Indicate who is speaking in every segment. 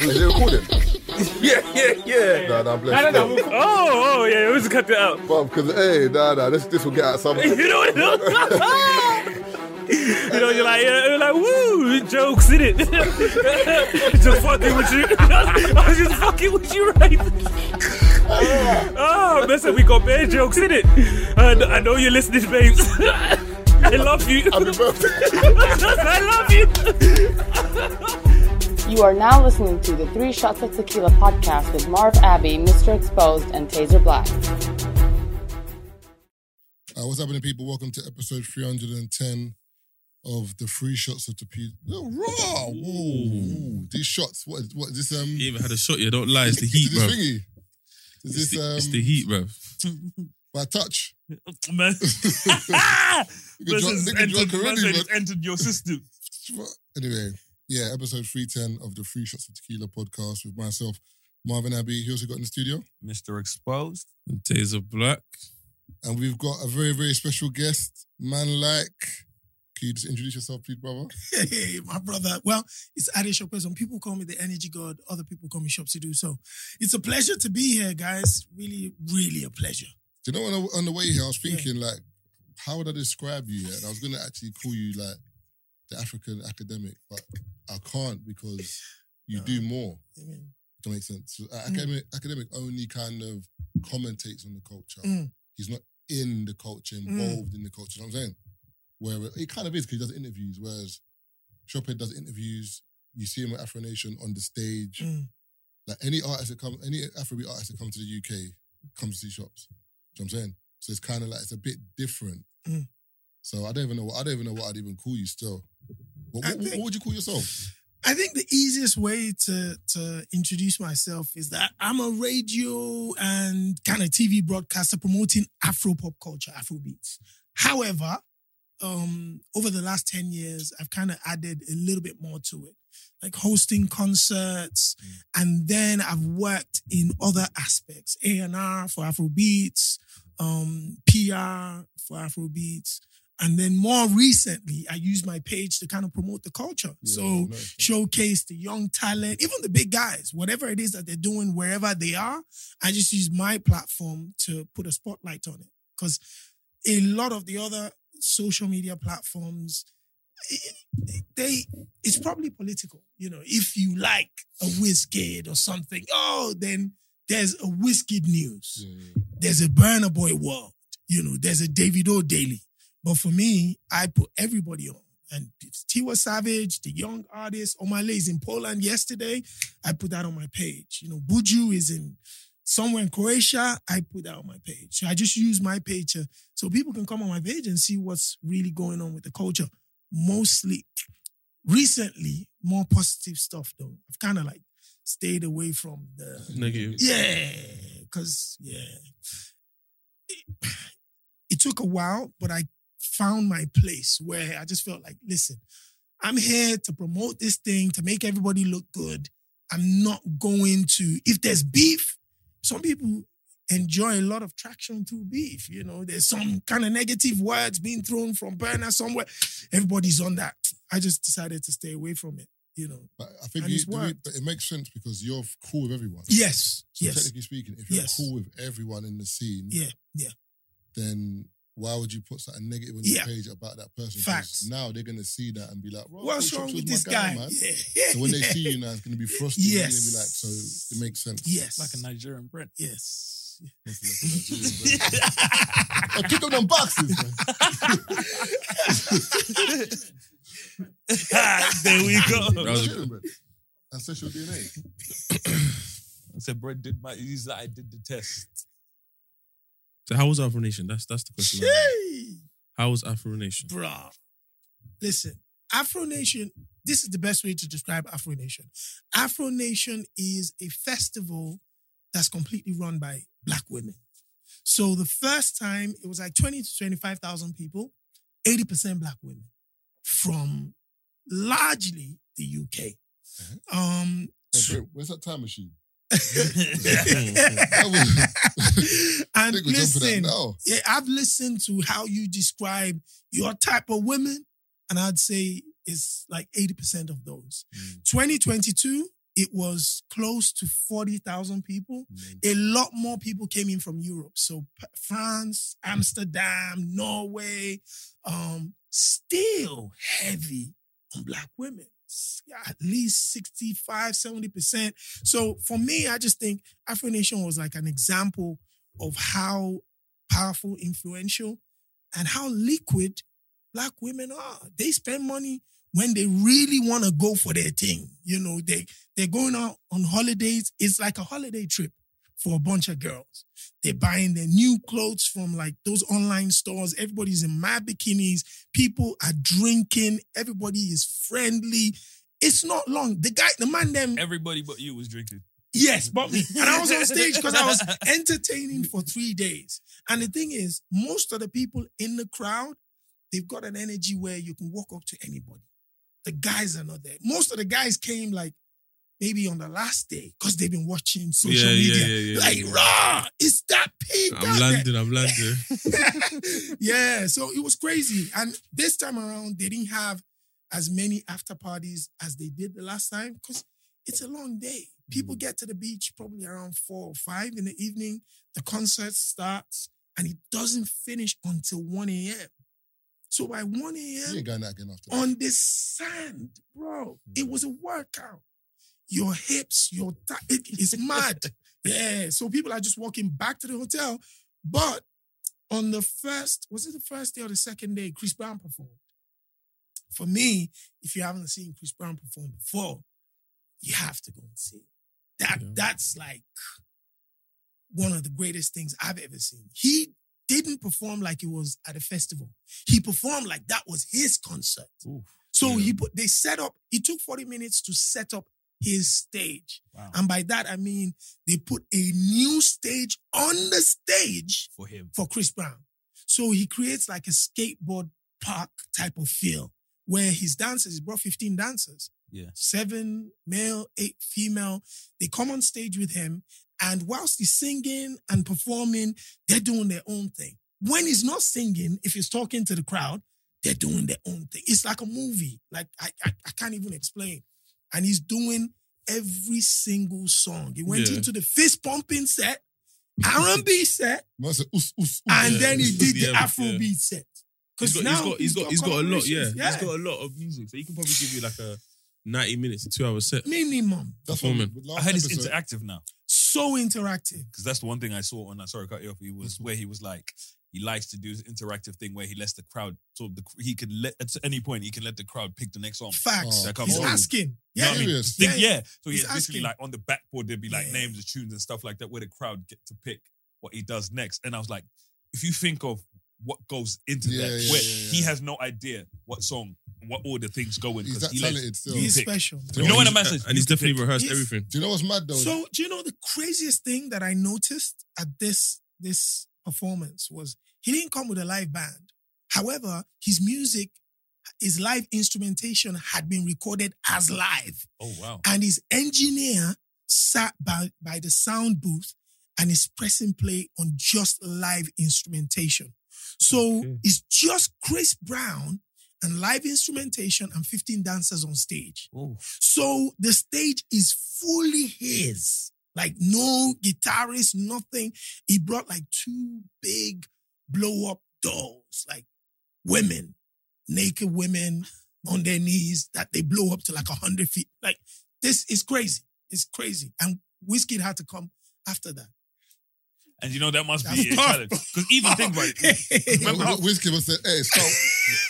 Speaker 1: Is it recording?
Speaker 2: Yeah, yeah, yeah.
Speaker 1: Nah, nah, bless.
Speaker 2: no, no. we'll- Oh, oh, yeah. We'll just cut it out.
Speaker 1: But because hey, nah, nah, this this will get out some.
Speaker 2: You know what? you know, you're like, yeah, you're like, woo, jokes in it. just fucking with you. I was just fucking with you, right? oh, listen, we got bad jokes in it. And I know you're listening, babes. I love you.
Speaker 1: Happy birthday.
Speaker 2: I love you.
Speaker 3: You are now listening to the Three Shots of Tequila podcast with Marv Abbey, Mr. Exposed, and Taser Black.
Speaker 1: Uh, what's happening, people? Welcome to episode 310 of the Three Shots of Tequila. Oh, raw! Whoa, whoa. These shots, what, what is this? Um,
Speaker 4: You even had a shot, you Don't lie, it's the heat,
Speaker 1: is
Speaker 4: bro.
Speaker 1: thingy? Is
Speaker 4: It's
Speaker 1: this
Speaker 4: the,
Speaker 1: um,
Speaker 4: it's the heat, bro.
Speaker 1: by touch?
Speaker 2: Man.
Speaker 1: Nigga drunk-
Speaker 2: This has
Speaker 1: nigga
Speaker 2: entered,
Speaker 1: already,
Speaker 2: man. it's entered your system.
Speaker 1: Anyway, yeah, episode 310 of the Free Shots of Tequila podcast with myself, Marvin Abbey. He also got in the studio.
Speaker 5: Mr. Exposed.
Speaker 4: And Taser Black.
Speaker 1: And we've got a very, very special guest, man like. Can you just introduce yourself, please, brother?
Speaker 6: Hey, my brother. Well, it's Adesope. Some people call me the energy god. Other people call me Shopsydoo. So it's a pleasure to be here, guys. Really, really a pleasure.
Speaker 1: Do you know, on the, on the way here, I was thinking, like, how would I describe you? Yeah? And I was going to actually call you, like, the African academic, but I can't because you do more.
Speaker 6: Amen.
Speaker 1: That makes sense. So, uh, academic, academic only kind of commentates on the culture.
Speaker 6: Mm.
Speaker 1: He's not in the culture, involved in the culture. You know what I'm saying? Where it kind of is because he does interviews, whereas Shophead does interviews. You see him at Afro Nation on the stage.
Speaker 6: Mm.
Speaker 1: Like any artist that come, any Afrobeat artist that comes to the UK comes to see shops. You know what I'm saying? So it's kind of like it's a bit different.
Speaker 6: Mm.
Speaker 1: So I don't even know. What, I don't even know what I'd even call you. Still, what, what, what would you call yourself?
Speaker 6: I think the easiest way to to introduce myself is that I'm a radio and kind of TV broadcaster promoting Afro pop culture, Afro beats. However, um, over the last 10 years, I've kind of added a little bit more to it, like hosting concerts, and then I've worked in other aspects, A&R for Afro beats, um, PR for Afro beats. And then more recently, I use my page to kind of promote the culture.
Speaker 1: Yeah,
Speaker 6: so
Speaker 1: I noticed
Speaker 6: showcase the young talent, even the big guys, whatever it is that they're doing, wherever they are. I just use my platform to put a spotlight on it. Because a lot of the other social media platforms, they it's probably political. You know, if you like a Wizkid or something, oh, then there's a Wizkid news
Speaker 1: Yeah, yeah.
Speaker 6: there's a Burna Boy world, you know, there's a Davido Daily. But for me, I put everybody on. And Tiwa Savage, the young artist, Omah Lay is in Poland yesterday. I put that on my page. You know, Buju is in somewhere in Croatia. I put that on my page. So I just use my page to, so people can come on my page and see what's really going on with the culture. Mostly, recently, more positive stuff though. I've kind of like stayed away from the
Speaker 4: Negative.
Speaker 6: yeah, because yeah, it, it took a while, but I found my place where I just felt like, listen, I'm here to promote this thing to make everybody look good. I'm not going to if there's beef. Some people enjoy a lot of traction through beef. You know, there's some kind of negative words being thrown from burner somewhere. Everybody's on that. I just decided to stay away from it. You know.
Speaker 1: But I think you,
Speaker 6: it's
Speaker 1: the way-
Speaker 6: worked.
Speaker 1: but it makes sense because you're cool with everyone.
Speaker 6: Yes.
Speaker 1: So
Speaker 6: yes.
Speaker 1: technically speaking, if you're
Speaker 6: Yes.
Speaker 1: cool with everyone in the scene,
Speaker 6: Yeah. Yeah.
Speaker 1: then why would you put something negative on
Speaker 6: Yeah.
Speaker 1: your page about that person? 'Cause
Speaker 6: Facts.
Speaker 1: Now they're gonna see that and be like,
Speaker 6: What's wrong with this
Speaker 1: my
Speaker 6: guy?
Speaker 1: man."
Speaker 6: Yeah.
Speaker 1: So when they see you now, it's gonna be frosty. Yes.
Speaker 6: Yes.
Speaker 1: Gonna be like, so it makes sense.
Speaker 6: Yes.
Speaker 5: Like a Nigerian print.
Speaker 6: Yes.
Speaker 1: Must be like a Nigerian, bro. Hey, pick up them boxes, man.
Speaker 2: there we go.
Speaker 4: That was-
Speaker 1: Nigerian, bro. Ancestral DNA.
Speaker 5: I said, bro, did my, he's like, I did the test.
Speaker 4: So how was Afro Nation? That's that's the question. I have.
Speaker 6: Hey,
Speaker 4: How was Afro Nation?
Speaker 6: bruh. Listen, Afro Nation, this is the best way to describe Afro Nation. Afro Nation is a festival that's completely run by black women. So the first time it was like 20 to 25,000 people, 80% black women from largely the UK. Um,
Speaker 1: Hey, bro, where's that time machine?
Speaker 6: And
Speaker 1: I think we're jumping
Speaker 6: listen, yeah, I've listened to how you describe your type of women, and I'd say it's like 80% of those.
Speaker 1: Mm.
Speaker 6: 2022, it was close to 40,000 people. A lot more people came in from Europe. So France, Amsterdam, Norway, um, still heavy on black women. At least 65, 70%. So for me, I just think Afro Nation was like an example of how powerful, influential, and how liquid black women are. They spend money when they really want to go for their thing. You know, they they're going out on holidays. It's like a holiday trip for a bunch of girls. They're buying their new clothes from like those online stores. Everybody's in mad bikinis. People are drinking. Everybody is friendly. It's not long. The guy, the man, them
Speaker 5: Everybody but you was drinking.
Speaker 6: Yes, but me. And I was on stage because I was entertaining for three days. And the thing is, most of the people in the crowd, they've got an energy where you can walk up to anybody. The guys are not there. Most of the guys came like maybe on the last day because they've been watching social
Speaker 4: Yeah, yeah,
Speaker 6: media.
Speaker 4: yeah, yeah,
Speaker 6: like,
Speaker 4: yeah.
Speaker 6: raw, it's that peak. out
Speaker 4: I'm landing. I'm landing.
Speaker 6: yeah, so it was crazy. And this time around, they didn't have as many after parties as they did the last time because it's a long day. People mm. get to the beach probably around four or five in the evening. The concert starts and it doesn't finish until 1 a.m. So by 1
Speaker 1: You
Speaker 6: a.m.
Speaker 1: going out again after that.
Speaker 6: on this sand, bro, it mm. was a workout. Your hips, your th- it is mad. yeah. So people are just walking back to the hotel. But on the first, was it the first day or the second day, Chris Brown performed. For me, if you haven't seen Chris Brown perform before, you have to go and see it. That
Speaker 4: Yeah.
Speaker 6: that's like one of the greatest things I've ever seen. He didn't perform like it was at a festival. He performed like that was his concert. So
Speaker 4: Yeah.
Speaker 6: he put they set up, it took 40 minutes to set up his stage.
Speaker 5: Wow.
Speaker 6: And by that I mean they put a new stage on the stage
Speaker 5: For him.
Speaker 6: for Chris Brown. So he creates like a skateboard park type of feel where his dancers, he brought 15 dancers.
Speaker 5: Yeah.
Speaker 6: Seven male, eight female. They come on stage with him. And whilst he's singing and performing, they're doing their own thing. When he's not singing, if he's talking to the crowd, they're doing their own thing. It's like a movie. Like I, I, I can't even explain. And he's doing every single song. He went
Speaker 4: Yeah.
Speaker 6: into the fist pumping set, R&B set, and
Speaker 4: Yeah,
Speaker 6: then he did the
Speaker 4: the- yeah.
Speaker 6: Afrobeat set. Because
Speaker 4: got, he's
Speaker 6: now
Speaker 4: got, he's got, he's got a lot. Yeah,
Speaker 6: collaborations.
Speaker 4: he's got a lot of music, so he can probably give you like a ninety minutes to two hour set.
Speaker 6: minimum.
Speaker 1: That's what
Speaker 4: performing.
Speaker 5: I
Speaker 1: last
Speaker 5: heard it's interactive now.
Speaker 6: So interactive.
Speaker 5: Because that's the one thing I saw on that. Sorry, cut you off. He was where he was like, he likes to do this interactive thing where he lets the crowd, so the, he can let, at any point, he can let the crowd pick the next song.
Speaker 6: Facts.
Speaker 1: Oh,
Speaker 5: That comes
Speaker 6: He's
Speaker 5: on.
Speaker 6: asking.
Speaker 5: You know
Speaker 6: Yeah.
Speaker 5: what I mean?
Speaker 1: Serious?
Speaker 5: Think-
Speaker 6: Yeah,
Speaker 5: yeah. So
Speaker 6: He's
Speaker 5: he's basically
Speaker 6: asking.
Speaker 5: like on the backboard, there'd be like
Speaker 6: Yeah.
Speaker 5: names of tunes and stuff like that where the crowd get to pick what he does next. And I was like, if you think of what goes into
Speaker 1: Yeah,
Speaker 5: that,
Speaker 1: yeah,
Speaker 5: where
Speaker 1: yeah,
Speaker 5: he
Speaker 1: yeah.
Speaker 5: has no idea what song, what order things go in.
Speaker 1: He's
Speaker 5: 'cause
Speaker 1: that
Speaker 5: he
Speaker 1: talented still.
Speaker 6: He's
Speaker 5: pick.
Speaker 6: special.
Speaker 5: You know what I'm saying?
Speaker 4: And he's definitely rehearsed
Speaker 6: He's-
Speaker 4: everything.
Speaker 1: Do you know what's mad though?
Speaker 6: So do you know the craziest thing that I noticed at this this performance was he didn't come with a live band. However, his music, his live instrumentation had been recorded as live.
Speaker 5: Oh, wow.
Speaker 6: and his engineer sat by, by the sound booth and is pressing play on just live instrumentation. So
Speaker 4: Okay.
Speaker 6: it's just Chris Brown and live instrumentation and 15 dancers on stage.
Speaker 5: Oh,
Speaker 6: So the stage is fully his. Like no guitarist, nothing. He brought like two big blow up dolls, like women, naked women on their knees that they blow up to like a hundred feet. Like this is crazy. It's crazy. And Wizkid had to come after that.
Speaker 5: and you know that must
Speaker 6: That's
Speaker 5: be a
Speaker 6: tough,
Speaker 5: challenge. Because even think about it. Remember how-
Speaker 1: Wizkid was said, hey, stop.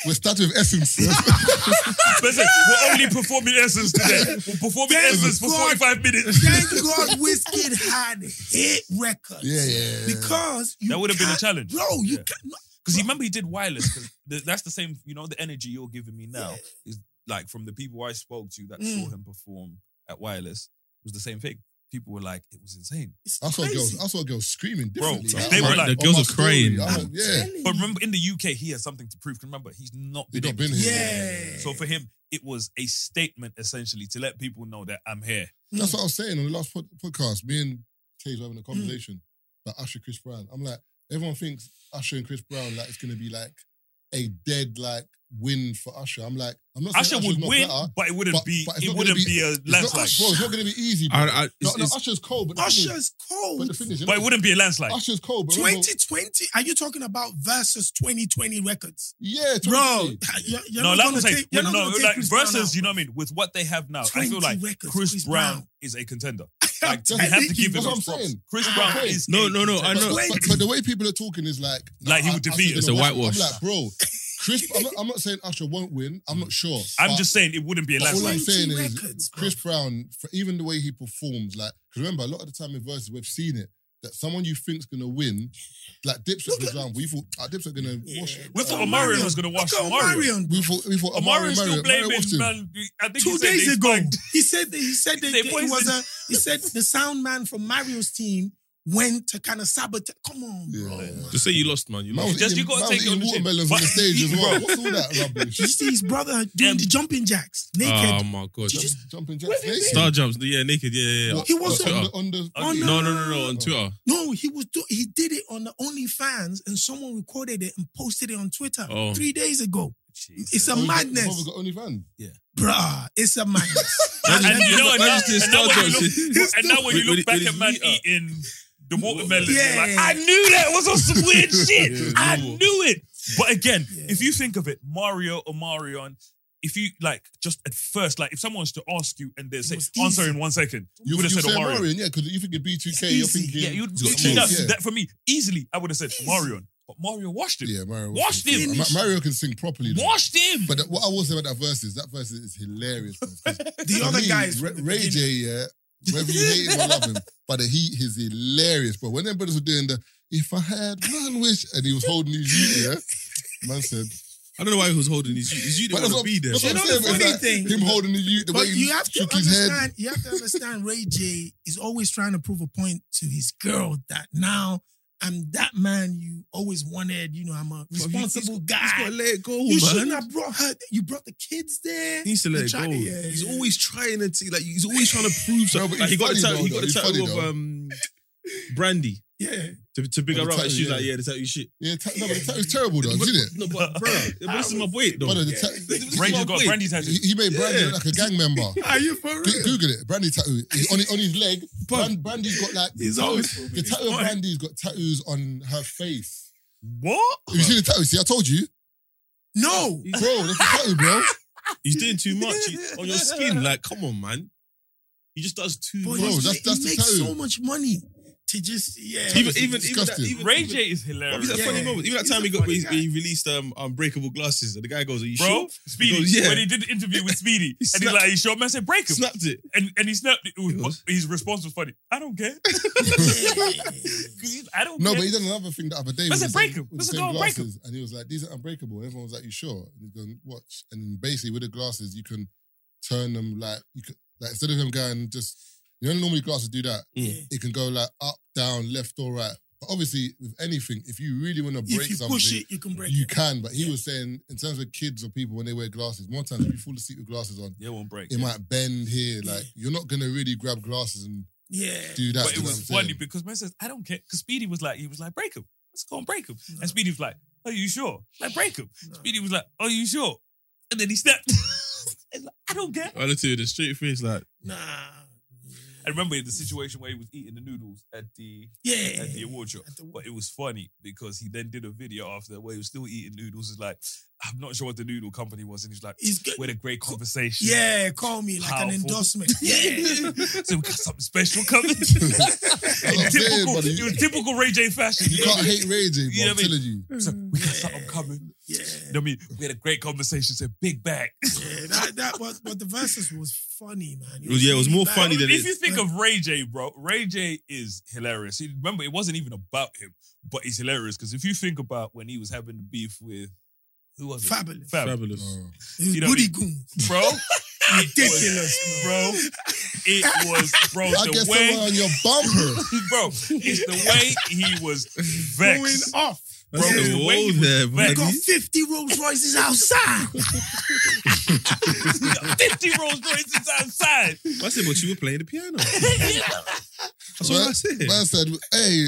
Speaker 1: We're starting with Essence.
Speaker 5: Listen, we're only performing Essence today. We're performing
Speaker 6: Thank
Speaker 5: Essence for
Speaker 6: God.
Speaker 5: 45 minutes.
Speaker 6: Thank God Wizkid had hit records.
Speaker 1: yeah, yeah, yeah.
Speaker 6: Because you
Speaker 5: That would have been a challenge.
Speaker 6: Bro, you
Speaker 5: Yeah.
Speaker 6: can't.
Speaker 5: Because you remember he did Wireless. th- that's the same, you know, the energy you're giving me now
Speaker 6: Yeah.
Speaker 5: is like from the people I spoke to that
Speaker 6: Mm.
Speaker 5: saw him perform at wireless was the same thing. People were like, it was insane.
Speaker 6: It's
Speaker 1: I saw
Speaker 6: crazy.
Speaker 1: girls. I saw girls screaming
Speaker 5: Bro,
Speaker 1: differently.
Speaker 5: they were
Speaker 1: like,
Speaker 5: like-
Speaker 4: the girls are crying.
Speaker 1: story, I'm
Speaker 6: I'm
Speaker 1: like, yeah.
Speaker 5: But remember, in the UK, he has something to prove. 'Cause Remember, he's not
Speaker 1: He
Speaker 5: been,
Speaker 1: not been here.
Speaker 6: Yeah.
Speaker 5: So for him, it was a statement essentially to let people know that I'm here.
Speaker 1: That's what I was saying on the last pod- podcast. Me and Kay were having a
Speaker 6: Mm.
Speaker 1: conversation about Usher, Chris Brown. I'm like, everyone thinks Usher and Chris Brown like it's gonna be like a dead like win for Usher. I'm like, I'm not
Speaker 5: Usher
Speaker 1: saying
Speaker 5: would
Speaker 1: not
Speaker 5: win,
Speaker 1: better,
Speaker 5: but it wouldn't
Speaker 1: but-
Speaker 5: be.
Speaker 1: but
Speaker 5: It wouldn't be, a
Speaker 1: it's not,
Speaker 5: landslide.
Speaker 1: bro, it's not going to be easy. Bro.
Speaker 4: I, I,
Speaker 1: no,
Speaker 4: it's,
Speaker 1: no, Usher's cold, but the thing is-
Speaker 6: Usher's cold.
Speaker 1: But the thing is, you
Speaker 5: But
Speaker 1: know,
Speaker 5: it wouldn't be a landslide.
Speaker 1: Usher's cold. But remember-
Speaker 6: 2020? Are you talking about versus 2020 records?
Speaker 1: yeah,
Speaker 6: Bro, you're, you're
Speaker 5: no,
Speaker 6: not
Speaker 5: like I'm saying,
Speaker 6: take,
Speaker 5: no,
Speaker 6: not gonna take
Speaker 5: like
Speaker 6: Chris
Speaker 5: versus,
Speaker 6: out,
Speaker 5: you know what I mean? With what they have now, I feel like
Speaker 6: records,
Speaker 5: Chris,
Speaker 6: Chris
Speaker 5: Brown,
Speaker 6: Brown.
Speaker 5: is a contender. Like,
Speaker 1: That's-
Speaker 5: we have to give him
Speaker 1: what I'm
Speaker 5: his props.
Speaker 1: saying.
Speaker 5: Chris Brown
Speaker 1: what I'm
Speaker 5: is
Speaker 4: No, no, no, I know.
Speaker 1: But, but, but the way people are talking is like,
Speaker 5: Like he would defeat
Speaker 1: Usher's.
Speaker 4: It's a
Speaker 1: win.
Speaker 4: whitewash.
Speaker 1: I'm like, bro, Chris. I'm not, I'm not saying Usher won't win. I'm not sure.
Speaker 5: I'm
Speaker 1: But-
Speaker 5: just saying it wouldn't be a
Speaker 1: but all I'm
Speaker 5: landslide.
Speaker 1: saying
Speaker 6: 20
Speaker 1: is
Speaker 6: records, bro.
Speaker 1: Chris Brown, for even the way he performs, like, because remember, a lot of the time in verses we've seen it that someone you think's gonna win, like Dipset,
Speaker 6: Look
Speaker 1: for example, we thought uh, Dipset gonna
Speaker 6: Yeah.
Speaker 1: wash.
Speaker 5: We
Speaker 1: uh,
Speaker 5: thought Omarion was going to wash
Speaker 6: Look at
Speaker 5: Mario.
Speaker 6: Omarion.
Speaker 1: We thought we thought
Speaker 5: Omarion
Speaker 1: Omarion,
Speaker 5: still
Speaker 1: Mario, Mario
Speaker 5: blaming
Speaker 1: washed him.
Speaker 5: man. I think
Speaker 6: Two
Speaker 5: said
Speaker 6: days
Speaker 5: they
Speaker 6: ago,
Speaker 5: spiked-
Speaker 6: he said that he said that
Speaker 5: They
Speaker 6: it was
Speaker 5: poisoned-
Speaker 6: a he said the sound man from Mario's team went to kind of sabotage. Come on, bro.
Speaker 1: Yeah.
Speaker 4: just say you lost, man. You
Speaker 1: Man
Speaker 4: lost.
Speaker 1: was
Speaker 5: Just
Speaker 1: eating,
Speaker 5: you gotta
Speaker 1: man
Speaker 5: take
Speaker 1: was
Speaker 5: it on the
Speaker 1: watermelons
Speaker 5: But-
Speaker 1: on the stage as well. What's all that rubbish?
Speaker 6: You see his brother doing
Speaker 5: Um,
Speaker 6: the jumping jacks naked?
Speaker 4: Oh my god.
Speaker 6: Did you just-
Speaker 1: Jumping
Speaker 6: Where
Speaker 1: jacks.
Speaker 6: have you
Speaker 1: naked.
Speaker 4: Star jumps. Yeah, naked. Yeah, yeah. yeah.
Speaker 1: What,
Speaker 6: He was
Speaker 4: on-
Speaker 1: on the, on the
Speaker 6: Oh,
Speaker 4: No, no, no, no. On Twitter.
Speaker 6: No, he was do- he did it on the OnlyFans and someone recorded it and posted it on Twitter
Speaker 4: Oh.
Speaker 6: three days ago.
Speaker 5: Jesus.
Speaker 6: It's a
Speaker 1: Oh,
Speaker 6: madness,
Speaker 1: Brother got OnlyFans.
Speaker 6: Yeah, bruh. It's a madness.
Speaker 5: And, and you know, and now,
Speaker 4: Imagine
Speaker 5: and now when you look,
Speaker 4: Jumps.
Speaker 5: and now when you look back at
Speaker 4: his
Speaker 5: man eating the watermelon,
Speaker 6: Yeah.
Speaker 5: like, I knew that was on some weird shit.
Speaker 4: Yeah,
Speaker 5: I knew it. But again,
Speaker 6: Yeah.
Speaker 5: if you think of it, Mario or Marion, if you like just at first, like if someone was to ask you and they say
Speaker 6: was
Speaker 5: answer in one second, you
Speaker 1: You
Speaker 5: would have
Speaker 1: you
Speaker 5: said
Speaker 1: say
Speaker 5: Omarion.
Speaker 1: Marion, yeah, because you think of B2K, you're
Speaker 6: easy.
Speaker 1: thinking.
Speaker 5: Yeah, you'd
Speaker 1: he's got
Speaker 5: that,
Speaker 1: yeah.
Speaker 5: that for me easily. I would have said
Speaker 6: Easy.
Speaker 5: Marion, but Mario washed him.
Speaker 1: Yeah, Mario.
Speaker 5: Washed him.
Speaker 1: Ma- Mario can sing properly. though.
Speaker 5: Washed him.
Speaker 1: But what I will say about that verse is that verse is hilarious.
Speaker 6: the other
Speaker 1: me,
Speaker 6: guys,
Speaker 1: Ray,
Speaker 6: from the
Speaker 1: Ray
Speaker 6: beginning-
Speaker 1: J, yeah, whether you hate him or love him, but the heat is hilarious, bro. When them brothers were doing the "If I had one wish" and he was holding his heat, yeah, man said.
Speaker 4: I don't know why he was holding his. His you
Speaker 1: But
Speaker 4: didn't want to be there.
Speaker 1: that's
Speaker 4: bro.
Speaker 1: what I'm
Speaker 6: You know the funny
Speaker 1: like
Speaker 6: thing-
Speaker 1: him holding the youth, the
Speaker 6: But
Speaker 1: way he
Speaker 6: you have to
Speaker 1: shook his head.
Speaker 6: understand. You have to understand. Ray J is always trying to prove a point to his girl that now I'm that man you always wanted. You know, I'm a responsible
Speaker 4: He's
Speaker 6: guy.
Speaker 4: got to let it go,
Speaker 6: you
Speaker 4: man.
Speaker 6: shouldn't have brought her. You brought the kids there.
Speaker 4: He needs to let it go.
Speaker 6: to- yeah,
Speaker 4: he's
Speaker 6: yeah.
Speaker 4: always trying to like he's always trying to prove something. like, he got the title, he got the
Speaker 1: He's
Speaker 4: title of um, Brandy
Speaker 6: Yeah.
Speaker 4: to, to big her up, she's
Speaker 1: yeah.
Speaker 4: like, yeah, the tattoo shit.
Speaker 1: Yeah, ta- no, but the tattoo's terrible though,
Speaker 4: but,
Speaker 1: isn't it?
Speaker 4: No, but bro, but this is my point though.
Speaker 1: Brother, the
Speaker 6: Yeah.
Speaker 1: ta-
Speaker 4: This is
Speaker 5: Ray
Speaker 4: my
Speaker 5: got
Speaker 4: point.
Speaker 5: brandy tattoo.
Speaker 1: he, he made Brandy
Speaker 4: Yeah.
Speaker 1: look like a gang member.
Speaker 6: Are you for
Speaker 1: Go-
Speaker 6: real?
Speaker 1: Google it, Brandy tattoo He- on his, on his leg.
Speaker 6: But-
Speaker 1: Brand, Brandy's got like
Speaker 6: He's always
Speaker 1: the tattoo of. Brandy's got tattoos on her face.
Speaker 5: What?
Speaker 1: Have you seen the tattoo? See, I told you,
Speaker 6: No.
Speaker 1: bro. That's a tattoo, bro.
Speaker 4: He's doing too much He- on your skin. Like, come on, man. He just does too
Speaker 6: But
Speaker 1: Bro,
Speaker 6: he,
Speaker 4: much.
Speaker 1: that's-
Speaker 6: he
Speaker 1: that's the
Speaker 6: makes
Speaker 1: tattoo.
Speaker 6: so much money to just yeah.
Speaker 4: Even, even, even, that, even
Speaker 5: Ray
Speaker 4: even-
Speaker 5: J is hilarious.
Speaker 4: He's a
Speaker 6: Yeah.
Speaker 4: funny moment. Even that
Speaker 6: He's
Speaker 4: time he got
Speaker 6: funny
Speaker 4: he, he released um unbreakable glasses, and the guy goes, "Are you
Speaker 5: Bro,
Speaker 4: sure?"
Speaker 5: Speedy,
Speaker 4: goes, yeah.
Speaker 5: when he did the interview with Speedy,
Speaker 4: He
Speaker 5: and he's
Speaker 4: snapped-
Speaker 5: like, "You sure?" Man I said, "Break him,"
Speaker 4: Snapped it.
Speaker 5: and and he snapped. It. It was-
Speaker 4: He was.
Speaker 5: his response was funny. I don't care. 'Cause he's- I don't
Speaker 1: No,
Speaker 5: care.
Speaker 1: but he did another thing the other day.
Speaker 5: Let's
Speaker 1: with the
Speaker 5: break
Speaker 1: same-
Speaker 5: him. Let's go break him.
Speaker 1: glasses, And he was like, "These are unbreakable." And everyone was like, "You sure?" And he's going, "Watch." And basically with the glasses, you can turn them like you could like instead of them going just you know normally glasses do that.
Speaker 4: Mm.
Speaker 1: It can go like up, down, left or right. But obviously with anything, if you really want to break
Speaker 6: if you
Speaker 1: something,
Speaker 6: push it, you can break
Speaker 1: you
Speaker 6: it.
Speaker 1: can. But he was saying in terms of kids or people when they wear glasses, more times if you fall asleep with glasses on,
Speaker 5: Yeah, it won't break.
Speaker 1: it might bend here. Like you're not gonna really grab glasses and
Speaker 6: Yeah.
Speaker 1: do that.
Speaker 5: But
Speaker 1: you
Speaker 5: it
Speaker 1: know
Speaker 5: was
Speaker 1: what I'm
Speaker 5: funny
Speaker 1: saying?
Speaker 5: because man says, I don't care. Because Speedy was like, he was like, break him. Let's go and break him. And Speedy was like, Are you sure? Like, break him.
Speaker 6: No.
Speaker 5: Speedy was like, Are you sure? And then he snapped. It's like, I don't care.
Speaker 4: I looked at you with a straight face, like,
Speaker 6: Nah.
Speaker 5: I remember the situation where he was eating the noodles at the
Speaker 6: Yeah.
Speaker 5: at the award show.
Speaker 6: The-
Speaker 5: But it was funny because he then did a video after where he was still eating noodles. It's like, I'm not sure what the noodle company was. And he's like,
Speaker 6: He's good.
Speaker 5: we had a great conversation.
Speaker 6: Yeah, call me like an endorsement. Yeah.
Speaker 5: so we got something special coming. in
Speaker 1: I'm
Speaker 5: typical,
Speaker 1: buddy.
Speaker 5: it typical Ray J fashion.
Speaker 1: You can't hate Ray J,
Speaker 5: You
Speaker 1: bro.
Speaker 5: know
Speaker 1: I'm
Speaker 5: what mean?
Speaker 1: telling you.
Speaker 5: So we got something coming.
Speaker 6: Yeah.
Speaker 5: You know what I mean? We had a great conversation. Said big bag.
Speaker 6: Yeah, that, that was, but the verses was funny, man.
Speaker 4: It was- yeah, it was more
Speaker 6: bad.
Speaker 4: funny than
Speaker 5: if
Speaker 4: it-
Speaker 5: you think of Ray J, bro, Ray J is hilarious. See, remember, it wasn't even about him, but he's hilarious because if you think about when he was having the beef with who was it?
Speaker 6: Fabolous.
Speaker 5: Fab,
Speaker 4: fabulous.
Speaker 1: Oh.
Speaker 5: You know
Speaker 6: goody
Speaker 5: what I
Speaker 6: goons.
Speaker 5: bro.
Speaker 6: Ridiculous,
Speaker 5: was- bro. It was, bro.
Speaker 1: I
Speaker 5: The
Speaker 1: guess
Speaker 5: way,
Speaker 1: someone on your bumper.
Speaker 5: bro, it's the way he was vexed.
Speaker 6: Going off.
Speaker 5: Bro,
Speaker 4: That's
Speaker 5: it's
Speaker 4: the
Speaker 5: the way
Speaker 4: wall
Speaker 5: he was
Speaker 4: there,
Speaker 5: vexed.
Speaker 6: We got 50 Rolls Royces outside.
Speaker 5: 50 Rolls Royces outside.
Speaker 4: I said, but you were playing the piano. That's what I said.
Speaker 1: Man said, "Hey,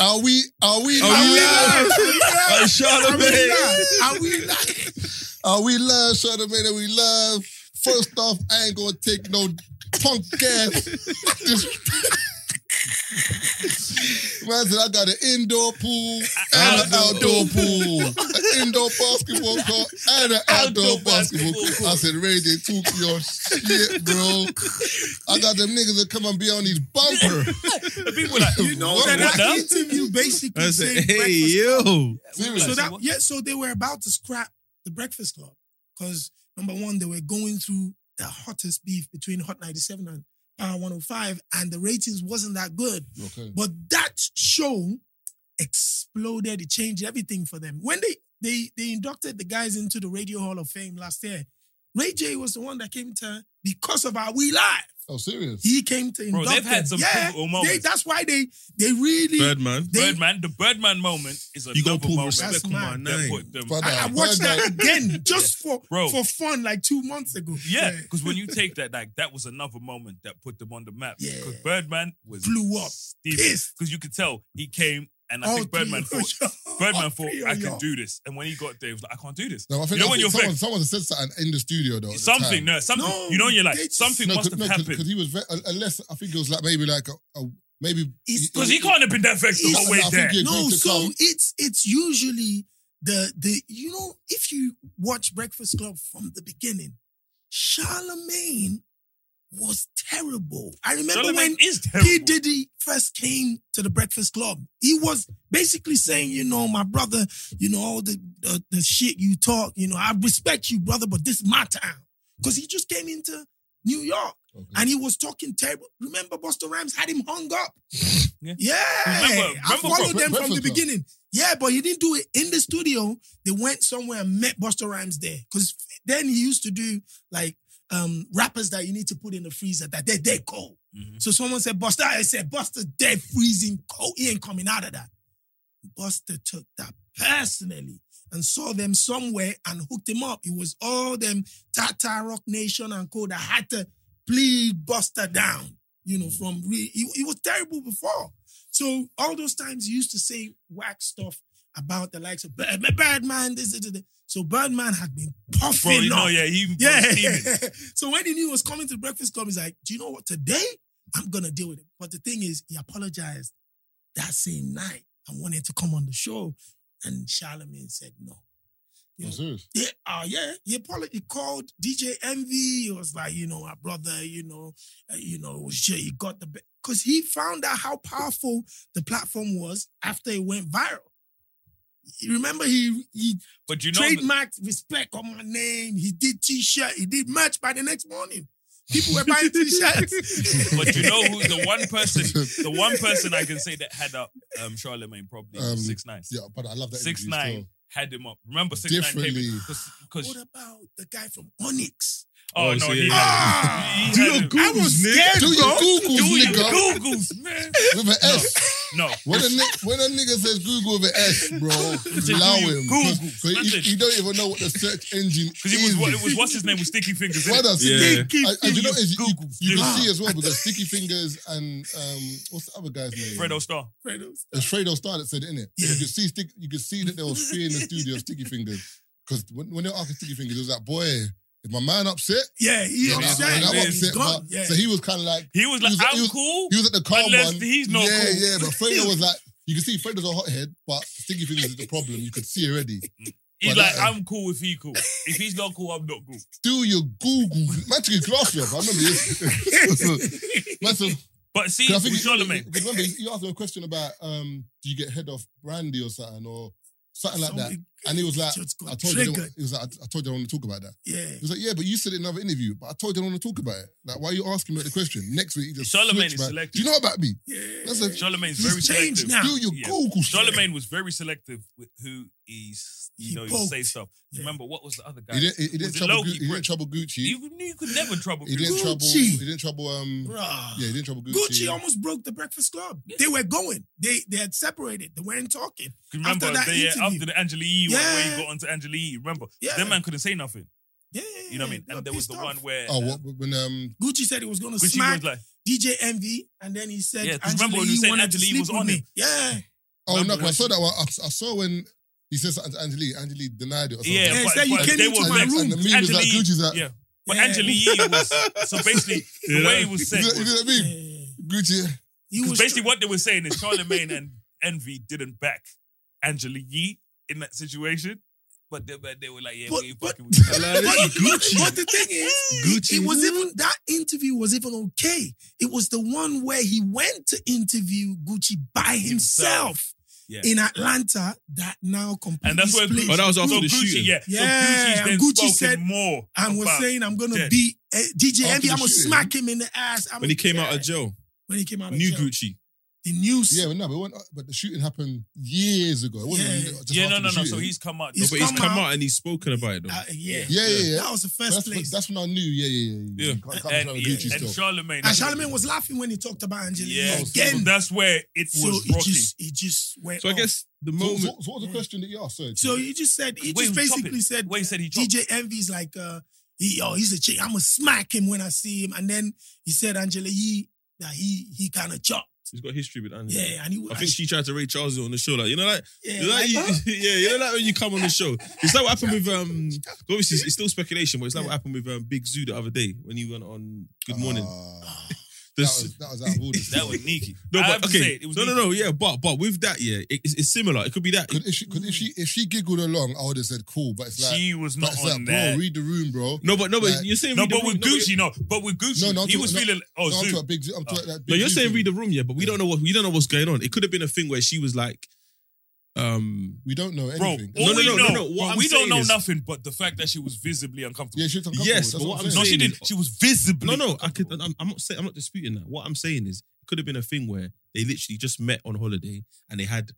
Speaker 1: are we? Are we?
Speaker 4: Are we live? Hey,
Speaker 6: Are we
Speaker 4: Charlamagne.
Speaker 6: live? Are we live?
Speaker 1: Uh, we love Charlamagne and we love. First off, I ain't gonna take no punk ass. Man said I got an indoor pool and an outdoor pool, an indoor basketball court and an outdoor,
Speaker 5: Outdoor
Speaker 1: basketball
Speaker 5: basketball
Speaker 1: court.
Speaker 5: court.
Speaker 1: I said, Ray, they took your shit, bro. I got them niggas that come and be on these bumper.
Speaker 5: The people like,
Speaker 6: You know
Speaker 1: What-
Speaker 6: that
Speaker 5: what
Speaker 6: that
Speaker 5: now?
Speaker 6: interview basically
Speaker 4: I
Speaker 6: said
Speaker 4: said, hey,
Speaker 6: Breakfast
Speaker 4: yo.
Speaker 1: Seriously.
Speaker 6: So that yeah, so they were about to scrap the Breakfast Club because number one, they were going through the hottest beef between Hot 97 and Power 105, and the ratings wasn't that good.
Speaker 1: Okay.
Speaker 6: But that show exploded. It changed everything for them. When they they they inducted the guys into the Radio Hall of Fame last year, Ray J was the one that came to because of our We Live.
Speaker 1: Oh, serious?
Speaker 6: He came to
Speaker 5: Bro,
Speaker 6: induct
Speaker 5: they've had
Speaker 6: them.
Speaker 5: some
Speaker 6: yeah,
Speaker 5: pivotal
Speaker 6: they,
Speaker 5: moments.
Speaker 6: that's why they they really
Speaker 4: Birdman.
Speaker 6: they-
Speaker 5: Birdman, the Birdman moment is another
Speaker 4: You gotta pull
Speaker 5: moment
Speaker 4: respect
Speaker 6: That's
Speaker 4: on my
Speaker 6: mad.
Speaker 5: that
Speaker 4: name.
Speaker 5: put them.
Speaker 1: But-
Speaker 6: I, I watched that
Speaker 1: Birdman-
Speaker 6: again just for
Speaker 5: Bro.
Speaker 6: for fun like two months ago.
Speaker 5: Yeah, because when you take that, like that was another moment that put them on the map.
Speaker 6: Yeah.
Speaker 5: Because Birdman was
Speaker 6: Blew up. Pissed.
Speaker 5: Because you could tell he came, and I
Speaker 6: All
Speaker 5: think oh, Birdman
Speaker 6: three
Speaker 5: thought
Speaker 6: y'all.
Speaker 5: Birdman
Speaker 6: All oh,
Speaker 5: thought
Speaker 6: three of
Speaker 5: I can
Speaker 6: y'all.
Speaker 5: do this, and when he got there, he was like, I can't do this.
Speaker 1: No, I think,
Speaker 5: you know
Speaker 1: I
Speaker 5: when
Speaker 1: think
Speaker 5: you're
Speaker 1: someone,
Speaker 5: very,
Speaker 1: someone said something in the studio though. at the
Speaker 5: something,
Speaker 1: time.
Speaker 5: no, something.
Speaker 6: No,
Speaker 5: you know, you're like
Speaker 6: they-
Speaker 5: something
Speaker 1: No,
Speaker 5: must
Speaker 1: cause,
Speaker 5: have
Speaker 1: no,
Speaker 5: happened
Speaker 1: because he was very, uh, unless I think it was like maybe like a, a maybe
Speaker 6: It's-
Speaker 5: because he can't have been that vexed the
Speaker 6: It's-
Speaker 5: whole way
Speaker 1: I think
Speaker 5: there.
Speaker 1: he-
Speaker 6: No,
Speaker 1: agreed to
Speaker 6: so
Speaker 1: come.
Speaker 6: it's it's usually the the you know if you watch Breakfast Club from the beginning, Charlamagne was terrible. I remember
Speaker 5: Charlamagne
Speaker 6: when
Speaker 5: is terrible.
Speaker 6: P Diddy first came to the Breakfast Club, he was basically saying, you know, my brother, you know, all the the, the shit you talk, you know, I respect you, brother, but this is my town because he just came into New York.
Speaker 1: Okay.
Speaker 6: And he was talking terrible. Remember, Busta Rhymes had him hung up.
Speaker 5: Yeah.
Speaker 6: Yeah.
Speaker 5: Remember-
Speaker 6: I
Speaker 5: remember
Speaker 6: followed them from the
Speaker 1: Club?
Speaker 6: beginning. Yeah, but he didn't do it in the studio. They went somewhere and met Busta Rhymes there. Because then he used to do like um rappers that you need to put in the freezer that they're dead cold.
Speaker 5: Mhm.
Speaker 6: So someone said, Busta, I said, Busta dead freezing cold. He ain't coming out of that. Busta took that personally and saw them somewhere and hooked him up. It was all them Tata Rock Nation and co that had to plead Busta down. You know, from re- he, he was terrible before. So all those times he used to say whack stuff about the likes of Bird- Birdman. This, this, this. So Birdman had been puffing
Speaker 5: Bro,
Speaker 6: up.
Speaker 5: yeah, he
Speaker 6: Yeah. so when he knew he was coming to Breakfast Club, he's like, do you know what? Today, I'm going to deal with it. But the thing is, he apologized that same night and wanted to come on the show. And Charlamagne said no. You know, yeah, uh, yeah. He apologized. He called DJ Envy. He was like, you know, my brother, you know, uh, you know, sure he got the because he found out how powerful the platform was after it went viral. You remember he he
Speaker 5: But you know, the-
Speaker 6: trademarked respect on my name. He did t-shirt. He did merch by the next morning. People were buying t-shirts.
Speaker 5: but you know who the one person, the one person I can say that had up um, Charlamagne probably
Speaker 1: Um,
Speaker 5: six nine.
Speaker 1: Yeah, but I love that.
Speaker 5: Six
Speaker 1: interview
Speaker 5: nine had him up. Remember six nine came
Speaker 1: Differently.
Speaker 5: in
Speaker 6: what about the guy from Onyx?
Speaker 5: oh,
Speaker 4: Oh,
Speaker 5: no
Speaker 4: so
Speaker 5: he
Speaker 4: yeah.
Speaker 5: had,
Speaker 6: Ah!
Speaker 5: he
Speaker 4: Do
Speaker 5: had
Speaker 4: your
Speaker 5: him.
Speaker 4: Googles,
Speaker 6: I was
Speaker 4: nigga.
Speaker 6: scared,
Speaker 1: Do your
Speaker 6: bro.
Speaker 1: Googles,
Speaker 5: Do your
Speaker 1: nigga.
Speaker 5: Googles, man.
Speaker 1: With an S.
Speaker 5: No,
Speaker 1: When a, ni- when a nigga says Google with an S, bro, allow
Speaker 5: do you
Speaker 1: him.
Speaker 5: Google?
Speaker 1: Because he, he don't even know what the search engine
Speaker 5: because
Speaker 1: is.
Speaker 5: it was what it was. What's his name? Was Sticky Fingers. innit?
Speaker 1: Brother,
Speaker 4: Yeah.
Speaker 1: Sticky- and- and you know, is you,
Speaker 5: Google.
Speaker 1: you can see as well because Sticky Fingers and um, what's the other guy's name?
Speaker 5: Fredro Starr.
Speaker 6: Fredro's.
Speaker 1: It's Fredro Starr that said it, innit?
Speaker 6: Yeah.
Speaker 1: You could see stick, you could see that there was fear in the studio of Sticky Fingers. Because when, when they were asking Sticky Fingers, it was like, boy, is my man upset?
Speaker 6: Yeah, he
Speaker 5: Yeah,
Speaker 6: upset.
Speaker 1: And I'm
Speaker 5: yeah,
Speaker 6: He's
Speaker 1: upset, but-
Speaker 6: Yeah.
Speaker 1: So he was kind of like,
Speaker 5: He was like,
Speaker 1: He was-
Speaker 5: I'm
Speaker 1: he was-
Speaker 5: cool.
Speaker 1: he was at the calm one.
Speaker 5: he's not
Speaker 1: yeah,
Speaker 5: cool.
Speaker 1: yeah, but Fredro was like, you can see Fredro's a hothead, but Sticky Fingers is the problem. You could see already.
Speaker 5: He's
Speaker 1: But
Speaker 5: like,
Speaker 1: that-
Speaker 5: I'm cool if he cool. If he's not cool, I'm not cool.
Speaker 1: Do your Google. Man took his glasses off. I remember this. Man said,
Speaker 5: But see,
Speaker 1: I think Charlamagne, remember, you asked him a question about um, do you get head off brandy or something or something like that.
Speaker 6: Something-
Speaker 1: And he was like, I told you, I
Speaker 6: triggered.
Speaker 1: don't- he was like, I I told you I don't want to talk about that.
Speaker 6: Yeah.
Speaker 1: He was like, yeah, but you said it in another interview, but I told you I don't want to talk about it. Like, why are you asking me the question? Next week, he just Charlamagne
Speaker 5: is
Speaker 1: man.
Speaker 5: selective.
Speaker 1: Do you know about me?
Speaker 6: Yeah.
Speaker 1: That's a-
Speaker 6: Charlamagne's
Speaker 5: very
Speaker 6: changed
Speaker 5: selective.
Speaker 6: now.
Speaker 1: Do your
Speaker 5: Yeah.
Speaker 1: Google shit.
Speaker 5: Charlamagne was very selective with who he's, you
Speaker 6: He
Speaker 5: know, he
Speaker 6: poked.
Speaker 5: say stuff.
Speaker 6: Yeah.
Speaker 5: Remember, what was the other guy?
Speaker 1: He didn't, he, he
Speaker 5: Was
Speaker 1: didn't trouble,
Speaker 5: Loki,
Speaker 1: Gu- he didn't trouble Gucci.
Speaker 5: You, knew you could never trouble
Speaker 1: He didn't
Speaker 6: Gucci.
Speaker 1: trouble. He didn't trouble. Um,
Speaker 6: Bruh.
Speaker 1: yeah, he didn't trouble Gucci.
Speaker 6: Gucci almost broke the Breakfast Club. They were going. They they had separated. They weren't talking.
Speaker 5: Remember,
Speaker 6: After that
Speaker 5: the, uh,
Speaker 6: interview.
Speaker 5: after the Angela Yee one where
Speaker 6: Yeah.
Speaker 5: he got onto Angela Yee, remember?
Speaker 6: Yeah.
Speaker 5: That man couldn't say nothing.
Speaker 6: Yeah,
Speaker 5: You know what I mean?
Speaker 6: they were
Speaker 5: And there was the
Speaker 6: pissed
Speaker 5: one
Speaker 6: off.
Speaker 5: where
Speaker 1: Oh, what, when um,
Speaker 6: Gucci said he was going to
Speaker 5: Gucci
Speaker 6: smack
Speaker 5: was like,
Speaker 6: DJ Envy, and then he said,
Speaker 5: Yeah, 'cause
Speaker 6: Angela
Speaker 5: remember when he
Speaker 6: Yee
Speaker 5: said
Speaker 6: wanted
Speaker 5: Angela
Speaker 6: to
Speaker 5: Yee
Speaker 6: sleep
Speaker 5: was
Speaker 6: with
Speaker 5: on
Speaker 6: me.
Speaker 5: him?
Speaker 6: Yeah,
Speaker 1: oh
Speaker 5: Remember
Speaker 1: no, 'cause I
Speaker 5: when
Speaker 1: saw
Speaker 5: she-
Speaker 1: that one. I, I saw when He says something to Angelique. Angelique denied it or something.
Speaker 5: Yeah,
Speaker 6: Yeah,
Speaker 5: but,
Speaker 6: said you
Speaker 5: but
Speaker 6: came
Speaker 5: they
Speaker 6: into
Speaker 5: were
Speaker 6: my
Speaker 1: and,
Speaker 6: room.
Speaker 1: and the meme was like
Speaker 5: Angelique-
Speaker 1: Gucci's like,
Speaker 5: Yeah, but
Speaker 6: Yeah.
Speaker 5: Angelique Yee was so basically the
Speaker 4: Yeah.
Speaker 5: way it was
Speaker 1: you
Speaker 5: said
Speaker 1: know, you know what I mean?
Speaker 6: Yeah.
Speaker 1: Gucci.
Speaker 6: He was
Speaker 5: basically
Speaker 6: tr-
Speaker 5: what they were saying is Charlamagne and Envy didn't back Angela Yee in that situation. But they, but they were like, yeah,
Speaker 6: But-
Speaker 5: we ain't
Speaker 6: but-
Speaker 5: fucking with you.
Speaker 6: but, but the thing is,
Speaker 4: Gucci.
Speaker 6: it was even that interview was even okay. It was the one where he went to interview Gucci by himself,
Speaker 5: Yeah.
Speaker 6: in Atlanta that now completely
Speaker 5: And that's where
Speaker 6: split.
Speaker 5: Gucci,
Speaker 4: Oh, that was after
Speaker 5: so
Speaker 4: the
Speaker 5: Gucci,
Speaker 4: shooting.
Speaker 5: Yeah,
Speaker 6: Yeah,
Speaker 5: so
Speaker 6: and Gucci said-
Speaker 5: more
Speaker 6: and was saying, "I'm gonna
Speaker 5: Dead.
Speaker 6: beat uh, DJ
Speaker 1: After
Speaker 6: Envy. I'm gonna
Speaker 1: shooting.
Speaker 6: smack him in the ass." I'm
Speaker 4: when he came
Speaker 6: yeah.
Speaker 4: out of jail.
Speaker 6: when he came out of
Speaker 4: New
Speaker 6: jail.
Speaker 4: Gucci.
Speaker 6: The news.
Speaker 1: Yeah, but no, but, it wasn't- but the shooting happened years ago. It wasn't
Speaker 6: Yeah.
Speaker 1: just
Speaker 5: yeah, no,
Speaker 1: after
Speaker 5: no,
Speaker 1: the
Speaker 5: no. So
Speaker 1: shooting.
Speaker 5: he's come out.
Speaker 6: He's
Speaker 4: but he's
Speaker 6: come
Speaker 4: come
Speaker 6: out-
Speaker 4: out and he's spoken about it though.
Speaker 6: Uh, yeah.
Speaker 1: Yeah, yeah, yeah.
Speaker 6: That was the first
Speaker 1: that's,
Speaker 6: place.
Speaker 1: that's when I knew. Yeah, yeah, yeah.
Speaker 4: Yeah.
Speaker 1: You can't- can't
Speaker 5: and,
Speaker 1: try
Speaker 5: yeah,
Speaker 1: Gucci
Speaker 5: and
Speaker 1: stuff.
Speaker 5: Charlamagne.
Speaker 6: and Charlamagne was laughing when he talked about Angelina
Speaker 5: yeah,
Speaker 6: again.
Speaker 5: so that's where it
Speaker 6: so
Speaker 5: was
Speaker 6: it
Speaker 5: rocky.
Speaker 6: just it just went.
Speaker 4: So I
Speaker 6: off.
Speaker 4: guess the
Speaker 1: So,
Speaker 4: moment.
Speaker 1: so, so what was the question that you asked? Sorry,
Speaker 6: So he just said he
Speaker 5: Wait,
Speaker 6: just
Speaker 5: he chopped
Speaker 6: basically
Speaker 5: it.
Speaker 6: said
Speaker 5: Wait, he said he chopped
Speaker 6: DJ Envy's like uh he oh he's a chick. I'm gonna smack him when I see him. And then he said Angela Yee that he he kind of chopped.
Speaker 4: He's got history with Angela.
Speaker 6: Yeah, and he
Speaker 4: I think she tried to Ray Charles on the show, like you know, like
Speaker 6: yeah,
Speaker 4: you know, like,
Speaker 6: like,
Speaker 4: you, yeah, you know, like when you come on the show. It's like what happened with um. Obviously, it's still speculation, but it's like
Speaker 6: Yeah.
Speaker 4: what happened with um, Big Zuu the other day when he went on Good Morning.
Speaker 1: Ah,
Speaker 4: The
Speaker 1: that, was, that was out of order.
Speaker 5: That was Nikki.
Speaker 4: no,
Speaker 5: I
Speaker 4: but
Speaker 5: have to
Speaker 4: okay,
Speaker 5: say, it was
Speaker 4: no, no,
Speaker 5: Nikki.
Speaker 4: no, yeah, but but with that, yeah, it, it's, it's similar. It could be that.
Speaker 1: Cause if she, cause if she, if she giggled along, I would have said cool. But it's like,
Speaker 5: she was
Speaker 1: but
Speaker 5: not
Speaker 1: it's
Speaker 5: on
Speaker 1: like, bro,
Speaker 5: there.
Speaker 1: read the room, bro.
Speaker 4: no, but no, but
Speaker 1: Like-
Speaker 4: you're saying
Speaker 5: No,
Speaker 4: read the
Speaker 5: but
Speaker 4: room,
Speaker 5: with
Speaker 4: no,
Speaker 5: Gucci, no. But with Gucci,
Speaker 1: No, no, I'm
Speaker 5: he was
Speaker 1: talking-
Speaker 5: feeling. Oh,
Speaker 1: no, I'm
Speaker 5: Zuu.
Speaker 1: talking big. I'm talking that
Speaker 4: No, you're
Speaker 1: Zuu
Speaker 4: saying
Speaker 1: thing.
Speaker 4: read the room, yeah, but we don't know what we don't know what's going on. It could have been a thing where she was like, um,
Speaker 1: We don't know
Speaker 5: Bro,
Speaker 1: anything.
Speaker 5: all
Speaker 4: No, no,
Speaker 5: we
Speaker 4: no,
Speaker 5: know,
Speaker 4: no, no. What
Speaker 5: bro,
Speaker 4: I'm
Speaker 5: we don't
Speaker 4: saying
Speaker 5: know
Speaker 4: is-
Speaker 5: nothing but the fact that she was visibly uncomfortable.
Speaker 1: yeah, she's uncomfortable.
Speaker 4: Yes,
Speaker 1: That's
Speaker 4: but
Speaker 1: what
Speaker 4: what
Speaker 1: I'm
Speaker 4: I'm
Speaker 1: saying.
Speaker 5: no, she
Speaker 4: saying
Speaker 5: didn't. She was visibly.
Speaker 4: no, no, I could,
Speaker 5: uncomfortable.
Speaker 4: I'm, I'm not saying I'm not disputing that. What I'm saying is, it could have been a thing where they literally just met on holiday and they had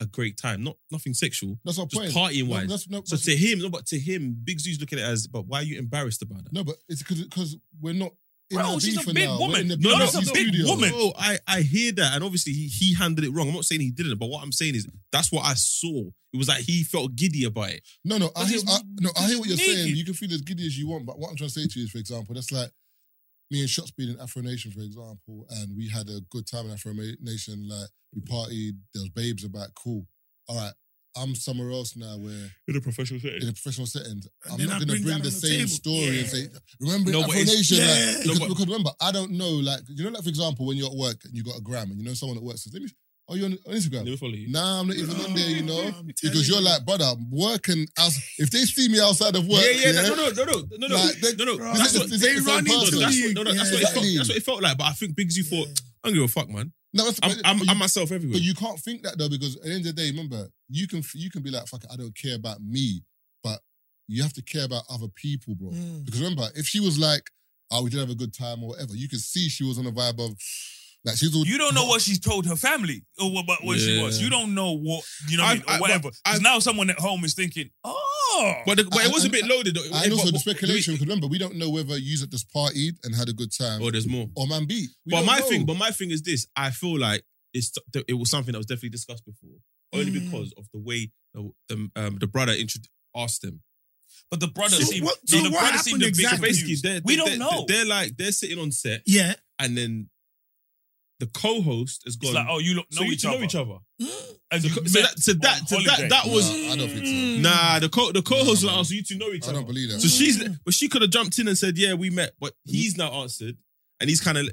Speaker 4: a great time, not nothing sexual,
Speaker 1: That's my
Speaker 4: just
Speaker 1: point.
Speaker 4: partying
Speaker 1: No,
Speaker 4: wise.
Speaker 1: that's, no,
Speaker 4: So
Speaker 1: that's-
Speaker 4: to him, no, but to him, Big Zuu's looking at it as, but why are you embarrassed about that?
Speaker 1: no, but it's because because we're not in
Speaker 5: Bro, she's a big
Speaker 1: now.
Speaker 5: woman.
Speaker 1: We're
Speaker 5: No,
Speaker 1: BBC
Speaker 5: that's a big
Speaker 1: studio.
Speaker 5: woman.
Speaker 4: Oh, I, I hear that, and obviously he, he handled it wrong. I'm not saying he didn't, but what I'm saying is that's what I saw. It was like he felt giddy about it.
Speaker 1: No, no, I hear, I, no, I hear what you're
Speaker 5: he's
Speaker 1: saying. You can feel as giddy as you want, but what I'm trying to say to you is, for example, that's like me and Shots being in Afro Nation, for example, and we had a good time in Afro Nation. Like we partied, there was babes about, cool. All right, I'm somewhere else now where
Speaker 4: In a professional setting.
Speaker 1: in a professional setting, I'm not going to
Speaker 6: bring
Speaker 1: bring the
Speaker 6: on the
Speaker 1: same
Speaker 6: table.
Speaker 1: story and say, remember
Speaker 4: No,
Speaker 1: in
Speaker 4: but
Speaker 1: Afro
Speaker 4: it's-
Speaker 1: Nation,
Speaker 6: Yeah.
Speaker 1: like,
Speaker 6: No,
Speaker 1: because,
Speaker 4: but-
Speaker 1: because remember, I don't know, like, you know, like for example, when you're at work and you got a gram and you know someone at work says, let me, oh, you're on, on Instagram.
Speaker 4: Let me follow you.
Speaker 1: Nah, I'm not even on there, you know,
Speaker 6: I'm
Speaker 1: because you're like, brother, I'm working. Out, if they see me outside of work,
Speaker 4: yeah, yeah, no, no, no, no, no, no, no,
Speaker 1: Like, they-
Speaker 4: no, no.
Speaker 6: Bro,
Speaker 4: That's
Speaker 1: Is it-
Speaker 4: what,
Speaker 1: is
Speaker 6: they
Speaker 1: it the same
Speaker 6: run into
Speaker 4: that's
Speaker 6: me.
Speaker 4: what, no, no, that's what it felt. That's what it felt like. But I think Big Z thought, I don't give a fuck, man.
Speaker 1: No, that's,
Speaker 4: I'm,
Speaker 1: but-
Speaker 4: I'm,
Speaker 1: but you-
Speaker 4: I'm myself everywhere.
Speaker 1: But you can't think that though, because at the end of the day, remember, you can you can be like, fuck it, I don't care about me, but you have to care about other people, bro.
Speaker 6: Mm.
Speaker 1: Because remember, if she was like, oh, we did have a good time or whatever, you could see she was on a vibe of like she's all
Speaker 5: You don't know what she's told her family or what, what, what she was. You don't know what you know, what I mean,
Speaker 4: I've-
Speaker 5: or whatever.
Speaker 4: but
Speaker 5: 'Cause
Speaker 4: I've-
Speaker 5: now someone at home is thinking, oh,
Speaker 4: but, the, but it was a bit loaded. though.
Speaker 1: and also
Speaker 4: But-
Speaker 1: the speculation, because remember, we don't know whether you at just partied and had a good time
Speaker 4: Oh, there's more.
Speaker 1: or man beat. We
Speaker 4: but my
Speaker 1: know.
Speaker 4: thing, but my thing is this: I feel like it's it was something that was definitely discussed before, only
Speaker 6: Mm.
Speaker 4: because of the way the the, um, the brother intro- asked them.
Speaker 5: but the brother
Speaker 6: So
Speaker 5: seemed
Speaker 6: what-
Speaker 5: no, the
Speaker 6: what
Speaker 5: brother seemed
Speaker 6: happened
Speaker 5: a bit
Speaker 4: So
Speaker 6: exactly?
Speaker 4: basically,
Speaker 5: confused.
Speaker 4: they're,
Speaker 5: we
Speaker 4: they're,
Speaker 5: don't know.
Speaker 4: They're like they're sitting on set,
Speaker 6: Yeah.
Speaker 4: and then the co-host is
Speaker 5: it's
Speaker 4: gone.
Speaker 5: like, oh, you look,
Speaker 4: so
Speaker 5: know,
Speaker 4: you
Speaker 5: each
Speaker 4: two
Speaker 5: other.
Speaker 4: know each other.
Speaker 5: And
Speaker 4: So,
Speaker 5: you
Speaker 4: so
Speaker 5: met
Speaker 4: that, so that,
Speaker 5: on
Speaker 4: so that, that was
Speaker 1: Nah, I don't think so.
Speaker 6: Mm.
Speaker 4: nah. The co the co-host
Speaker 1: Nah,
Speaker 4: was like, oh, so you two know each
Speaker 1: I
Speaker 4: other.
Speaker 1: I don't believe that.
Speaker 4: So she's,
Speaker 6: Mm.
Speaker 4: but she could have jumped in and said, yeah, we met, but he's now answered, and he's kind of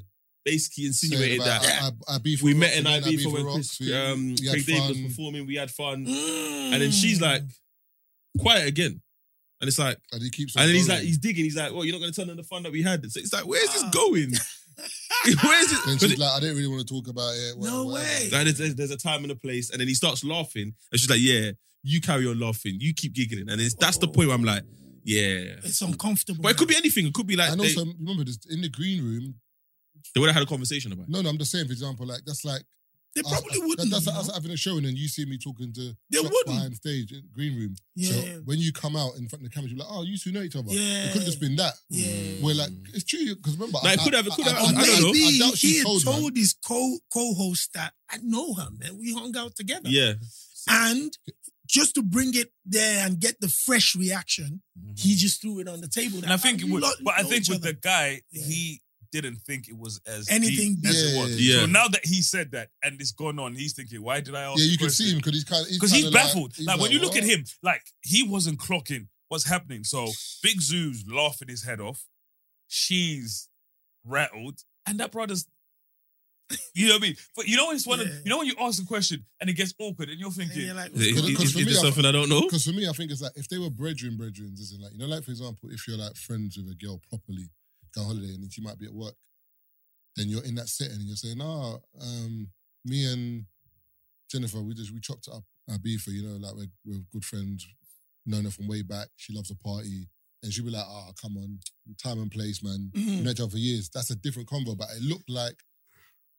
Speaker 4: basically insinuated
Speaker 1: about,
Speaker 4: that.
Speaker 1: I, I, I beef
Speaker 4: we
Speaker 1: with
Speaker 4: met
Speaker 1: Rocks,
Speaker 4: in
Speaker 1: we
Speaker 4: IB for when
Speaker 1: Rocks,
Speaker 4: Chris,
Speaker 1: we-
Speaker 4: um,
Speaker 1: we
Speaker 4: Craig David was performing. We had fun, and then she's like, quiet again, and it's like,
Speaker 1: And he keeps
Speaker 4: and then he's like, he's digging. He's like, well, you're not going to turn on the fun that we had. So it's like, where's this
Speaker 6: Ah.
Speaker 4: going? where's it?
Speaker 1: Then
Speaker 4: 'cause
Speaker 1: she's
Speaker 4: it-
Speaker 1: like, I didn't really want to talk about it.
Speaker 6: No way.
Speaker 1: whatever.
Speaker 4: like, there's, there's- there's a time and a place, and then he starts laughing, and she's like, yeah, you carry on laughing, you keep giggling, and it's, that's the point where I'm like, yeah.
Speaker 6: It's uncomfortable.
Speaker 4: But it could be anything. It could be like
Speaker 1: And
Speaker 4: they,
Speaker 1: also, remember, this, in the green room,
Speaker 4: they would have had a conversation about it.
Speaker 1: no, no, I'm just saying, for example, like, that's like,
Speaker 6: They
Speaker 1: us-
Speaker 6: probably
Speaker 1: that-
Speaker 6: wouldn't.
Speaker 1: That's
Speaker 6: you
Speaker 1: like us having a show and then you see me talking to
Speaker 6: They
Speaker 1: shots
Speaker 6: wouldn't.
Speaker 1: behind stage in green room.
Speaker 6: Yeah.
Speaker 1: So when you come out in front of the camera, you're like, oh, you two know each other.
Speaker 6: Yeah.
Speaker 1: It could have just been that.
Speaker 6: Yeah.
Speaker 1: We're like, it's true, because remember,
Speaker 4: Nah,
Speaker 1: I,
Speaker 4: it could have- it
Speaker 1: I-
Speaker 4: could
Speaker 1: I-
Speaker 4: have-
Speaker 1: I-
Speaker 6: Or
Speaker 4: I don't know.
Speaker 6: maybe
Speaker 1: I doubt
Speaker 6: he
Speaker 1: she
Speaker 6: had
Speaker 1: told,
Speaker 6: told,
Speaker 1: man.
Speaker 6: his co co-host that I know her, man. We hung out together.
Speaker 4: Yeah.
Speaker 6: And just to bring it there and get the fresh reaction, he mm-hmm. just threw it on the table.
Speaker 5: And I think, it would, but I think with
Speaker 6: other.
Speaker 5: the guy,
Speaker 6: Yeah.
Speaker 5: he didn't think it was as
Speaker 6: Anything
Speaker 5: deep as it was.
Speaker 4: Yeah, yeah.
Speaker 5: So now that he said that and it's gone on, he's thinking, why did I ask?
Speaker 1: Yeah, you can see him because he's kind of
Speaker 5: because he's baffled.
Speaker 1: he's
Speaker 5: Like, when you look at him, like he wasn't clocking what's happening. So Big Zuu's laughing his head off. She's rattled, and that brother's. You know what I mean? But you know when it's one of
Speaker 6: Yeah.
Speaker 5: you know when you ask a question and it gets awkward and you're
Speaker 6: And
Speaker 5: thinking,
Speaker 6: you're like,
Speaker 4: Is, it-
Speaker 1: Because-
Speaker 4: is, is
Speaker 1: for
Speaker 4: there
Speaker 1: me, I-
Speaker 4: something I don't know?
Speaker 1: Because for me, I think it's like if they were brethren, brethren, isn't like you know, like for example, if you're like friends with a girl properly, go holiday, and then she might be at work, then you're in that setting and you're saying, "Ah, um, me and Jennifer, we just we chopped it up our beef, you know, like we're, we're good friends, known her from way back. She loves a party." And she'll be like, "Ah, come on, time and place, man.
Speaker 6: Mhm.
Speaker 1: We know each other for years. That's a different convo, but it looked like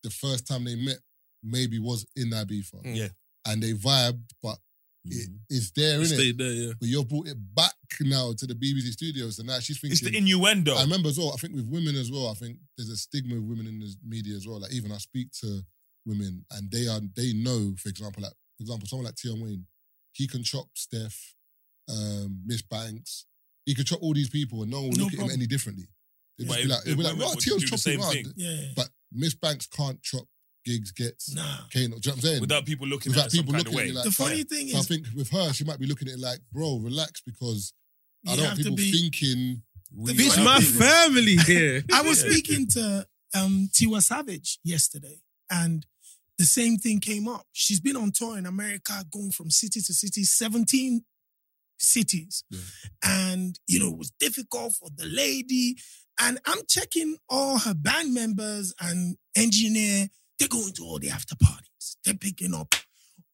Speaker 1: the first time they met maybe was in that beef,
Speaker 4: Mm.
Speaker 5: Yeah.
Speaker 1: and they vibed, but it, it's there, in
Speaker 4: It
Speaker 1: innit?
Speaker 4: stayed there, yeah.
Speaker 1: But you've brought it back now to the BBC studios, and now she's thinking.
Speaker 5: it's the innuendo.
Speaker 1: I remember as well. I think with women as well. I think there's a stigma with women in the media as well. Like even I speak to women, and they are they know. For example, like for example, someone like Tion Wayne, he can chop Steph, um, Miss Banks. He could chop all these people, and no one will
Speaker 6: No
Speaker 1: look at him any differently. They
Speaker 5: But
Speaker 1: just be like,
Speaker 5: if
Speaker 1: they'll be like,
Speaker 5: women
Speaker 1: "What? Tion's chopping
Speaker 5: same
Speaker 1: hard."
Speaker 5: thing.
Speaker 6: yeah,
Speaker 1: But Miss Banks can't chop gigs, gets
Speaker 6: nah.
Speaker 1: Kano. Do you know what I'm saying?
Speaker 5: without people looking
Speaker 1: Without
Speaker 5: at it some
Speaker 1: people
Speaker 5: kind of
Speaker 1: looking at
Speaker 5: way.
Speaker 1: you like
Speaker 6: the
Speaker 1: that.
Speaker 6: funny thing
Speaker 1: So I think with her, she might be looking at it like, bro, relax, because I don't
Speaker 6: have
Speaker 1: want people
Speaker 6: be.
Speaker 1: thinking.
Speaker 5: We
Speaker 6: Bitch,
Speaker 4: my
Speaker 5: people-
Speaker 4: family here.
Speaker 6: I was
Speaker 5: Yeah.
Speaker 6: speaking to um, Tiwa Savage yesterday, and the same thing came up. She's been on tour in America, going from city to city, 17 cities.
Speaker 1: Yeah.
Speaker 6: And, you know, it was difficult for the lady. And I'm checking all her band members and engineer. They're going to all the after parties. They're picking up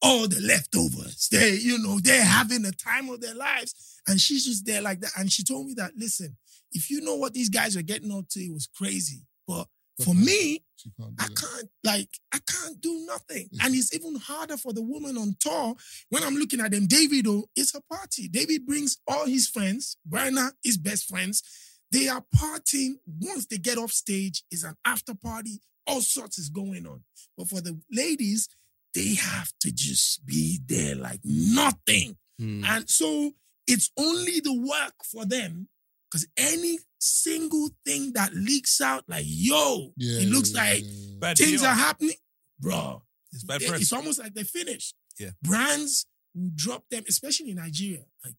Speaker 6: all the leftovers. They, you know, they're having the time of their lives. And she's just there like that. And she told me that, listen, if you know what these guys were getting up to, it was crazy. But for me,
Speaker 1: can't
Speaker 6: I can't like I can't do nothing.
Speaker 1: Yeah.
Speaker 6: And it's even harder for the woman on tour. When I'm looking at them, David, oh, it's a party. David brings all his friends, Brenna, his best friends. They are partying. Once they get off stage, it's an after party. All sorts is going on. But for the ladies, they have to just be there like nothing.
Speaker 4: Hmm.
Speaker 6: And so it's only the work for them because any single thing that leaks out, like, yo,
Speaker 1: Yeah,
Speaker 6: it looks
Speaker 1: yeah,
Speaker 6: like
Speaker 1: yeah, yeah.
Speaker 6: Things are happening, bro.
Speaker 5: It's bad
Speaker 6: it- It's almost like they're finished.
Speaker 5: Yeah.
Speaker 6: Brands will drop them, especially in Nigeria, like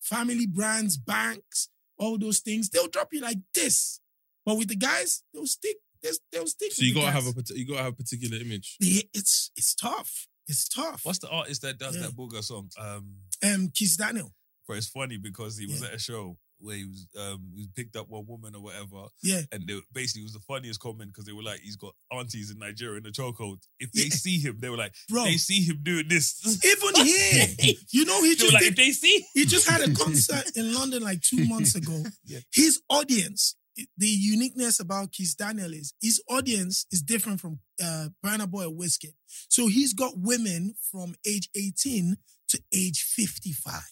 Speaker 6: family brands, banks, all those things. They'll drop you like this. But with the guys, they'll stick. They'll, they'll.
Speaker 4: So you gotta have a you gotta have a particular image.
Speaker 6: It's it's tough. It's tough.
Speaker 5: What's the artist that does
Speaker 6: Yeah.
Speaker 5: that Buga song? Um,
Speaker 6: um Kizz Daniel?
Speaker 5: but it's funny because he was
Speaker 6: Yeah.
Speaker 5: at a show where he was um he picked up one woman or whatever,
Speaker 6: Yeah.
Speaker 5: and they, basically it was the funniest comment because they were like, he's got aunties in Nigeria in the chokehold. If they
Speaker 6: Yeah.
Speaker 5: see him, they were like,
Speaker 6: Bro.
Speaker 5: they see him doing this.
Speaker 6: Even here, you know, he
Speaker 5: they were
Speaker 6: just
Speaker 5: like,
Speaker 6: did
Speaker 5: if they see,
Speaker 6: He just had a concert in London like two months ago.
Speaker 5: Yeah.
Speaker 6: His audience, the uniqueness about Kizz Daniel is his audience is different from uh, Burna Boy or Wizkid. So he's got women from age 18 to age 55.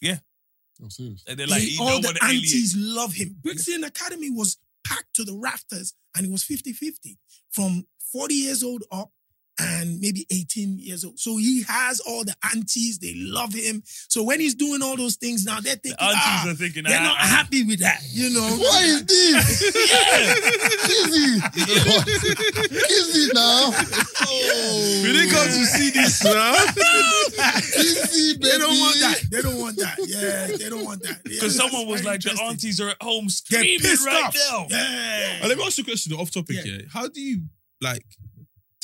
Speaker 1: Oh, serious.
Speaker 5: and they're like,
Speaker 6: He-
Speaker 5: he
Speaker 6: all the
Speaker 5: want to alienate.
Speaker 6: aunties love him. Brixton Academy was packed to the rafters and it was 50-50 from 40 years old up and maybe 18 years old. So he has all the aunties, they love him. So when he's doing all those things now, they're thinking,
Speaker 5: The aunties
Speaker 6: ah,
Speaker 5: are thinking,
Speaker 6: they're
Speaker 5: ah,
Speaker 6: not
Speaker 5: ah.
Speaker 6: happy with that, you know.
Speaker 1: What is this? Kizzy! Kizzy now! Oh.
Speaker 4: When they come to see this now,
Speaker 1: Kizzy, baby!
Speaker 6: They don't want that. They don't want that. Yeah, they don't want that.
Speaker 5: Because
Speaker 6: that's
Speaker 5: someone was like, the
Speaker 6: interesting.
Speaker 5: aunties are at home screaming right
Speaker 6: off.
Speaker 5: now.
Speaker 6: Yeah.
Speaker 4: And let me ask you a question off topic
Speaker 6: Yeah.
Speaker 4: here. How do you like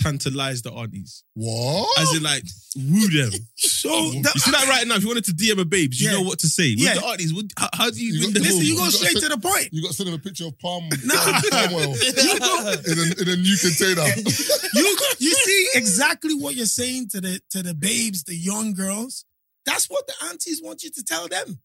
Speaker 4: tantalize the aunties?
Speaker 1: What?
Speaker 4: As in like woo them.
Speaker 6: So
Speaker 4: you see that right now, if you wanted to DM a babes, you
Speaker 6: Yeah.
Speaker 4: know what to say. With
Speaker 6: Yeah.
Speaker 4: the aunties, what, how, how do you,
Speaker 1: You
Speaker 4: win
Speaker 1: got-
Speaker 4: them
Speaker 6: listen, you
Speaker 4: over?
Speaker 6: go
Speaker 1: You got
Speaker 6: straight
Speaker 1: to-
Speaker 6: to the point.
Speaker 1: You got to send him a picture of palm,
Speaker 6: No.
Speaker 1: palm oil
Speaker 6: You go,
Speaker 1: in a, in a new container.
Speaker 6: you you see exactly what you're saying to the to the babes, the young girls. That's what the aunties want you to tell them.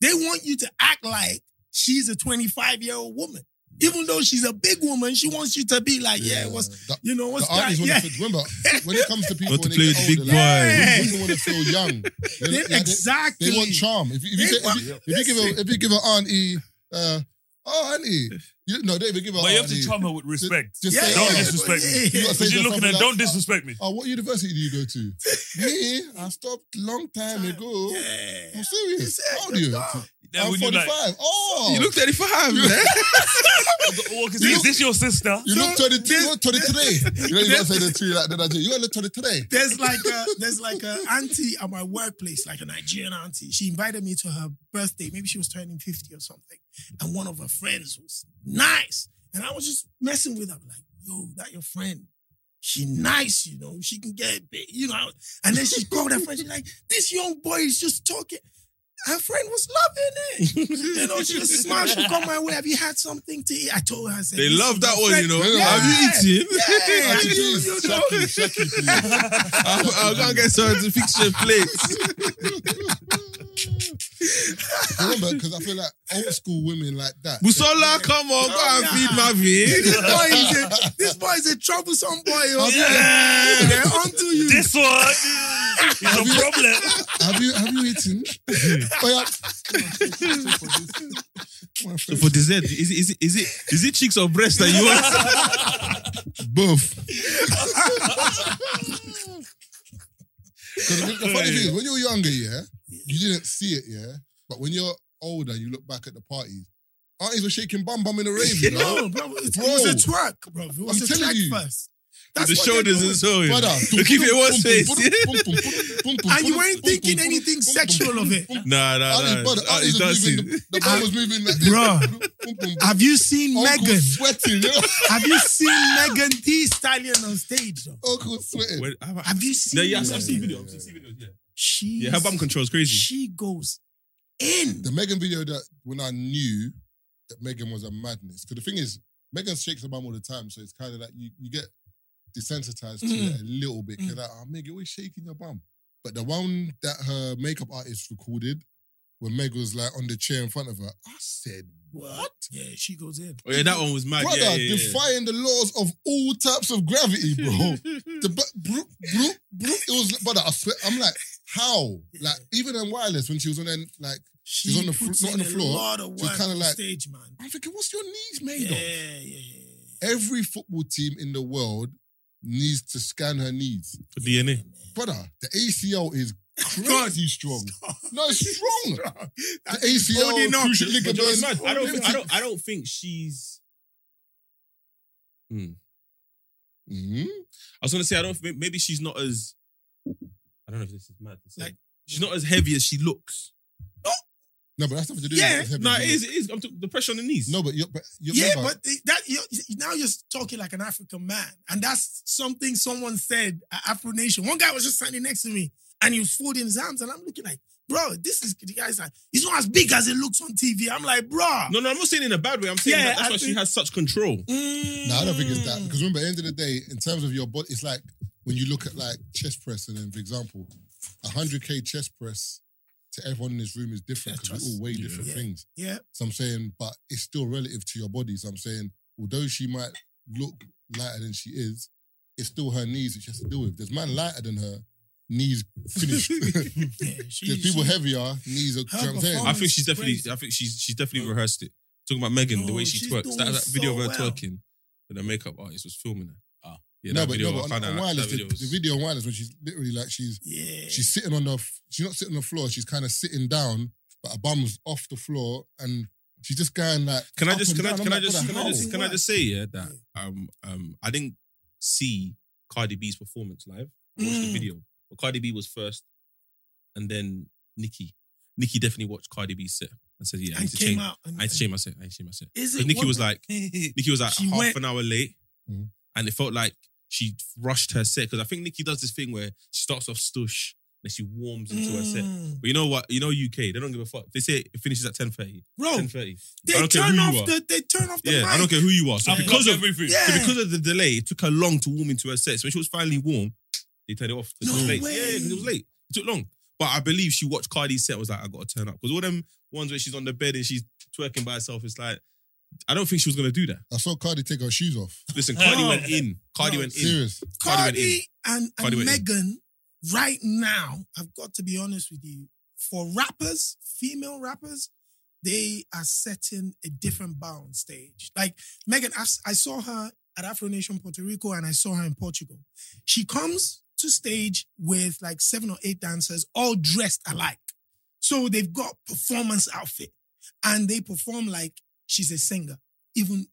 Speaker 6: They want you to act like she's a 25 year old woman, even though she's a big woman. She wants you to be like, yeah, what's
Speaker 1: the,
Speaker 6: you know
Speaker 1: the
Speaker 6: what's that? Yeah.
Speaker 1: to remember when it comes to people
Speaker 4: Want to play
Speaker 1: they
Speaker 4: with
Speaker 1: get
Speaker 4: the big
Speaker 1: older,
Speaker 4: boy.
Speaker 1: like, women want to feel young. They,
Speaker 6: They-
Speaker 1: like, they-
Speaker 6: exactly.
Speaker 1: They want charm. If you, if you,
Speaker 6: They
Speaker 1: say, if
Speaker 6: want-
Speaker 1: you, if you give a if you give an auntie, uh, oh auntie, you, no, they even give her
Speaker 5: But you have to
Speaker 1: auntie.
Speaker 5: charm her with respect.
Speaker 1: Just
Speaker 6: Yeah,
Speaker 1: say,
Speaker 5: Don't
Speaker 1: oh,
Speaker 6: yeah.
Speaker 5: disrespect me.
Speaker 6: You
Speaker 5: Because you're looking at,
Speaker 1: like,
Speaker 5: don't disrespect me.
Speaker 1: Oh, what university do you go to? Me, I stopped long time ago.
Speaker 6: Yeah.
Speaker 1: I'm serious. How old are you?
Speaker 5: Then
Speaker 1: I'm
Speaker 5: when you
Speaker 1: 45.
Speaker 5: like,
Speaker 1: oh,
Speaker 4: You look 35, man.
Speaker 5: and say, is this your sister?
Speaker 1: You look 22. You look 23. You know, you gotta say the two like that. You gotta look 23.
Speaker 6: There's like a there's like a auntie at my workplace, like a Nigerian auntie. She invited me to her birthday. Maybe she was turning 50 or something. And one of her friends was nice. And I was just messing with her. like, yo, that your friend. She nice, you know. She can get big, you know. And then she called her friend. She's like, this young boy is just talking. Her friend was loving it. you know, she just smiled. She come my way. Have you had something to eat? I told her, I said,
Speaker 4: They love that one, you know.
Speaker 1: Yeah.
Speaker 4: Have you eaten?
Speaker 6: Yeah. You- you know.
Speaker 1: Shaki.
Speaker 4: I'm, I'm gonna get someone to fix your plates.
Speaker 1: Remember, because I feel like old school women like that.
Speaker 4: Musola, come on, go and feed my
Speaker 6: This boy is a, this boy is a troublesome boy.
Speaker 5: Yeah.
Speaker 6: They're onto you.
Speaker 5: This one is a problem.
Speaker 1: Have you have you eaten? oh, yeah.
Speaker 4: So for dessert, is it, is it is it is it cheeks or breast that you want?
Speaker 1: both. Because the funny thing is, when you were younger, yeah, you didn't see it, yeah. But when you're older, you look back at the parties. Aunties were shaking bum bum in the rave, you know.
Speaker 6: No, bro, it,
Speaker 1: Bro.
Speaker 6: it was a twerk, bro. It was
Speaker 1: I'm
Speaker 6: a
Speaker 1: telling
Speaker 6: twerk
Speaker 1: you.
Speaker 6: first.
Speaker 4: the shoulders and so. you know.
Speaker 1: Brother,
Speaker 4: To keep it in one space.
Speaker 6: And you weren't thinking anything sexual of it.
Speaker 4: Nah, nah, nah.
Speaker 1: brother,
Speaker 4: Uh, It does
Speaker 1: moving,
Speaker 4: seem.
Speaker 1: the, the bum was moving like this.
Speaker 6: Bro.
Speaker 1: Boom, boom.
Speaker 6: Have you seen
Speaker 1: Uncle
Speaker 6: Megan?
Speaker 1: sweating, you?
Speaker 6: Have you seen Megan Thee Stallion on stage? Though?
Speaker 1: Uncle sweating.
Speaker 4: Wait, have I-
Speaker 6: Have you seen?
Speaker 4: No, yes, I've seen videos. I've seen videos. Yeah,
Speaker 6: She.
Speaker 4: yeah. Her bum control is crazy.
Speaker 6: She goes in.
Speaker 1: The Megan video that when I knew that Megan was a madness. Because the thing is, Megan shakes her bum all the time, so it's kind of like you, you get desensitized to
Speaker 6: Mm.
Speaker 1: it a little bit. You're like, oh, Meg, you're always shaking your bum. But the one that her makeup artist recorded, when Meg was like on the chair in front of her, I said, what?
Speaker 6: Yeah, she goes in.
Speaker 4: Oh yeah, that one was mad.
Speaker 1: Brother,
Speaker 4: yeah, yeah, yeah.
Speaker 1: defying the laws of all types of gravity, bro. the bro, bro, bro, it was, brother, I swear, I'm like, how? Like, even in wireless, when she was on then, like,
Speaker 6: She
Speaker 1: She's on the fl-
Speaker 6: puts
Speaker 1: not on the floor.
Speaker 6: A lot of
Speaker 1: She was kinda like-
Speaker 6: stage, man.
Speaker 1: I'm thinking, what's your knees made
Speaker 6: Yeah,
Speaker 1: of?
Speaker 6: yeah, yeah. yeah.
Speaker 1: Every football team in the world needs to scan her knees.
Speaker 4: For DNA.
Speaker 1: Brother, the ACL is crazy strong. No, it's strong. The ACL,
Speaker 6: holding up.
Speaker 1: cruciate
Speaker 4: But you know what's
Speaker 1: ligament.
Speaker 4: I don't, I don't, I don't think she's. Hmm.
Speaker 1: Mhm.
Speaker 4: I was gonna say I don't. Maybe she's not as. I don't know if this is mad. to say.
Speaker 6: Like-
Speaker 4: she's not as heavy as she looks.
Speaker 1: No, but that's nothing to do
Speaker 6: Yeah.
Speaker 1: with heavy
Speaker 4: No, it is. It is. I'm talking the pressure on the knees.
Speaker 1: No, but you're, but you're
Speaker 6: Yeah,
Speaker 1: remember,
Speaker 6: but that you now you're talking like an African man, and that's something someone said at Afro Nation. One guy was just standing next to me, and he was folding his arms, and I'm looking like, bro, this is the guy's like, he's not as big as it looks on TV. I'm like, bro,
Speaker 4: No, no, I'm not saying in a bad way. I'm saying
Speaker 6: Yeah,
Speaker 4: that that's
Speaker 6: I
Speaker 4: why she
Speaker 6: think-
Speaker 4: has such control.
Speaker 6: Mm.
Speaker 1: No, I don't think it's that. Because remember, at the end of the day, in terms of your body, it's like when you look at like chest press, and then, for example, a 100K chest press to everyone in this room is different because we all weigh different
Speaker 6: Yeah.
Speaker 1: things.
Speaker 6: yeah,
Speaker 1: So I'm saying, but it's still relative to your body. So I'm saying, although she might look lighter than she is, it's still her knees that she has to deal with. There's man lighter than her, knees finished.
Speaker 6: yeah. She,
Speaker 1: There's people
Speaker 6: she-
Speaker 1: heavier, knees are, you know I'm saying?
Speaker 4: I think she's definitely.
Speaker 6: crazy.
Speaker 4: I think she's she's definitely rehearsed it. Talking about Megan, the way she
Speaker 6: she's
Speaker 4: twerks. That, that video
Speaker 6: so
Speaker 4: of her
Speaker 6: well.
Speaker 4: twerking, that the makeup artist was filming her.
Speaker 5: Ah.
Speaker 4: yeah,
Speaker 1: no, but,
Speaker 4: video.
Speaker 1: no, but on, on wireless, the,
Speaker 4: video was.
Speaker 1: the video on wireless when she's literally like she's
Speaker 6: Yeah,
Speaker 1: she's sitting on the she's not sitting on the floor, she's kind of sitting down, but her bum's off the floor and she's just going like
Speaker 4: Can I just can I
Speaker 1: down. I'm
Speaker 4: can I just can I just can I just say yeah that um um I didn't see Cardi B's performance live. I watched the
Speaker 6: Mm.
Speaker 4: video, but Cardi B was first, and then Nicki. Nicki definitely watched Cardi B's set and said, "Yeah, I
Speaker 6: and
Speaker 4: need to
Speaker 6: came
Speaker 4: change.
Speaker 6: out. And,
Speaker 4: I need to change my set. I need to change my set."
Speaker 6: Is it
Speaker 4: Nicki
Speaker 6: what
Speaker 4: was like Nicki was like
Speaker 6: She
Speaker 4: half
Speaker 6: went-
Speaker 4: an hour late,
Speaker 1: Mhm.
Speaker 4: and it felt like she rushed her set because I think Nicki does this thing where she starts off stush, then she warms into her set.
Speaker 6: Mm.
Speaker 4: But you know what? You know UK, they don't give a fuck. They say it finishes at ten thirty.
Speaker 6: bro,
Speaker 4: Ten thirty.
Speaker 6: they
Speaker 4: I don't care
Speaker 6: turn off the they turn off the
Speaker 4: Yeah,
Speaker 6: mic.
Speaker 4: I don't care who you are. So
Speaker 5: I've
Speaker 4: because of
Speaker 5: everything.
Speaker 6: Yeah.
Speaker 4: so because of the delay, it took her long to warm into her set. So when she was finally warm, they turned it off.
Speaker 6: No
Speaker 4: it was late.
Speaker 6: way.
Speaker 4: Yeah, because it was late. It took long. But I believe she watched Cardi's set. Was like, I got to turn up because all them ones where she's on the bed and she's twerking by herself. It's like, I don't think she was gonna do that.
Speaker 1: I saw Cardi take her shoes off.
Speaker 4: Listen, Cardi
Speaker 6: No.
Speaker 4: went in. Cardi
Speaker 6: No,
Speaker 4: went in.
Speaker 1: Serious.
Speaker 4: Cardi went in.
Speaker 6: Cardi and, and
Speaker 4: Cardi went in.
Speaker 6: Megan, right now, I've got to be honest with you, for rappers, female rappers, they are setting a different bar on stage. Like Megan, I, I saw her at Afro Nation Puerto Rico and I saw her in Portugal. She comes to stage with like seven or eight dancers, all dressed alike. So they've got performance outfit. and they perform like she's a singer, even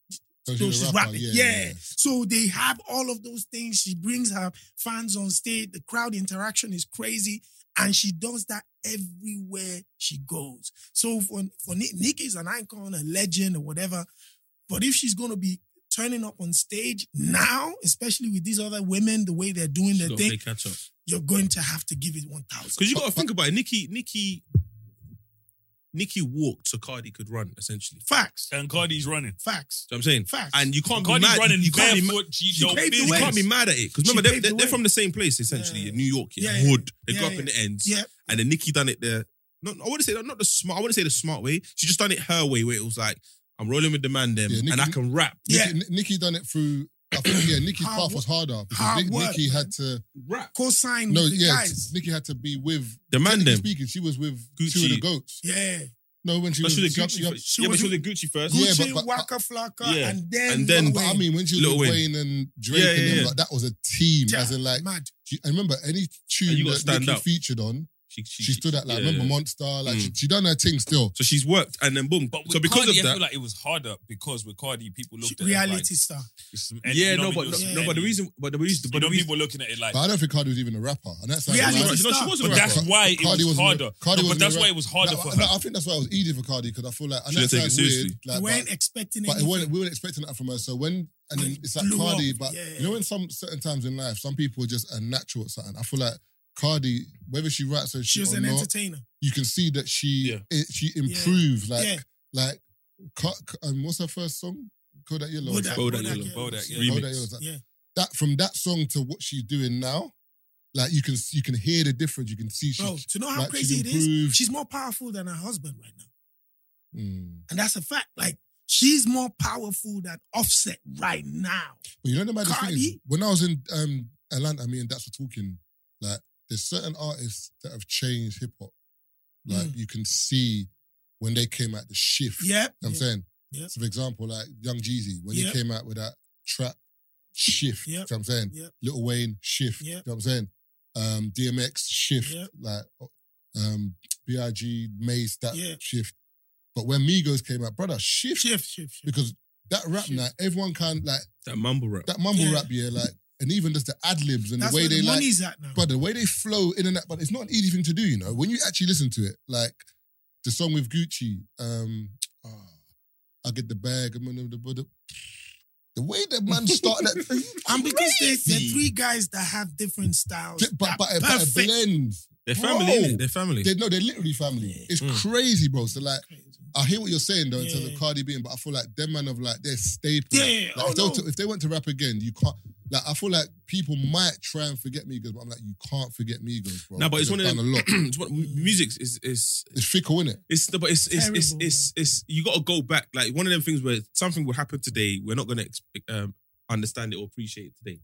Speaker 1: So
Speaker 6: though
Speaker 1: she's
Speaker 6: she's rapping.
Speaker 1: yeah,
Speaker 6: Yeah,
Speaker 1: yeah.
Speaker 6: So they have all of those things. She brings her fans on stage. The crowd interaction is crazy. And she does that everywhere she goes. So for, for Ni- Nicki's an icon, a legend, or whatever. But if she's going to be turning up on stage now, especially with these other women, the way they're doing
Speaker 4: She's
Speaker 6: their thing,
Speaker 4: catch up.
Speaker 6: you're going to have to give it 1,000.
Speaker 4: Because you got to think about it. Nicki, Nicki, Nicki walked so Cardi could run, essentially.
Speaker 6: Facts.
Speaker 5: And Cardi's running.
Speaker 6: Facts.
Speaker 4: So I'm saying,
Speaker 6: Facts.
Speaker 4: and you can't
Speaker 5: Cardi's
Speaker 4: be mad.
Speaker 5: running
Speaker 4: you can't be ma-
Speaker 5: barefoot. She,
Speaker 6: She
Speaker 5: don't
Speaker 6: paved the
Speaker 5: feel
Speaker 4: you can't be mad at it because remember they're, they're, they're from the same place essentially
Speaker 6: Yeah.
Speaker 4: in New York, yeah,
Speaker 6: Yeah, yeah.
Speaker 4: hood. They grew
Speaker 6: Yeah,
Speaker 4: up in the ends,
Speaker 6: Yeah.
Speaker 4: and then Nicki done it there. Not, I wouldn't say not the smart. I wouldn't say the smart way. She just done it her way, where it was like I'm rolling with the man them,
Speaker 1: Yeah, Nicki-
Speaker 4: and I can rap.
Speaker 6: Yeah.
Speaker 1: Nicki, Nicki done it through. I think yeah, Nicki's
Speaker 6: Hard
Speaker 1: path was harder because
Speaker 6: hard
Speaker 1: Nick-
Speaker 6: work, Nicki
Speaker 1: had to.
Speaker 4: Rap.
Speaker 6: Co-sign
Speaker 1: No,
Speaker 6: with the
Speaker 1: yeah,
Speaker 6: guys.
Speaker 1: Nicki had to be with
Speaker 4: The man
Speaker 1: technically
Speaker 4: them.
Speaker 1: Speaking, she was with two of the goats.
Speaker 6: Yeah.
Speaker 1: No, when she
Speaker 4: But
Speaker 1: was,
Speaker 4: she was a Gucci
Speaker 1: young-
Speaker 4: first.
Speaker 6: she
Speaker 4: yeah, but
Speaker 6: was
Speaker 4: she was a Gucci first.
Speaker 1: Yeah,
Speaker 6: Gucci,
Speaker 1: but- but-
Speaker 6: Waka Flocka,
Speaker 4: Yeah.
Speaker 6: and then
Speaker 4: And then-
Speaker 1: But I mean, when she was
Speaker 4: Lil
Speaker 1: with
Speaker 4: Wayne.
Speaker 1: Wayne and Drake
Speaker 4: Yeah,
Speaker 1: and them,
Speaker 4: yeah.
Speaker 1: like, that was a team.
Speaker 6: Yeah,
Speaker 1: As in, like,
Speaker 6: mad.
Speaker 1: she, I remember any tune
Speaker 4: And you gotta
Speaker 1: that
Speaker 4: stand
Speaker 1: Nicki
Speaker 4: out.
Speaker 1: featured on,
Speaker 4: She, she,
Speaker 1: she stood out. Like,
Speaker 4: yeah,
Speaker 1: remember. Monster? Like,
Speaker 4: Mm.
Speaker 1: she, she done her thing still.
Speaker 4: So she's worked, and then boom.
Speaker 5: But with
Speaker 4: so because
Speaker 5: Cardi,
Speaker 4: of
Speaker 5: I
Speaker 4: that,
Speaker 5: feel like it was harder because with Cardi, people looked at
Speaker 6: reality
Speaker 5: it
Speaker 6: star.
Speaker 5: like it's some,
Speaker 4: yeah,
Speaker 5: you know
Speaker 4: no,
Speaker 5: what I
Speaker 4: but
Speaker 5: mean?
Speaker 4: no,
Speaker 5: was
Speaker 6: Yeah.
Speaker 4: no, but the
Speaker 5: any-
Speaker 4: reason, but the reason,
Speaker 5: you
Speaker 4: but
Speaker 5: know,
Speaker 4: the reason,
Speaker 5: people looking at it like.
Speaker 1: But I don't think Cardi was even a rapper. And that's like,
Speaker 6: Reality
Speaker 4: no,
Speaker 1: like-
Speaker 4: no, she
Speaker 6: star.
Speaker 4: wasn't
Speaker 5: But
Speaker 4: a
Speaker 5: that's
Speaker 4: rapper.
Speaker 5: why it
Speaker 1: Cardi
Speaker 5: was
Speaker 1: wasn't a-
Speaker 5: harder.
Speaker 1: Cardi
Speaker 5: No, but
Speaker 1: wasn't
Speaker 5: that's
Speaker 1: a
Speaker 5: why it was harder
Speaker 1: No,
Speaker 5: for
Speaker 1: no,
Speaker 5: her.
Speaker 1: I think that's why it was easy for Cardi because I feel like, and
Speaker 4: She
Speaker 1: that
Speaker 4: didn't take it
Speaker 1: sounds weird.
Speaker 4: seriously.
Speaker 1: Like,
Speaker 6: we
Speaker 1: but-
Speaker 6: weren't expecting
Speaker 1: But it wasn't, we weren't expecting that from her. So when and then it's like
Speaker 6: Blew
Speaker 1: Cardi,
Speaker 6: up.
Speaker 1: but
Speaker 6: Yeah.
Speaker 1: you know in some certain times in life, some people are just a natural at something. I feel like Cardi, whether she writes or
Speaker 6: She was
Speaker 1: or
Speaker 6: an
Speaker 1: not,
Speaker 6: entertainer.
Speaker 1: you can see that she
Speaker 4: Yeah.
Speaker 1: it, she improved. Like
Speaker 6: Yeah.
Speaker 1: like, Ka- Ka- um, what's her first song? Kodak Yellow.
Speaker 6: Bodak,
Speaker 4: Bodak
Speaker 6: Bodak,
Speaker 4: Yellow,
Speaker 6: yeah.
Speaker 5: Bodak, yeah.
Speaker 4: Remix.
Speaker 1: Kodak Yellow. Like,
Speaker 6: Yeah.
Speaker 1: That from that song to what she's doing now, like you can you can hear the difference. You can see she.
Speaker 6: Bro, to know how
Speaker 1: like,
Speaker 6: crazy
Speaker 1: she's
Speaker 6: it is,
Speaker 1: improved.
Speaker 6: she's more powerful than her husband right now.
Speaker 1: Mm.
Speaker 6: And that's a fact. Like, she's more powerful than Offset right now.
Speaker 1: But you know the maddest thing is
Speaker 6: Cardi?
Speaker 1: when I was in um, Atlanta, me and Dax were talking. Like, there's certain artists that have changed hip hop. Like, you can see when they came out the shift.
Speaker 6: Yep.
Speaker 1: You know what I'm
Speaker 6: Yep.
Speaker 1: saying.
Speaker 6: Yep.
Speaker 1: So, for example, like Young Jeezy when
Speaker 6: Yep.
Speaker 1: he came out with that trap shift.
Speaker 6: Yep.
Speaker 1: You know what I'm saying.
Speaker 6: Yep.
Speaker 1: Little Wayne shift.
Speaker 6: Yep.
Speaker 1: You know what I'm saying. Um, DMX shift.
Speaker 6: Yep.
Speaker 1: Like, um, Big Mace that
Speaker 6: Yeah.
Speaker 1: shift. But when Migos came out, brother, shift,
Speaker 6: Shift, shift, shift.
Speaker 1: because that rap
Speaker 6: Shift.
Speaker 1: now, everyone can like
Speaker 4: that mumble rap.
Speaker 1: that mumble
Speaker 6: Yeah.
Speaker 1: rap, yeah, like, and even just the ad libs and
Speaker 6: That's
Speaker 1: the way
Speaker 6: where
Speaker 1: they
Speaker 6: the
Speaker 1: like,
Speaker 6: money's at now.
Speaker 1: but the way they flow in and out, but it's not an easy thing to do, you know. When you actually listen to it, like the song with Gucci, um, oh, I get the bag, I'm gonna the, the, the way the man started that,
Speaker 6: and because they, they're three guys that have different styles.
Speaker 1: but,
Speaker 6: that
Speaker 1: but, but it
Speaker 6: perfect.
Speaker 1: blends.
Speaker 4: They're family,
Speaker 1: Bro.
Speaker 4: innit? They're family.
Speaker 1: They no, they're literally family.
Speaker 6: Yeah.
Speaker 1: It's
Speaker 4: Mm.
Speaker 1: crazy, bro. So like, I hear what you're saying though in terms
Speaker 6: Yeah.
Speaker 1: of Cardi being, but I feel like them man of like they're staple.
Speaker 6: Yeah,
Speaker 1: Like,
Speaker 6: oh,
Speaker 1: if, they were
Speaker 6: no.
Speaker 1: to, if they went to rap again, you can't. Like I feel like people might try and forget Migos, but I'm like, you can't forget Migos, bro.
Speaker 4: No, but it's one of
Speaker 1: done
Speaker 4: them.
Speaker 1: a lot.
Speaker 4: it's what, music is is
Speaker 1: It's fickle, isn't it?
Speaker 4: It's but it's it's it's,
Speaker 6: Terrible,
Speaker 4: it's, it's, you got to go back. Like one of them things where something will happen today. We're not going to um, understand it or appreciate it today.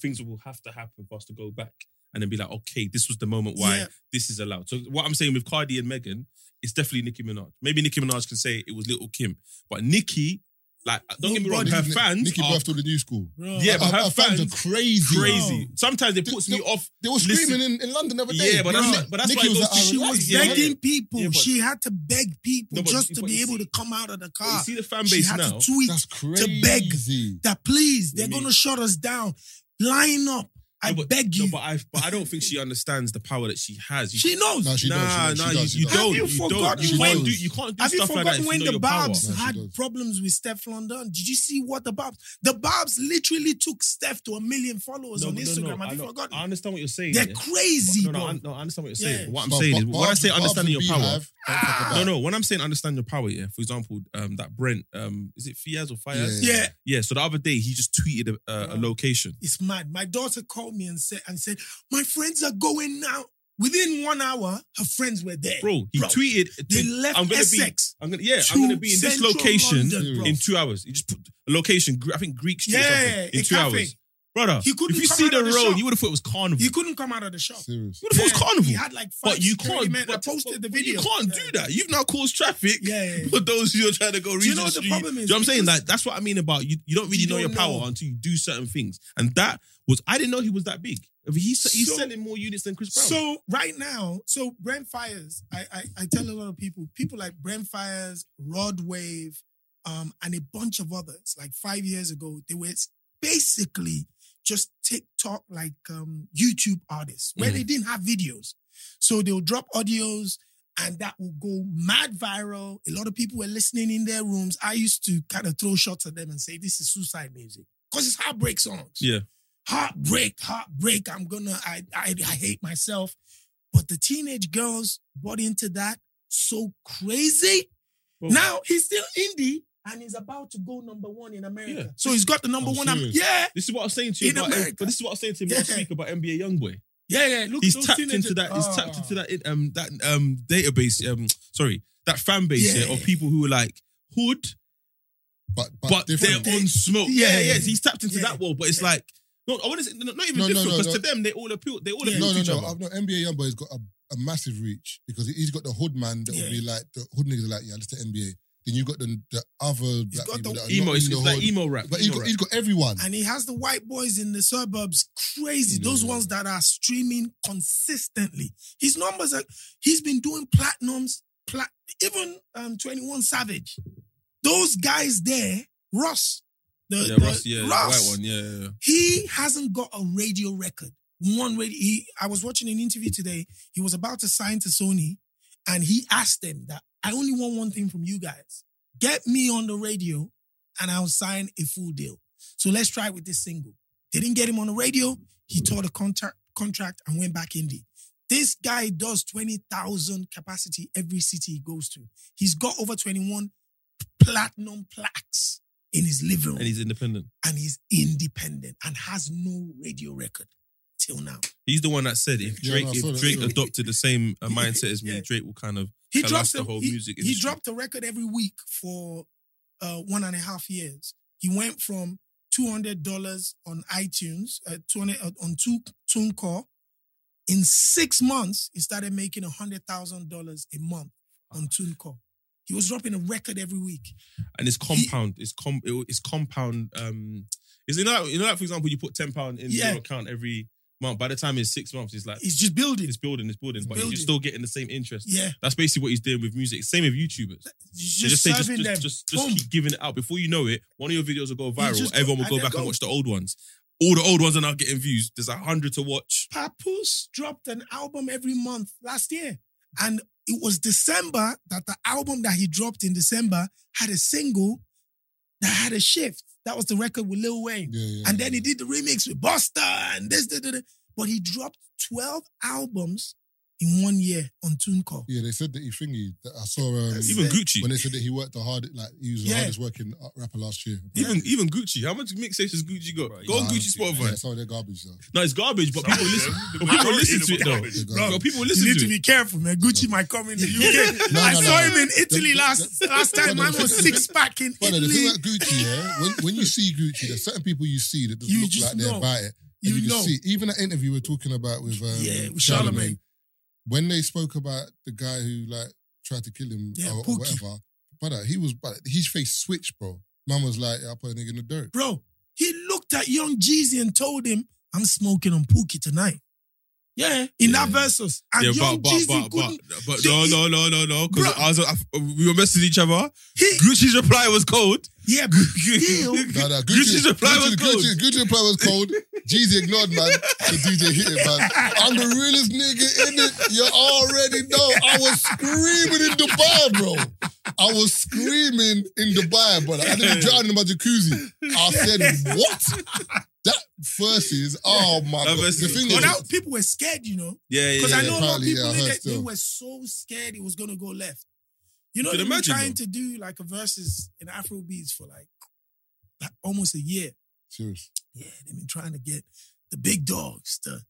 Speaker 4: Things will have to happen for us to go back and then be like, okay, this was the moment why
Speaker 6: Yeah.
Speaker 4: this is allowed. So what I'm saying with Cardi and Megan, it's definitely Nicki Minaj. Maybe Nicki Minaj can say it was Little Kim, but Nicki, like, don't get me wrong,
Speaker 6: Nobody-
Speaker 4: her fans
Speaker 1: Nicki
Speaker 4: are
Speaker 1: birthed all the new school.
Speaker 4: Yeah, but her
Speaker 1: fans,
Speaker 4: fans-
Speaker 1: are crazy.
Speaker 4: crazy.
Speaker 6: Bro.
Speaker 4: Sometimes it puts
Speaker 1: They-
Speaker 4: me off.
Speaker 1: They were screaming in, in London the other day.
Speaker 4: Yeah, but
Speaker 1: bro.
Speaker 4: that's- but that's
Speaker 1: Nicki
Speaker 4: why
Speaker 1: was
Speaker 4: goes
Speaker 1: like,
Speaker 6: She was
Speaker 4: Yeah,
Speaker 1: it."
Speaker 6: begging people.
Speaker 4: Yeah, but-
Speaker 6: she had to beg people
Speaker 4: No, but-
Speaker 6: just to be able
Speaker 4: see-
Speaker 6: to come out of the car.
Speaker 4: you see the fan
Speaker 6: she
Speaker 4: base
Speaker 6: had
Speaker 4: now.
Speaker 6: to tweet
Speaker 1: That's crazy.
Speaker 6: beg. that please, they're gonna shut us down. Line up. I
Speaker 4: No, but-
Speaker 6: beg
Speaker 4: No,
Speaker 6: you.
Speaker 4: but I, but I don't think she understands the power that she has. You
Speaker 6: she knows.
Speaker 1: No, she
Speaker 4: nah,
Speaker 1: does. She
Speaker 4: nah,
Speaker 1: does. She
Speaker 4: you,
Speaker 1: does.
Speaker 4: you
Speaker 1: she
Speaker 4: don't.
Speaker 6: Have you
Speaker 4: You, don't.
Speaker 6: forgotten
Speaker 4: You
Speaker 1: when-
Speaker 4: can't do. You can't do
Speaker 6: Have you
Speaker 4: stuff like that.
Speaker 6: forgotten
Speaker 4: if you
Speaker 6: when
Speaker 4: know
Speaker 6: the
Speaker 4: your power.
Speaker 1: No,
Speaker 6: had
Speaker 1: does.
Speaker 6: problems with Stefflon Don? Did you see what the Barbs? The Barbs literally took Steph to a million followers
Speaker 4: No,
Speaker 6: on
Speaker 4: no,
Speaker 6: Instagram.
Speaker 4: no,
Speaker 6: Have
Speaker 4: I
Speaker 6: you
Speaker 4: know-
Speaker 6: forgotten?
Speaker 4: I understand what you're saying.
Speaker 6: They're
Speaker 4: yeah.
Speaker 6: crazy,
Speaker 4: no, no,
Speaker 6: bro.
Speaker 4: I, no, I understand what you're
Speaker 6: Yeah.
Speaker 4: saying. What I'm
Speaker 1: No,
Speaker 4: saying
Speaker 1: Bob-
Speaker 4: is, when I say
Speaker 1: understanding
Speaker 4: your power,
Speaker 1: Beehive, don't talk about
Speaker 4: no, no. When I'm saying understand your power, yeah. For example, um, that Brent, um, is it Fiaz or Fiaz?
Speaker 1: Yeah.
Speaker 6: yeah,
Speaker 4: Yeah. So the other day he just tweeted a, a, a location.
Speaker 6: it's mad. My daughter called me and said, and said, my friends are going now. Within one hour, her friends were there.
Speaker 4: Bro, he
Speaker 6: Bro,
Speaker 4: tweeted.
Speaker 6: They left
Speaker 4: I'm gonna
Speaker 6: Essex.
Speaker 4: be. I'm gonna. Yeah.
Speaker 6: to
Speaker 4: I'm gonna be in this location
Speaker 6: London,
Speaker 4: in two hours. He just put a location. I think Greek Street. or
Speaker 6: Yeah,
Speaker 4: something, in two
Speaker 6: cafe.
Speaker 4: hours. Brother.
Speaker 6: He couldn't
Speaker 4: if you
Speaker 6: come
Speaker 4: see
Speaker 6: out
Speaker 4: the
Speaker 6: of the
Speaker 4: road,
Speaker 6: shop.
Speaker 4: you would have thought it was carnival.
Speaker 6: He
Speaker 4: You
Speaker 6: couldn't come out of the shop.
Speaker 1: Serious.
Speaker 4: would have thought it was carnival.
Speaker 6: He had like five
Speaker 4: but you
Speaker 6: security
Speaker 4: can't.
Speaker 6: men. I
Speaker 4: But,
Speaker 6: posted the
Speaker 4: but
Speaker 6: video.
Speaker 4: you can't
Speaker 6: Yeah.
Speaker 4: do that. You've now caused traffic
Speaker 6: Yeah, yeah, yeah.
Speaker 4: for those who are trying to go
Speaker 6: Do you know what the
Speaker 4: Street.
Speaker 6: problem is?
Speaker 4: Do you know what I'm saying?
Speaker 6: Because-
Speaker 4: Like that's what I mean about you. You don't really
Speaker 6: You
Speaker 4: know your
Speaker 6: don't
Speaker 4: power
Speaker 6: know.
Speaker 4: until you do certain things, and that was I didn't know he was that big. He's he's
Speaker 6: So-
Speaker 4: selling more units than Chris Brown.
Speaker 6: So right now, so Brent Faiyaz, I, I I tell a lot of people, people like Brent Faiyaz, Rod Wave, um, and a bunch of others. Like five years ago, they were basically just TikTok like um YouTube artists where
Speaker 4: Mhm.
Speaker 6: they didn't have videos. So they'll drop audios and that will go mad viral. A lot of people were listening in their rooms. I used to kind of throw shots at them and say, This is suicide music. Because it's heartbreak songs
Speaker 4: yeah,
Speaker 6: heartbreak, heartbreak. I'm gonna, I, I, I hate myself. But the teenage girls bought into that so crazy.
Speaker 4: Well-
Speaker 6: now he's still indie and he's about to go number one in America.
Speaker 4: Yeah.
Speaker 6: So he's got the number
Speaker 1: Oh,
Speaker 6: one. Am-
Speaker 1: serious?
Speaker 6: yeah,
Speaker 4: this is what I was saying to you.
Speaker 6: In
Speaker 4: about,
Speaker 6: America.
Speaker 4: but this is what I was saying to him last
Speaker 6: Yeah.
Speaker 4: week about NBA YoungBoy.
Speaker 6: yeah, yeah. Look,
Speaker 4: He's tapped
Speaker 6: teenagers-
Speaker 4: into that. He's tapped
Speaker 6: Ah.
Speaker 4: into that um that um database. Um, sorry, that fan base yeah.
Speaker 6: Yeah.
Speaker 4: of people who are like hood,
Speaker 1: But but,
Speaker 4: but, they're on smoke.
Speaker 6: Yeah.
Speaker 4: Yeah, yeah. He's tapped into
Speaker 6: Yeah.
Speaker 4: that world, but it's
Speaker 6: Yeah.
Speaker 4: like. No, I want to say not even
Speaker 1: No, no,
Speaker 4: different
Speaker 1: no,
Speaker 4: because
Speaker 1: no.
Speaker 4: to them they all appeal. They all appeal
Speaker 1: no,
Speaker 4: to
Speaker 1: no,
Speaker 4: each
Speaker 1: no.
Speaker 4: other.
Speaker 1: I've no NBA Youngboy's got a, a massive reach because he's got the hood man that will be like the hood niggas are like, yeah, let's take NBA. Then you got the the other black
Speaker 6: got
Speaker 1: people
Speaker 6: the
Speaker 1: that are
Speaker 4: Emo,
Speaker 1: not
Speaker 4: it's,
Speaker 1: in the
Speaker 4: it's like
Speaker 1: hood.
Speaker 4: emo rap.
Speaker 1: But he's
Speaker 4: emo
Speaker 1: got,
Speaker 4: rap.
Speaker 1: he's got everyone.
Speaker 6: And he has the white boys in the suburbs crazy. Those
Speaker 1: Yeah.
Speaker 6: ones that are streaming consistently. His numbers are, he's been doing platinums, plat, even um, 21 Savage. Those guys there, Russ. The,
Speaker 4: yeah,
Speaker 6: the-
Speaker 4: Russ, yeah, the
Speaker 6: Russ,
Speaker 4: white one, yeah, yeah, yeah.
Speaker 6: He hasn't got a radio record. One radio. He, I was watching an interview today. He was about to sign to Sony, and he asked them that I only want one thing from you guys: get me on the radio, and I'll sign a full deal. So let's try with this single. They didn't get him on the radio. He tore the contract contract and went back indie. This guy does twenty thousand capacity every city he goes to. He's got over twenty one platinum plaques in his living room
Speaker 4: and he's independent.
Speaker 6: and he's independent and has no radio record till now.
Speaker 4: He's the one that said if
Speaker 1: Yeah,
Speaker 4: Drake
Speaker 1: no, I saw
Speaker 4: if
Speaker 1: that,
Speaker 4: Drake
Speaker 1: yeah.
Speaker 4: adopted the same uh, mindset as me,
Speaker 6: Yeah.
Speaker 4: Drake will kind of
Speaker 6: He
Speaker 4: Tell
Speaker 6: drops
Speaker 4: the
Speaker 6: a-
Speaker 4: whole
Speaker 6: he,
Speaker 4: music
Speaker 6: He
Speaker 4: industry.
Speaker 6: dropped a record every week for uh, one and a half years. He went from two hundred dollars on iTunes, uh, two hundred uh, on two TuneCore. In six months, he started making hundred thousand dollars a month on TuneCore. He was dropping a record every week.
Speaker 4: and it's compound. It's com. it- It's compound. Um, is you know like, you know like for example you put ten pound in
Speaker 6: Yeah.
Speaker 4: your account every month. By the time it's six months, it's like
Speaker 6: He's just building.
Speaker 4: it's building, it's building, but
Speaker 6: building.
Speaker 4: you're still getting the same interest.
Speaker 6: Yeah,
Speaker 4: That's basically what he's doing with music. Same with YouTubers.
Speaker 6: just,
Speaker 4: just say just
Speaker 6: them.
Speaker 4: just, just keep giving it out. Before you know it, one of your videos will go viral. Everyone will go back and watch the old ones. All the old ones are now getting views. There's a hundred to watch.
Speaker 6: Papoose dropped an album every month last year. And it was December that the album that he dropped in December had a single that had a shift. That was the record with Lil Wayne.
Speaker 1: Yeah, yeah.
Speaker 6: And then he did the remix with Busta and this, this, this, this. But he dropped 12 albums in one year on TuneCore.
Speaker 1: Yeah, they said that he thingy. That I saw um,
Speaker 4: Even. Gucci.
Speaker 1: when they said that he worked the hard, like he was the
Speaker 6: Yeah.
Speaker 1: hardest working uh, rapper last year.
Speaker 4: Even even Gucci. How much mixtapes has Gucci got?
Speaker 5: Right,
Speaker 4: Go on
Speaker 1: Nah,
Speaker 4: Gucci Spotify.
Speaker 1: Yeah, some of their garbage though.
Speaker 4: No, it's garbage, but people listen. But people listen to it though.
Speaker 5: garbage.
Speaker 1: Bro,
Speaker 4: But people
Speaker 6: You
Speaker 4: listen
Speaker 6: need
Speaker 4: to
Speaker 6: to
Speaker 4: it.
Speaker 6: be careful, man. Gucci might come in the UK.
Speaker 1: No,
Speaker 6: I
Speaker 1: no,
Speaker 6: saw
Speaker 1: no.
Speaker 6: him in Italy
Speaker 1: The-
Speaker 6: last
Speaker 1: the-
Speaker 6: last time.
Speaker 1: the-
Speaker 6: Man was six pack in
Speaker 1: But the thing
Speaker 6: Italy.
Speaker 1: about Gucci, yeah, when, when you see Gucci, there's certain people you see that doesn't
Speaker 6: You
Speaker 1: look
Speaker 6: just
Speaker 1: like they're
Speaker 6: know.
Speaker 1: about it. And
Speaker 6: You
Speaker 1: you, can
Speaker 6: know.
Speaker 1: see, even that interview we're talking about with, um,
Speaker 6: Yeah, with
Speaker 1: Charlamagne,
Speaker 6: Charlamagne.
Speaker 1: When they spoke about the guy who like tried to kill him
Speaker 6: Yeah,
Speaker 1: or, or whatever, brother, he was, but his face switched, bro. Man was like, I put a nigga in the dirt.
Speaker 6: Bro, he looked at young Jeezy and told him, I'm smoking on Pookie tonight. Yeah, in that
Speaker 4: Yeah.
Speaker 6: versus. And
Speaker 4: Yeah,
Speaker 6: young
Speaker 4: but but
Speaker 6: Jeezy
Speaker 4: but but,
Speaker 6: couldn't.
Speaker 4: but no no no no no because
Speaker 6: Bro.
Speaker 4: I was I, we were messaging each other.
Speaker 6: He,
Speaker 4: Gucci's reply was cold.
Speaker 6: Yeah, but still,
Speaker 1: No, no,
Speaker 4: Gucci's reply was
Speaker 1: Gucci,
Speaker 4: cold.
Speaker 1: Gucci, Gucci reply was cold. Jeezy ignored, man. The DJ hit it, man. I'm the realest nigga in it. You already know. I was screaming in Dubai, bro. I was screaming in Dubai, brother. I didn't drown in my jacuzzi. I said, what? That versus, oh my
Speaker 4: That
Speaker 1: god. The thing
Speaker 6: but
Speaker 1: is,
Speaker 6: that, people were scared, you know.
Speaker 4: Yeah yeah.
Speaker 6: Because
Speaker 4: yeah,
Speaker 6: I know a lot of people,
Speaker 1: yeah,
Speaker 6: they, they were so scared it was going to go left. You know,
Speaker 4: Could
Speaker 6: they've been
Speaker 4: imagine,
Speaker 6: trying
Speaker 4: though.
Speaker 6: to do like a versus in Afro beats for like, like almost a year.
Speaker 1: serious.
Speaker 6: Yeah, they've been trying to get the big dogs to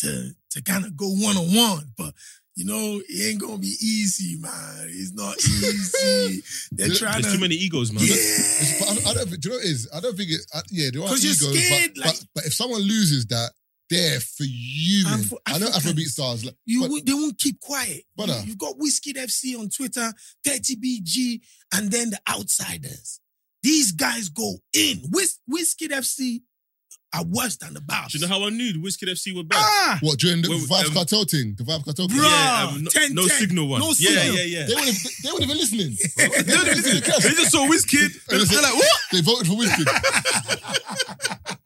Speaker 6: to to kind of go one on one, but. You know, it ain't gonna be easy, man. It's not easy. They're
Speaker 1: There's
Speaker 6: trying
Speaker 4: There's
Speaker 6: to.
Speaker 4: too many egos, man.
Speaker 6: Yeah.
Speaker 1: I, I don't. think- Do you know what it is? I don't think it. I, yeah, there are egos,
Speaker 6: scared,
Speaker 1: but,
Speaker 6: like-
Speaker 1: but but if someone loses that, they're you.
Speaker 6: And for
Speaker 1: I know Afrobeat stars. Like,
Speaker 6: You
Speaker 1: but-
Speaker 6: won't- they won't keep quiet.
Speaker 1: Brother.
Speaker 6: You, have got Wizkid FC on Twitter, 30BG, and then the outsiders. These guys go in. Whis- Wizkid FC are worse than the Barbs.
Speaker 4: Do you know how I knew the Wizkid FC were bad?
Speaker 6: Ah,
Speaker 1: what during the
Speaker 4: Well,
Speaker 1: Vybz
Speaker 4: um,
Speaker 1: Kartel thing, the Vybz Kartel thing.
Speaker 6: Bruh.
Speaker 4: yeah, um, no,
Speaker 6: 10,
Speaker 4: no
Speaker 6: 10.
Speaker 4: signal one.
Speaker 6: No
Speaker 4: yeah,
Speaker 6: signal.
Speaker 4: yeah, yeah.
Speaker 1: They weren't even, they weren't even listening.
Speaker 4: They don't even listen. They just saw Wizkid. They're
Speaker 1: Listen.
Speaker 4: like, what?
Speaker 1: They voted for Wizkid.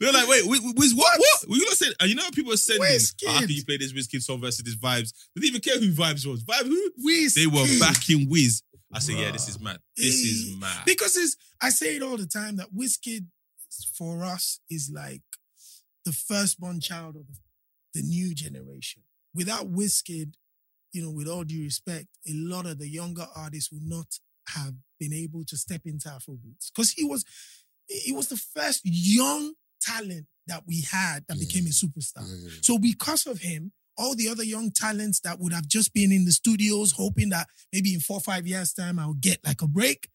Speaker 4: They're like, wait, Wiz, Wiz what? What? Were you not saying? And you know how people are sending,
Speaker 6: Wizkid.
Speaker 4: oh, how you play this Wizkid song versus this Vybz? They didn't even care who Vybz was. Vybz who?
Speaker 6: Wizkid.
Speaker 4: They were backing Wiz. I said, yeah, this is mad. This is mad.
Speaker 6: Because it's, I say it all the time that Wizkid for us is like the firstborn child of the new generation. Without Wizkid, you know, with all due respect, a lot of the younger artists would not have been able to step into Afrobeats because he was he was the first young talent that we had that
Speaker 1: Yeah.
Speaker 6: became a superstar.
Speaker 1: Yeah, yeah.
Speaker 6: So because of him, all the other young talents that would have just been in the studios hoping that maybe in four or five years' time I'll get like a break,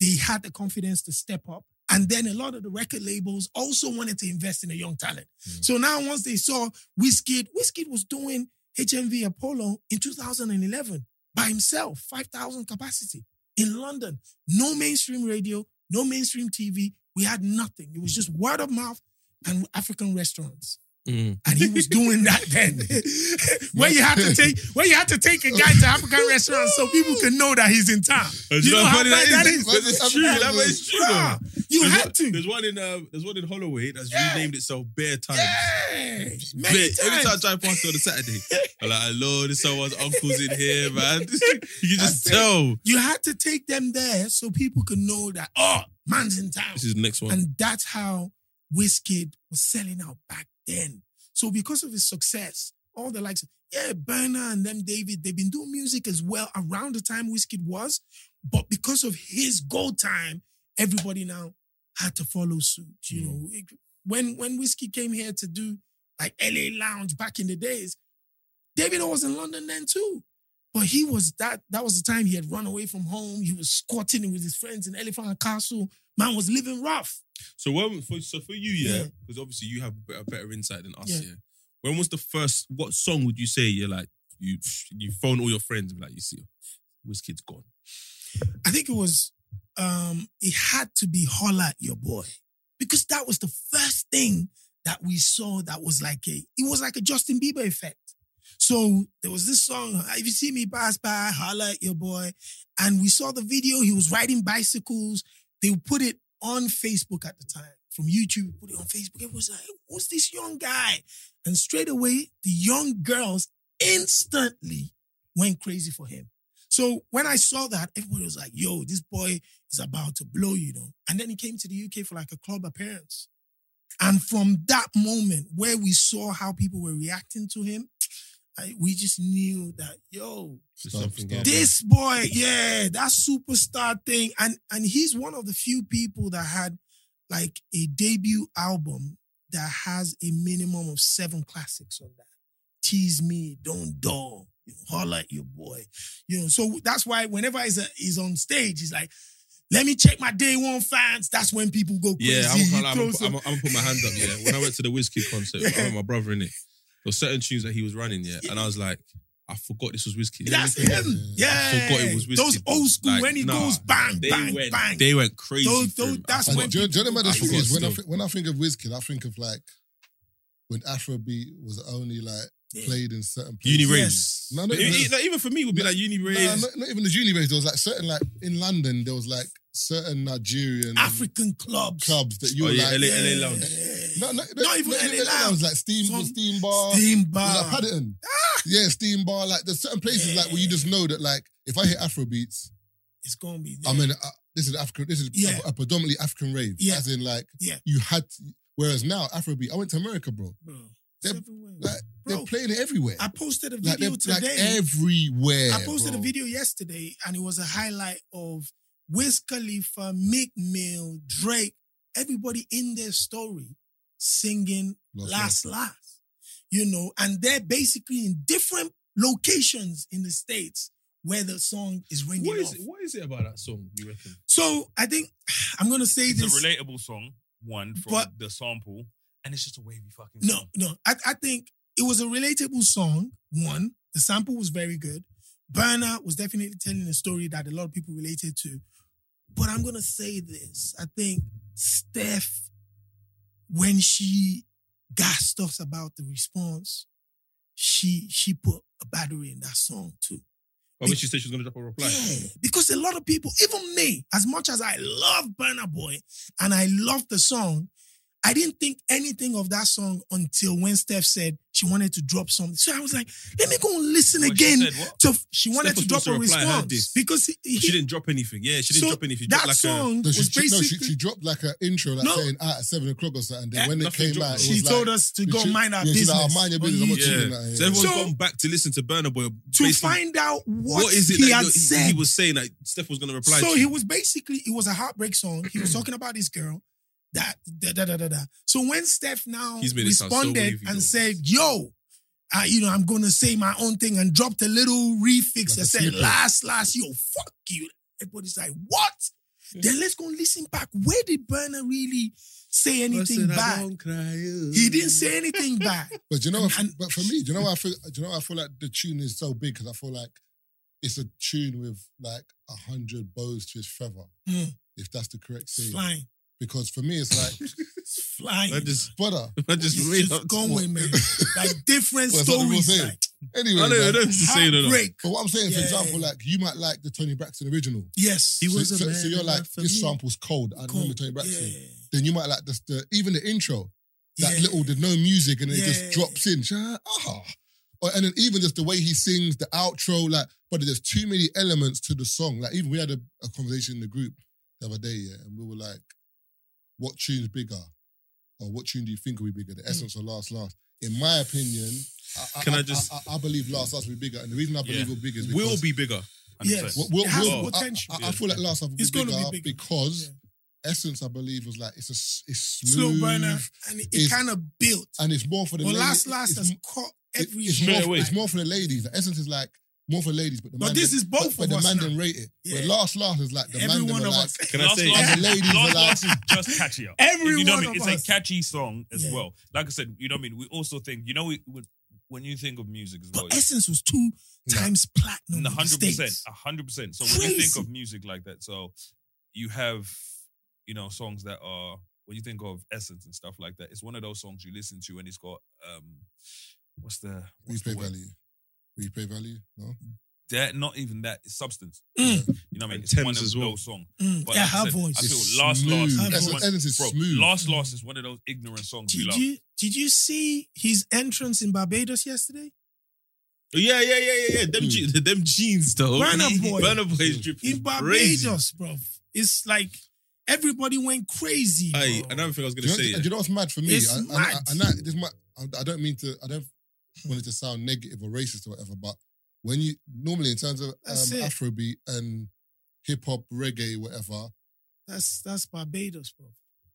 Speaker 6: they had the confidence to step up. And then a lot of the record labels also wanted to invest in a young talent.
Speaker 1: Mm.
Speaker 6: So now once they saw Wizkid, Wizkid was doing HMV Apollo in 2011 by himself, 5,000 capacity in London. No mainstream radio, no mainstream TV. We had nothing. It was just word of mouth and African restaurants
Speaker 4: Mm.
Speaker 6: and he was doing that then. where you had to take where you had to take a guy to African restaurants so people can know that he's in town. You
Speaker 4: you
Speaker 6: know
Speaker 4: know
Speaker 6: how bad
Speaker 4: that
Speaker 6: that
Speaker 4: is?
Speaker 6: is?
Speaker 4: Because it's true. That true. though.
Speaker 6: Bruh, you
Speaker 4: There's
Speaker 6: had
Speaker 4: one-
Speaker 6: to.
Speaker 4: There's one in um, there's one in Holloway that's
Speaker 6: Yeah.
Speaker 4: renamed itself Bear Times.
Speaker 6: Yeah,
Speaker 4: Bear.
Speaker 6: many
Speaker 4: Every time I drive past it on a Saturday, I'm like, hello, there's someone's uncle's in here, man. you can just
Speaker 6: That's it.
Speaker 4: tell.
Speaker 6: You had to take them there so people could know that oh, man's in town.
Speaker 4: This is the next one.
Speaker 6: And that's how Wizkid was selling out back then. So because of his success, all the likes, yeah, Burna and them David, they've been doing music as well around the time Wizkid was. But because of his gold time, everybody now had to follow suit. You
Speaker 4: Mm.
Speaker 6: know, It- when when Wizkid came here to do like LA Lounge back in the days, David was in London then too. But he was that that was the time he had run away from home. He was squatting with his friends in Elephant Castle. Man was living rough.
Speaker 4: So when for so for you, yeah,
Speaker 6: Yeah.
Speaker 4: because obviously you have a better, insight than us,
Speaker 6: Yeah.
Speaker 4: yeah. When was the first? What song would you say you're like you you phone all your friends and be like you see, Wizkid's gone.
Speaker 6: I think it was um it had to be holla at your boy. Because that was the first thing that we saw that was like a it was like a Justin Bieber effect. So there was this song, if you see me pass by, holla at your boy. And we saw the video, he was riding bicycles. They put it on Facebook at the time. From YouTube, put it on Facebook. It was like, who's this young guy? And straight away, the young girls instantly went crazy for him. So when I saw that, everybody was like, yo, this boy is about to blow, you know. And then he came to the UK for like a club appearance. And from that moment where we saw how people were reacting to him, I, we just knew that, yo,
Speaker 4: There's
Speaker 1: Stop,
Speaker 4: something
Speaker 1: stop.
Speaker 4: here.
Speaker 6: this boy, yeah, that superstar thing. And and he's one of the few people that had like a debut album that has a minimum of seven classics on that. Tease me, don't dull, you know, holler at your boy. You know, so that's why whenever he's, a, he's on stage, he's like, let me check my day one fans. That's when people go crazy.
Speaker 4: Yeah, I'm, gonna- I'm, I'm, I'm, gonna put my hand up. Yeah, when I went to the Wizkid concert, I went with my brother in it. There were certain tunes that he was running, yeah, and I was like, I forgot this was Wizkid.
Speaker 6: That's
Speaker 4: what
Speaker 6: him. Yeah.
Speaker 4: I forgot it was Wizkid.
Speaker 6: Those old school,
Speaker 4: Like,
Speaker 6: when he
Speaker 4: nah,
Speaker 6: goes bang,
Speaker 4: they
Speaker 6: bang,
Speaker 4: went,
Speaker 6: bang.
Speaker 4: They went crazy.
Speaker 6: Those- those-
Speaker 4: him.
Speaker 6: that's when
Speaker 1: do, you- do you know what the
Speaker 6: I
Speaker 1: thing is? When I,
Speaker 4: forgot
Speaker 1: think, when I think of Wizkid, I think of like when Afrobeat was only like
Speaker 6: Yeah.
Speaker 1: played in certain places.
Speaker 4: Uni raves.
Speaker 6: Yes.
Speaker 1: No, not
Speaker 4: E-
Speaker 1: even,
Speaker 4: like, even for me, it would be like uni
Speaker 1: no,
Speaker 4: raves.
Speaker 1: not, not even the uni raves. There was like certain like in London, there was like certain Nigerian
Speaker 6: African clubs.
Speaker 1: clubs that you
Speaker 4: Oh,
Speaker 1: were
Speaker 4: yeah,
Speaker 1: like.
Speaker 4: LA, LA Lounge.
Speaker 1: No, no,
Speaker 6: Not even LA Lounge.
Speaker 1: like Steam,
Speaker 6: Some-
Speaker 1: Steam Bar,
Speaker 6: Steam bar.
Speaker 1: like Paddington. Yeah, Steam Bar. Like there's certain places like where you just know that like if I hit Afrobeats,
Speaker 6: It's gonna be.
Speaker 1: I mean uh, this is African. This is
Speaker 6: Yeah.
Speaker 1: a, a predominantly African rave.
Speaker 6: Yeah.
Speaker 1: As in like
Speaker 6: Yeah.
Speaker 1: you had. To, whereas now Afrobeat, I went to America, bro.
Speaker 6: bro.
Speaker 1: They're-
Speaker 6: everywhere.
Speaker 1: Like
Speaker 6: Bro,
Speaker 1: they're playing it everywhere.
Speaker 6: I posted a video
Speaker 1: they're like
Speaker 6: today.
Speaker 1: everywhere.
Speaker 6: I posted
Speaker 1: bro.
Speaker 6: a video yesterday, and it was a highlight of Wiz Khalifa, Meek Mill, Drake, everybody in their story singing
Speaker 1: Lost
Speaker 6: "Last Last." you know, and they're basically in different locations in the states where the song is ringing
Speaker 4: What is
Speaker 6: off.
Speaker 4: it? What is it about that song? You reckon?
Speaker 6: So I think I'm gonna say
Speaker 5: It's
Speaker 6: this.
Speaker 5: a relatable song, one from
Speaker 6: But-
Speaker 5: the sample, and it's just a wavy fucking
Speaker 6: No,
Speaker 5: song.
Speaker 6: no. I, I think it was a relatable song. One, the sample was very good. Burna was definitely telling a story that a lot of people related to. But I'm gonna say this. I think Steph, when she gassed us about the response, she she put a battery in that song too.
Speaker 4: Oh, when she said she was gonna drop a reply.
Speaker 6: Yeah, because a lot of people, even me, as much as I love Burna Boy and I love the song, I didn't think anything of that song until when Steph said she wanted to drop something. So I was like, let me go and listen
Speaker 5: What, she
Speaker 6: again.
Speaker 5: said what?
Speaker 6: To she wanted
Speaker 4: Steph
Speaker 6: to drop a
Speaker 4: supposed to reply, I heard
Speaker 6: response because he, he-
Speaker 4: She didn't drop anything. Yeah, she didn't
Speaker 6: so
Speaker 4: drop anything. She
Speaker 6: that
Speaker 4: dropped like
Speaker 6: song
Speaker 1: No, she,
Speaker 6: was
Speaker 1: she, no,
Speaker 6: basically.
Speaker 1: she, she dropped like an intro, like
Speaker 6: No.
Speaker 1: saying out at seven o'clock or something. Then
Speaker 4: Yeah,
Speaker 1: when it came
Speaker 4: dropped.
Speaker 1: out, it
Speaker 6: she
Speaker 1: was
Speaker 6: told
Speaker 1: like,
Speaker 6: us to go
Speaker 1: should-
Speaker 6: mind our
Speaker 1: yeah, she's ah,
Speaker 6: business.
Speaker 1: like, "Oh, mind your
Speaker 6: but
Speaker 1: business, I'm not
Speaker 4: Yeah.
Speaker 1: that, yeah.
Speaker 4: So everyone's
Speaker 6: So-
Speaker 4: gone back to listen to Burna Boy.
Speaker 6: to find out what,
Speaker 4: what is it
Speaker 6: he
Speaker 4: that
Speaker 6: had said.
Speaker 4: he was saying that Steph was gonna reply
Speaker 6: So he was basically, it was a heartbreak song. He was talking about this girl. That da da da da da. So when Steph now
Speaker 4: He's made it so
Speaker 6: responded and said, "Yo, uh, you know, I'm gonna say my own thing," and dropped a little refix
Speaker 1: Like a
Speaker 6: that said, "Last, last, yo, fuck you." Everybody's like, "What?" Then let's go and listen back. Where did Burna really say anything back? He didn't say anything back.
Speaker 1: But you know, what,
Speaker 6: And-
Speaker 1: but for me, do you know why I feel? Do you know why I feel like the tune is so big? Because I feel like it's a tune with like a hundred bows to his feather,
Speaker 6: Mm.
Speaker 1: if that's the correct
Speaker 6: It's
Speaker 1: saying.
Speaker 6: flying,
Speaker 1: Because for me, it's like,
Speaker 6: it's flying.
Speaker 4: I just,
Speaker 1: brother.
Speaker 4: I just
Speaker 6: it's
Speaker 4: made
Speaker 6: just
Speaker 4: up.
Speaker 6: going, man. Like different
Speaker 1: Well, that's what people
Speaker 6: stories. Like
Speaker 1: Anyway,
Speaker 4: I know, I
Speaker 1: man,
Speaker 4: know what to say. No, no.
Speaker 6: heartbreak.
Speaker 1: but what I'm saying, for example, like you might like the Toni Braxton original.
Speaker 6: Yes,
Speaker 1: so, so, so you're like, this sample's cold. I remember
Speaker 6: Cold.
Speaker 1: Toni Braxton.
Speaker 6: Yeah.
Speaker 1: Then you might like the, the even the intro, that
Speaker 6: Yeah.
Speaker 1: little, there's no music and it
Speaker 6: Yeah.
Speaker 1: just drops in. Ah. Or, and then even just the way he sings, the outro, like, but there's too many elements to the song. Like, even we had a, a conversation in the group the other day, yeah, and we were like, what tune's bigger? Or what tune do you think will be bigger? The hmm. essence or last last? In my opinion, I,
Speaker 4: Can I
Speaker 1: I,
Speaker 4: just-
Speaker 1: I, I, I believe last last will be bigger. And the reason I believe
Speaker 5: Yeah.
Speaker 1: will be bigger is
Speaker 4: Will be bigger.
Speaker 6: Yes.
Speaker 1: Will- will-
Speaker 6: It has
Speaker 1: will- I-
Speaker 6: potential.
Speaker 1: I, I feel like last half will be
Speaker 6: It's gonna
Speaker 1: bigger,
Speaker 6: be bigger.
Speaker 1: because
Speaker 6: Yeah.
Speaker 1: Essence, I believe, was like it's a s- it's
Speaker 6: slow
Speaker 1: smooth
Speaker 6: burner, and it,
Speaker 1: It's-
Speaker 6: kind of built.
Speaker 1: and it's more for the
Speaker 6: But
Speaker 1: ladies.
Speaker 6: last, last
Speaker 1: it's,
Speaker 6: has caught
Speaker 1: it-
Speaker 6: every.
Speaker 1: it's,
Speaker 4: Straight
Speaker 1: more,
Speaker 4: away.
Speaker 1: it's more for the ladies. The Essence is like more for ladies, but the
Speaker 6: But
Speaker 1: man
Speaker 6: this
Speaker 1: didn't-
Speaker 6: is both
Speaker 1: but, but
Speaker 6: of
Speaker 1: the
Speaker 6: us
Speaker 1: man
Speaker 6: now.
Speaker 1: didn't rate it.
Speaker 6: Yeah.
Speaker 1: But last last is like the
Speaker 6: Every
Speaker 1: man
Speaker 6: one
Speaker 1: didn't
Speaker 6: of
Speaker 1: like.
Speaker 6: us.
Speaker 4: Can I
Speaker 5: Last
Speaker 4: say?
Speaker 5: Last,
Speaker 1: And the ladies
Speaker 5: Last
Speaker 1: are like-
Speaker 5: Last is just catchier.
Speaker 6: Every
Speaker 5: you know
Speaker 6: one
Speaker 5: what I mean?
Speaker 6: of
Speaker 5: It's
Speaker 6: us.
Speaker 5: a catchy song as
Speaker 6: Yeah.
Speaker 5: well. Like I said, you know what I mean? We also think, you know, we, we- when you think of music as well,
Speaker 6: But Essence was two
Speaker 1: Nah.
Speaker 6: times platinum. in the
Speaker 5: hundred percent,
Speaker 6: States.
Speaker 5: hundred percent. So when you think
Speaker 6: Crazy.
Speaker 5: of music like that, so you have, you know, songs that are when you think of Essence and stuff like that. It's one of those songs you listen to and it's got um, what's the what's the
Speaker 1: Replay
Speaker 5: word?
Speaker 1: value. Replay value. No.
Speaker 5: That not even that it's substance.
Speaker 6: Mm,
Speaker 5: You know what I mean?
Speaker 4: And
Speaker 5: It's one
Speaker 4: Thames
Speaker 5: of
Speaker 4: as well.
Speaker 5: those songs.
Speaker 6: mm.
Speaker 5: But
Speaker 6: yeah,
Speaker 5: like I
Speaker 6: her
Speaker 5: said,
Speaker 6: voice.
Speaker 5: I feel
Speaker 1: It's
Speaker 5: Last
Speaker 1: smooth.
Speaker 5: Last is one-
Speaker 1: Essence is
Speaker 5: Bro,
Speaker 1: smooth.
Speaker 5: Last Lost is one of those ignorant songs we
Speaker 6: Did
Speaker 5: love.
Speaker 6: you did you see his entrance in Barbados yesterday?
Speaker 4: Yeah, yeah, yeah, yeah, yeah. Them, je- them jeans though.
Speaker 6: Burna Boy.
Speaker 4: Burna Boy is dripping
Speaker 6: In
Speaker 4: crazy.
Speaker 6: Barbados, bro. It's like everybody went crazy.
Speaker 4: Hey,
Speaker 6: bro.
Speaker 4: another thing I was gonna
Speaker 1: you, know,
Speaker 4: say.
Speaker 1: do you know what's mad for me?
Speaker 6: It's
Speaker 1: I, I,
Speaker 6: mad.
Speaker 1: I, and that, this might, I, I don't mean to. I don't want it to sound negative or racist or whatever. But when you normally in terms of um,
Speaker 6: That's it.
Speaker 1: Afrobeat and hip hop, reggae, whatever,
Speaker 6: That's that's Barbados, bro.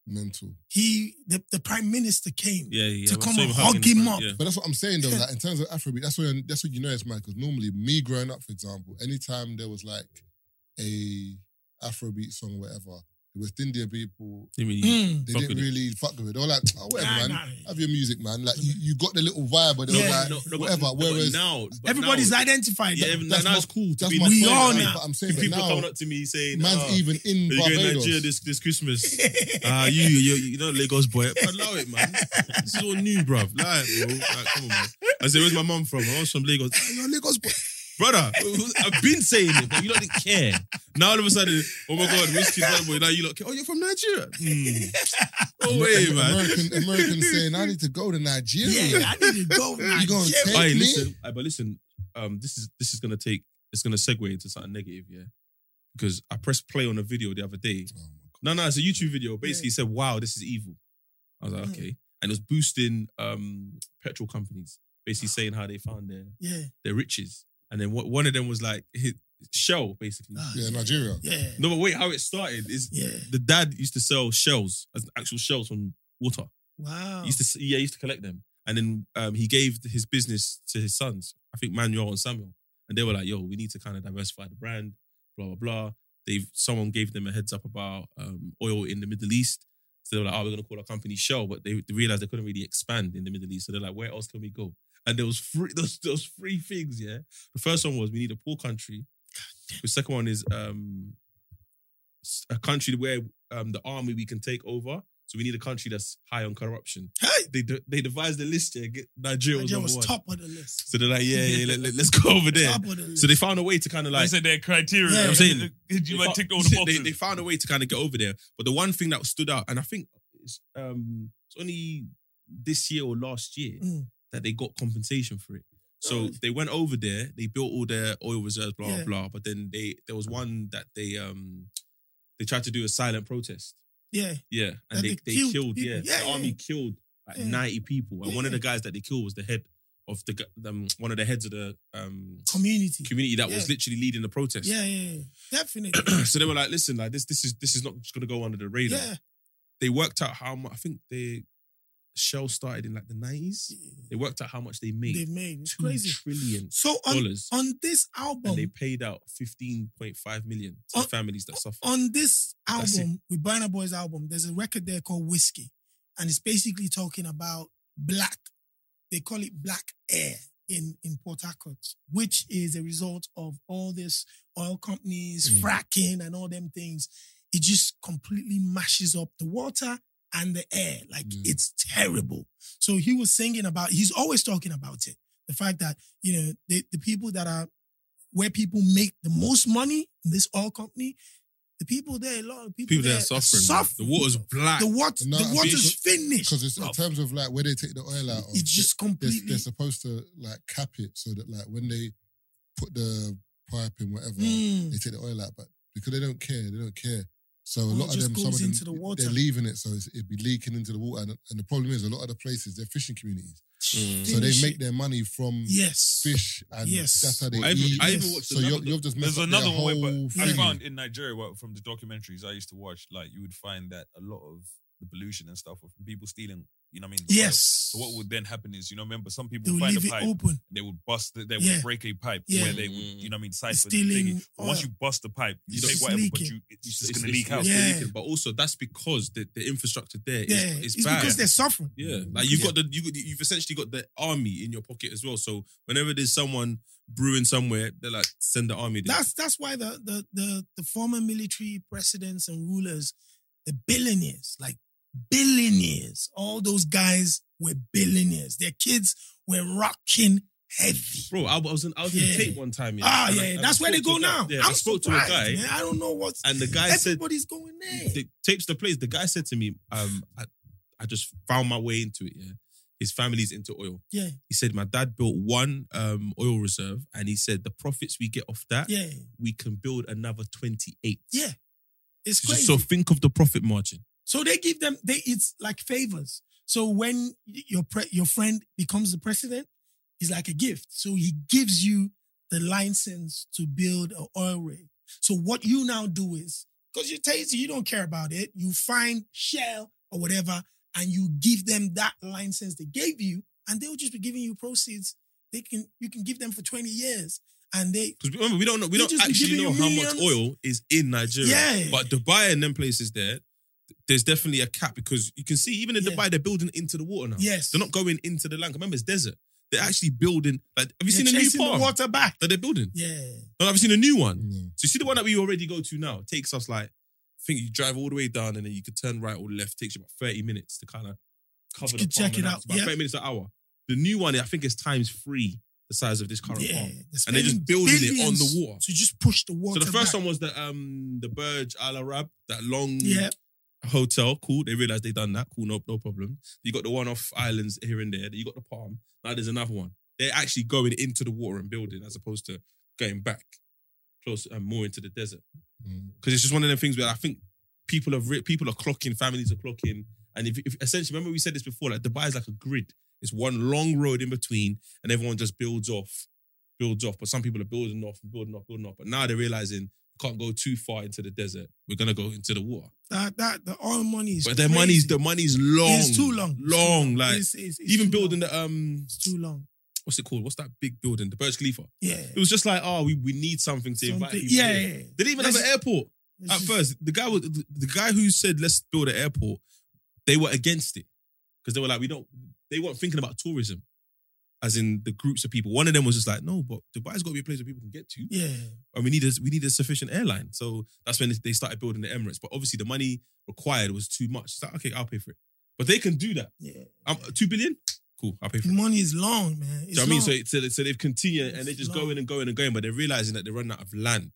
Speaker 1: mental.
Speaker 6: He the, the prime minister came.
Speaker 4: Yeah, yeah.
Speaker 6: To
Speaker 4: I
Speaker 6: come
Speaker 4: saw
Speaker 6: and
Speaker 4: hugging
Speaker 6: hug him
Speaker 4: the-
Speaker 6: up.
Speaker 4: Yeah.
Speaker 1: But that's what I'm saying though. Like in terms of Afrobeat, that's when that's what you know it's mad. Because normally, me growing up, for example, anytime there was like a Afrobeat song, or whatever, the West Indian people
Speaker 4: You mean
Speaker 1: they
Speaker 4: Fuck
Speaker 1: didn't
Speaker 4: with it.
Speaker 1: really fuck with it. They were like, oh, whatever,
Speaker 6: Nah,
Speaker 1: man.
Speaker 6: nah.
Speaker 1: Have your music, man. Like you, you got the little vibe, but they
Speaker 6: Yeah.
Speaker 1: were like,
Speaker 4: No, no, but-
Speaker 1: whatever.
Speaker 4: no, but
Speaker 1: Whereas
Speaker 4: now, but
Speaker 6: Everybody's
Speaker 4: now,
Speaker 6: identified.
Speaker 4: Yeah,
Speaker 6: now.
Speaker 4: even-
Speaker 1: That's
Speaker 4: now
Speaker 1: my-
Speaker 4: it's cool to
Speaker 1: that's
Speaker 4: be
Speaker 1: my
Speaker 6: We
Speaker 1: point.
Speaker 6: are
Speaker 1: like,
Speaker 6: now.
Speaker 1: But I'm saying, but
Speaker 4: People
Speaker 1: now,
Speaker 4: coming up to me saying,
Speaker 1: man's
Speaker 4: "Ah,
Speaker 1: even in
Speaker 4: Are you going to
Speaker 1: Barbados.
Speaker 4: Nigeria this this Christmas? Ah, you, you, you know Lagos boy. Allow it, man. This is all new, bruv. Like, bro. Like, come on, man. I said, where's my mum from? I was from Lagos. "Ah, You're Lagos boy. Brother, I've been saying it, but you don't care. Now all of a sudden, oh my God, Wizkid boy. Now you care. Oh, you're from Nigeria. Hmm. Oh, way, man.
Speaker 1: American, American saying, I need to go to Nigeria.
Speaker 6: yeah, I need to go.
Speaker 1: You gonna take me?
Speaker 4: listen, but listen, um, this is this is gonna take it's gonna segue into something negative, yeah. Because I pressed play on a video the other day.
Speaker 1: Oh
Speaker 4: No, no, it's a YouTube video. Basically, said, "Wow, this is evil." I was like,
Speaker 6: Mm.
Speaker 4: okay, and it was boosting um petrol companies, basically saying how they found their
Speaker 6: Yeah.
Speaker 4: their riches, and then one of them was like hit Shell, basically.
Speaker 6: Ah,
Speaker 1: Yeah, Nigeria.
Speaker 6: Yeah.
Speaker 4: No, but wait, how it started is
Speaker 6: Yeah.
Speaker 4: the dad used to sell shells as actual shells from water.
Speaker 6: Wow.
Speaker 4: He used to yeah, he used to collect them. And then um, he gave his business to his sons, I think Manuel and Samuel. And they were like, yo, we need to kind of diversify the brand, blah, blah, blah. They've someone gave them a heads up about um, oil in the Middle East. So they were like, oh, we're gonna call our company Shell, but they, they realized they couldn't really expand in the Middle East. So they're like, where else can we go? And there was three, those, those three things, yeah. The first one was we need a poor country. The second one is um, a country where um, the army we can take over. So we need a country that's high on corruption.
Speaker 6: Hey,
Speaker 4: They they devised the list, yeah. Get Nigeria was
Speaker 6: Nigeria was
Speaker 4: one.
Speaker 6: top of the list.
Speaker 4: So they're like, yeah, yeah, let, us go over there.
Speaker 6: The.
Speaker 4: So they found a way to kind of
Speaker 5: Like,
Speaker 4: like
Speaker 5: said their criteria.
Speaker 6: Yeah,
Speaker 5: I'm
Speaker 6: I'm
Speaker 5: saying you
Speaker 4: they
Speaker 5: might tick all the
Speaker 4: they, they found a way to kind of get over there. But the one thing that stood out, and I think it's um it's only this year or last year
Speaker 6: Mm.
Speaker 4: That they got compensation for it. So
Speaker 6: Oh.
Speaker 4: they went over there, they built all their oil reserves, blah
Speaker 6: Yeah.
Speaker 4: blah. But then they there was one that they um they tried to do a silent protest.
Speaker 6: Yeah.
Speaker 4: Yeah, and they,
Speaker 6: they killed
Speaker 4: killed. yeah,
Speaker 6: Yeah,
Speaker 4: the
Speaker 6: yeah,
Speaker 4: army killed like
Speaker 6: Yeah.
Speaker 4: ninety people, and one of the guys that they killed was the head of the um, one of the heads of the um
Speaker 6: Community.
Speaker 4: community that was literally leading the protest.
Speaker 6: Yeah, yeah, yeah. Definitely.
Speaker 4: so they were like, listen, like this, this is this is not just gonna go under the radar.
Speaker 6: yeah.
Speaker 4: They worked out how much. I think they Shell started in like the nineties. They worked out how much they made.
Speaker 6: They've made. It's
Speaker 4: Two
Speaker 6: crazy.
Speaker 4: trillion
Speaker 6: So on,
Speaker 4: dollars,
Speaker 6: on this album,
Speaker 4: and they paid out fifteen point five million to
Speaker 6: On-
Speaker 4: the families that suffer.
Speaker 6: on this
Speaker 4: That's
Speaker 6: album, with Burna Boy's album, there's a record there called Whiskey. And it's basically talking about black, they call it black air in, in Port Harcourt, which is a result of all this oil companies,
Speaker 1: Mm.
Speaker 6: fracking and all them things. It just completely mashes up the water and the air. Like
Speaker 1: Mm.
Speaker 6: it's terrible. So he was singing about, he's always talking about it. The fact that, you know, the, the people that are where people make the most money in this oil company, the people there, a lot of people,
Speaker 4: People
Speaker 6: there
Speaker 4: that are suffering. The water's black.
Speaker 6: The water,
Speaker 1: No,
Speaker 6: the water's finished.
Speaker 1: Because it's in terms of like where they take the oil out of.
Speaker 6: It's just
Speaker 1: they're,
Speaker 6: completely.
Speaker 1: they're supposed to like cap it so that like when they put the pipe in whatever,
Speaker 6: Mm.
Speaker 1: they take the oil out. But because they don't care, they don't care. So a
Speaker 6: Oh,
Speaker 1: lot of them, some of them,
Speaker 6: into the water.
Speaker 1: they're leaving it, so it'd be leaking into the water. And, and the problem is, a lot of the places they're fishing communities,
Speaker 4: Mm.
Speaker 1: so they make their money from
Speaker 6: yes.
Speaker 1: fish, and
Speaker 6: Yes.
Speaker 1: that's how they
Speaker 4: I even,
Speaker 1: eat.
Speaker 4: I even watched
Speaker 1: so
Speaker 4: another
Speaker 1: you're, you've just messed
Speaker 5: There's
Speaker 1: up their
Speaker 5: another one,
Speaker 1: whole
Speaker 5: but I found in Nigeria well, from the documentaries I used to watch, like you would find that a lot of the pollution and stuff were from people stealing. You know what I mean?
Speaker 6: Yes.
Speaker 5: So what would then happen is, you know, remember some people
Speaker 6: will
Speaker 5: find
Speaker 6: leave
Speaker 5: a
Speaker 6: it
Speaker 5: pipe,
Speaker 6: open.
Speaker 5: they would bust, the, they would
Speaker 6: Yeah.
Speaker 5: break a pipe
Speaker 6: Yeah.
Speaker 5: where they would, you know, what I mean, siphon.
Speaker 6: Stealing
Speaker 5: thingy. But once you bust the pipe, you
Speaker 6: It's
Speaker 5: take
Speaker 6: just
Speaker 5: whatever, but you, it's,
Speaker 4: It's-
Speaker 5: just
Speaker 4: it's-
Speaker 5: going to leak out.
Speaker 6: Yeah.
Speaker 4: leaking, But also that's because the, the infrastructure there is
Speaker 6: Yeah.
Speaker 4: is
Speaker 6: it's
Speaker 4: bad.
Speaker 6: because they're suffering.
Speaker 4: Yeah, like you've got the you you've essentially got the army in your pocket as well. So whenever there's someone brewing somewhere, they're like send the army. There.
Speaker 6: That's that's why the the the the former military presidents and rulers, the billionaires, like billionaires, all those guys were billionaires. Their kids were rocking heavy.
Speaker 4: Bro, I was in I was
Speaker 6: Yeah.
Speaker 4: in Tate one time. Yeah,
Speaker 6: Ah,
Speaker 4: I-
Speaker 6: yeah,
Speaker 4: I
Speaker 6: that's where they go now.
Speaker 4: Yeah,
Speaker 6: I'm
Speaker 4: I spoke to a guy,
Speaker 6: man. I don't know what.
Speaker 4: and the guy said
Speaker 6: Everybody's going there.
Speaker 4: the tapes the place. The guy said to me, um, I, I just found my way into it. Yeah, his family's into oil.
Speaker 6: Yeah,
Speaker 4: He said my dad built one um oil reserve, and he said the profits we get off that,
Speaker 6: yeah,
Speaker 4: we can build another twenty eight.
Speaker 6: yeah. It's crazy.
Speaker 4: so think of the profit margin.
Speaker 6: So they give them they it's like favors. So when your pre, your friend becomes the president, it's like a gift. So he gives you the license to build an oil rig. So what you now do is because you're taste you don't care about it, you find Shell or whatever, and you give them that license they gave you, and they'll just be giving you proceeds. They can you can give them for 20 years. And they
Speaker 4: Because remember, we don't know, we don't actually know how much oil is in Nigeria.
Speaker 6: Yeah.
Speaker 4: But Dubai and them places there, there's definitely a cap because you can see even in
Speaker 6: Yeah.
Speaker 4: Dubai they're building into the water now.
Speaker 6: Yes.
Speaker 4: they're not going into the land. Remember, it's desert. They're actually building. Like, have you
Speaker 6: they're
Speaker 4: seen the new
Speaker 6: chasing the water back.
Speaker 4: that they're building?
Speaker 6: Yeah.
Speaker 4: No, have you seen a new one?
Speaker 1: No.
Speaker 4: So you see the one that we already go to now. It takes us like, I think you drive all the way down and then you could turn right or left. takes you about 30 minutes to kind of cover
Speaker 6: You
Speaker 4: the
Speaker 6: check it out,
Speaker 4: It's about
Speaker 6: yeah.
Speaker 4: 30 minutes an hour. The new one, I think, is times three the size of this current
Speaker 6: Yeah.
Speaker 4: farm. And they're just building it on the water.
Speaker 6: To just push the water.
Speaker 4: So the first
Speaker 6: back.
Speaker 4: one was the um the Burj Al Arab, that long
Speaker 6: Yeah.
Speaker 4: Hotel. Cool. They realized they done that. Cool, no, no problem. You got the one off islands here and there. You got the palm. Now there's another one. They're actually going into the water and building as opposed to going back close and more into the desert.
Speaker 1: Mm.
Speaker 4: Because it's just one of them things where I think people are re- people are clocking, families are clocking, and if, if essentially remember we said this before, like Dubai is like a grid. It's one long road in between, and everyone just builds off, builds off. But some people are building off and building off, building off. But now they're realizing can't go too far into the desert. We're gonna go into the water.
Speaker 6: That that the oil money is
Speaker 4: But their
Speaker 6: crazy.
Speaker 4: money's the money's long.
Speaker 6: It's too long.
Speaker 4: Long. Like
Speaker 6: It's- it's- it's
Speaker 4: even building
Speaker 6: long.
Speaker 4: the um
Speaker 6: It's too long.
Speaker 4: what's it called? What's that big building? The Burj Khalifa.
Speaker 6: Yeah.
Speaker 4: It was just like, oh, we, we need something to invite people.
Speaker 6: yeah, yeah, yeah.
Speaker 4: They didn't even have
Speaker 6: Let's-
Speaker 4: an airport at
Speaker 6: just-
Speaker 4: first. The guy was the, the guy who said let's build an airport. They were against it because they were like, we don't. They weren't thinking about tourism, as in the groups of people. One of them was just like, no, but Dubai's got to be a place where people can get to,
Speaker 6: Yeah.
Speaker 4: and we need a we need a sufficient airline. So that's when they started building the Emirates. But obviously, the money required was too much. It's like, okay, I'll pay for it. But they can do that.
Speaker 6: Yeah.
Speaker 4: Um, two billion, cool, I'll pay for it.
Speaker 6: money is long, man.
Speaker 4: Do
Speaker 6: It's
Speaker 4: you know what I mean? So, so, so they've continued and
Speaker 6: It's
Speaker 4: they're just
Speaker 6: long.
Speaker 4: going and going and going, but they're realizing that they're running out of land.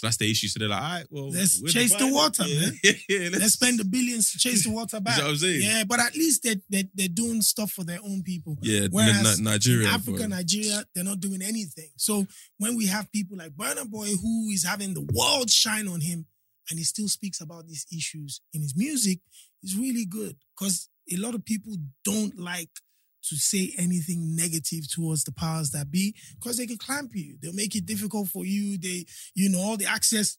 Speaker 4: So that's the issue. So they're like, all right, well,
Speaker 6: Let's chase the water,
Speaker 4: yeah,
Speaker 6: man.
Speaker 4: Yeah, yeah,
Speaker 6: Let's spend the billions to chase the water back.
Speaker 4: I'm saying?
Speaker 6: Yeah, but at least they they they're doing stuff for their own people.
Speaker 4: Yeah,
Speaker 6: Whereas
Speaker 4: Ni- Nigeria.
Speaker 6: Africa. Nigeria, they're not doing anything. So when we have people like Burna Boy who is having the world shine on him and he still speaks about these issues in his music, it's really good because a lot of people don't like to say anything negative towards the powers that be because they can clamp you. They'll make it difficult for you. They, you know, all the access.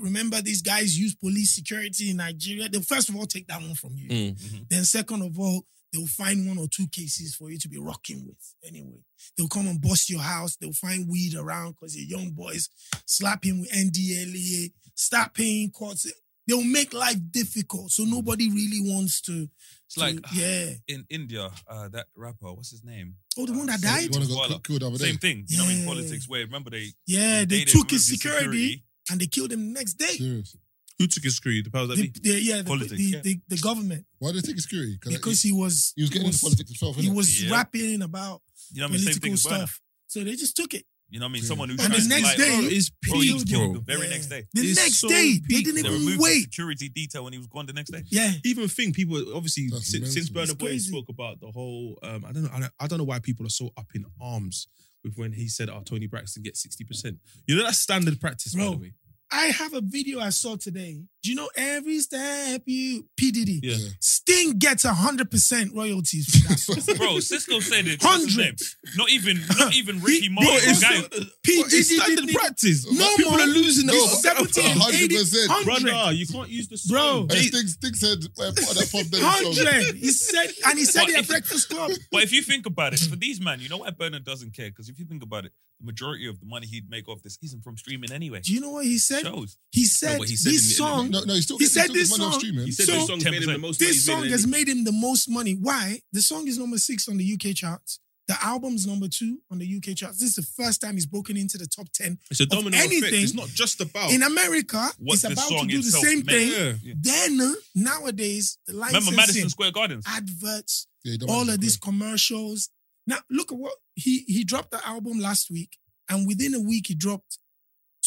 Speaker 6: Remember, these guys use police security in Nigeria. They'll first of all take that one from you.
Speaker 4: Mm.
Speaker 6: Then second of all, they'll find one or two cases for you to be rocking with. Anyway, they'll come and bust your house. They'll find weed around because you're young boys. Slap him with NDLEA. Start paying courts. They'll make life difficult. So nobody really wants to.
Speaker 5: It's
Speaker 6: to-
Speaker 5: like
Speaker 6: yeah.
Speaker 5: in India, uh, that rapper, what's his name?
Speaker 6: Oh, the one that
Speaker 5: Uh,
Speaker 6: died.
Speaker 1: You want to
Speaker 5: Voila.
Speaker 1: go killed the other?
Speaker 5: Same thing. You know, in politics, where remember they
Speaker 6: Yeah, they
Speaker 5: they
Speaker 6: took his
Speaker 5: removed the
Speaker 6: security, and they killed him the next day.
Speaker 1: Serious.
Speaker 4: Who took his screw? The powers that
Speaker 6: The,
Speaker 4: be?
Speaker 6: the- yeah, the,
Speaker 5: Politics,
Speaker 6: the,
Speaker 5: yeah.
Speaker 6: the, the government
Speaker 1: Why did they take his security?
Speaker 6: because he was
Speaker 1: he was getting into politics himself.
Speaker 6: he
Speaker 1: innit?
Speaker 6: was
Speaker 5: Yeah.
Speaker 6: rapping about
Speaker 5: You know what I mean? Same thing
Speaker 6: political stuff. So they just took it.
Speaker 5: You know what I mean?
Speaker 1: Yeah.
Speaker 5: Someone who
Speaker 6: And the next
Speaker 5: like,
Speaker 6: day,
Speaker 4: is it's
Speaker 5: bro,
Speaker 4: peak,
Speaker 5: killed the very
Speaker 6: Yeah.
Speaker 5: next day.
Speaker 6: The
Speaker 4: It's
Speaker 6: next
Speaker 4: so
Speaker 6: day, they didn't
Speaker 5: They
Speaker 6: even
Speaker 5: the
Speaker 6: wait.
Speaker 5: security detail when he was gone the next day.
Speaker 6: Yeah,
Speaker 4: Even think people obviously
Speaker 1: That's
Speaker 4: since, since
Speaker 1: mental.
Speaker 4: Boy spoke about the whole um, I don't know I don't, I don't know why people are so up in arms with when he said oh Toni Braxton gets sixty percent. You know that's standard practice by
Speaker 6: Bro.
Speaker 4: the way.
Speaker 6: I have a video I saw today. Do you know every step you P Diddy?
Speaker 4: Yeah.
Speaker 6: Sting gets hundred percent royalties for that song.
Speaker 5: Bro, Cisco said it. what's his name?
Speaker 6: Hundred.
Speaker 5: Not even, not even Ricky
Speaker 6: He-
Speaker 5: Martin.
Speaker 6: bro, it's
Speaker 5: guy.
Speaker 6: not-
Speaker 4: Bro, it's standard
Speaker 6: didn't-
Speaker 4: practice.
Speaker 6: No,
Speaker 4: people
Speaker 6: man.
Speaker 4: are losing
Speaker 1: No,
Speaker 4: their
Speaker 1: but-
Speaker 6: 70,
Speaker 1: a hundred percent.
Speaker 6: 100.
Speaker 4: Brother, you can't use the
Speaker 6: Bro.
Speaker 4: song.
Speaker 1: Hey,
Speaker 4: Jay-
Speaker 1: Sting, Sting said, uh, well, part of that Puff Daddy song.
Speaker 6: Hundred. He said, and he said
Speaker 5: But
Speaker 6: it at
Speaker 5: if-
Speaker 6: Breakfast Club.
Speaker 5: But if you think about it, for these man, you know why Burna doesn't care? Because if you think about it, the majority of the money he'd make off this isn't from streaming anyway.
Speaker 6: Do you know what he said?
Speaker 5: Shows.
Speaker 6: He said
Speaker 4: but he said in
Speaker 6: this
Speaker 4: the-
Speaker 6: song.
Speaker 1: No, no, he still
Speaker 6: He said
Speaker 1: he still gets
Speaker 6: this
Speaker 1: money off
Speaker 6: song-
Speaker 1: streaming.
Speaker 4: He said
Speaker 6: So-
Speaker 4: this song made him the most money
Speaker 6: This
Speaker 4: he's made
Speaker 6: song
Speaker 4: in
Speaker 6: has made him the most money. Why? The song is number six on the UK charts. The album's number two on the UK charts. This is the first time he's broken into the top 10.
Speaker 4: It's a domino effect.
Speaker 6: anything
Speaker 4: It's not just about
Speaker 6: In America,
Speaker 5: What
Speaker 6: it's
Speaker 5: the
Speaker 6: about to
Speaker 5: song
Speaker 6: do the
Speaker 5: itself
Speaker 6: same
Speaker 5: made.
Speaker 6: thing.
Speaker 4: yeah.
Speaker 6: Then uh, nowadays, the
Speaker 5: Remember
Speaker 6: licensing,
Speaker 5: Madison Square Gardens?
Speaker 6: adverts,
Speaker 1: Yeah, he don't
Speaker 6: all of
Speaker 1: his
Speaker 6: these commercials. Now look at what he he dropped the album last week, and within a week he dropped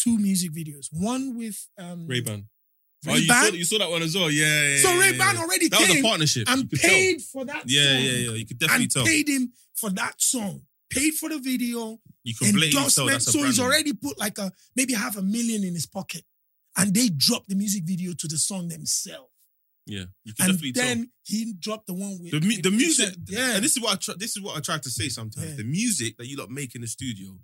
Speaker 6: two music videos. One with um,
Speaker 4: Ray Ban. Oh, you saw, you saw that one as well. Yeah, yeah.
Speaker 6: So Ray Ban
Speaker 4: yeah.
Speaker 6: already
Speaker 4: That was a partnership.
Speaker 6: and
Speaker 4: could tell.
Speaker 6: paid for that.
Speaker 4: Yeah,
Speaker 6: song
Speaker 4: yeah, yeah. You could definitely
Speaker 6: and
Speaker 4: tell.
Speaker 6: paid him for that song. Paid for the video,
Speaker 4: You can tell
Speaker 6: endorsement. So he's already put like a maybe half a million in his pocket, and they dropped the music video to the song themselves.
Speaker 4: Yeah, you can
Speaker 6: And then he dropped the one with.
Speaker 4: The, mu- the music,
Speaker 6: Yeah,
Speaker 4: and this is what I try, this is what I try to say sometimes.
Speaker 6: Yeah.
Speaker 4: The music that you lot make in the studio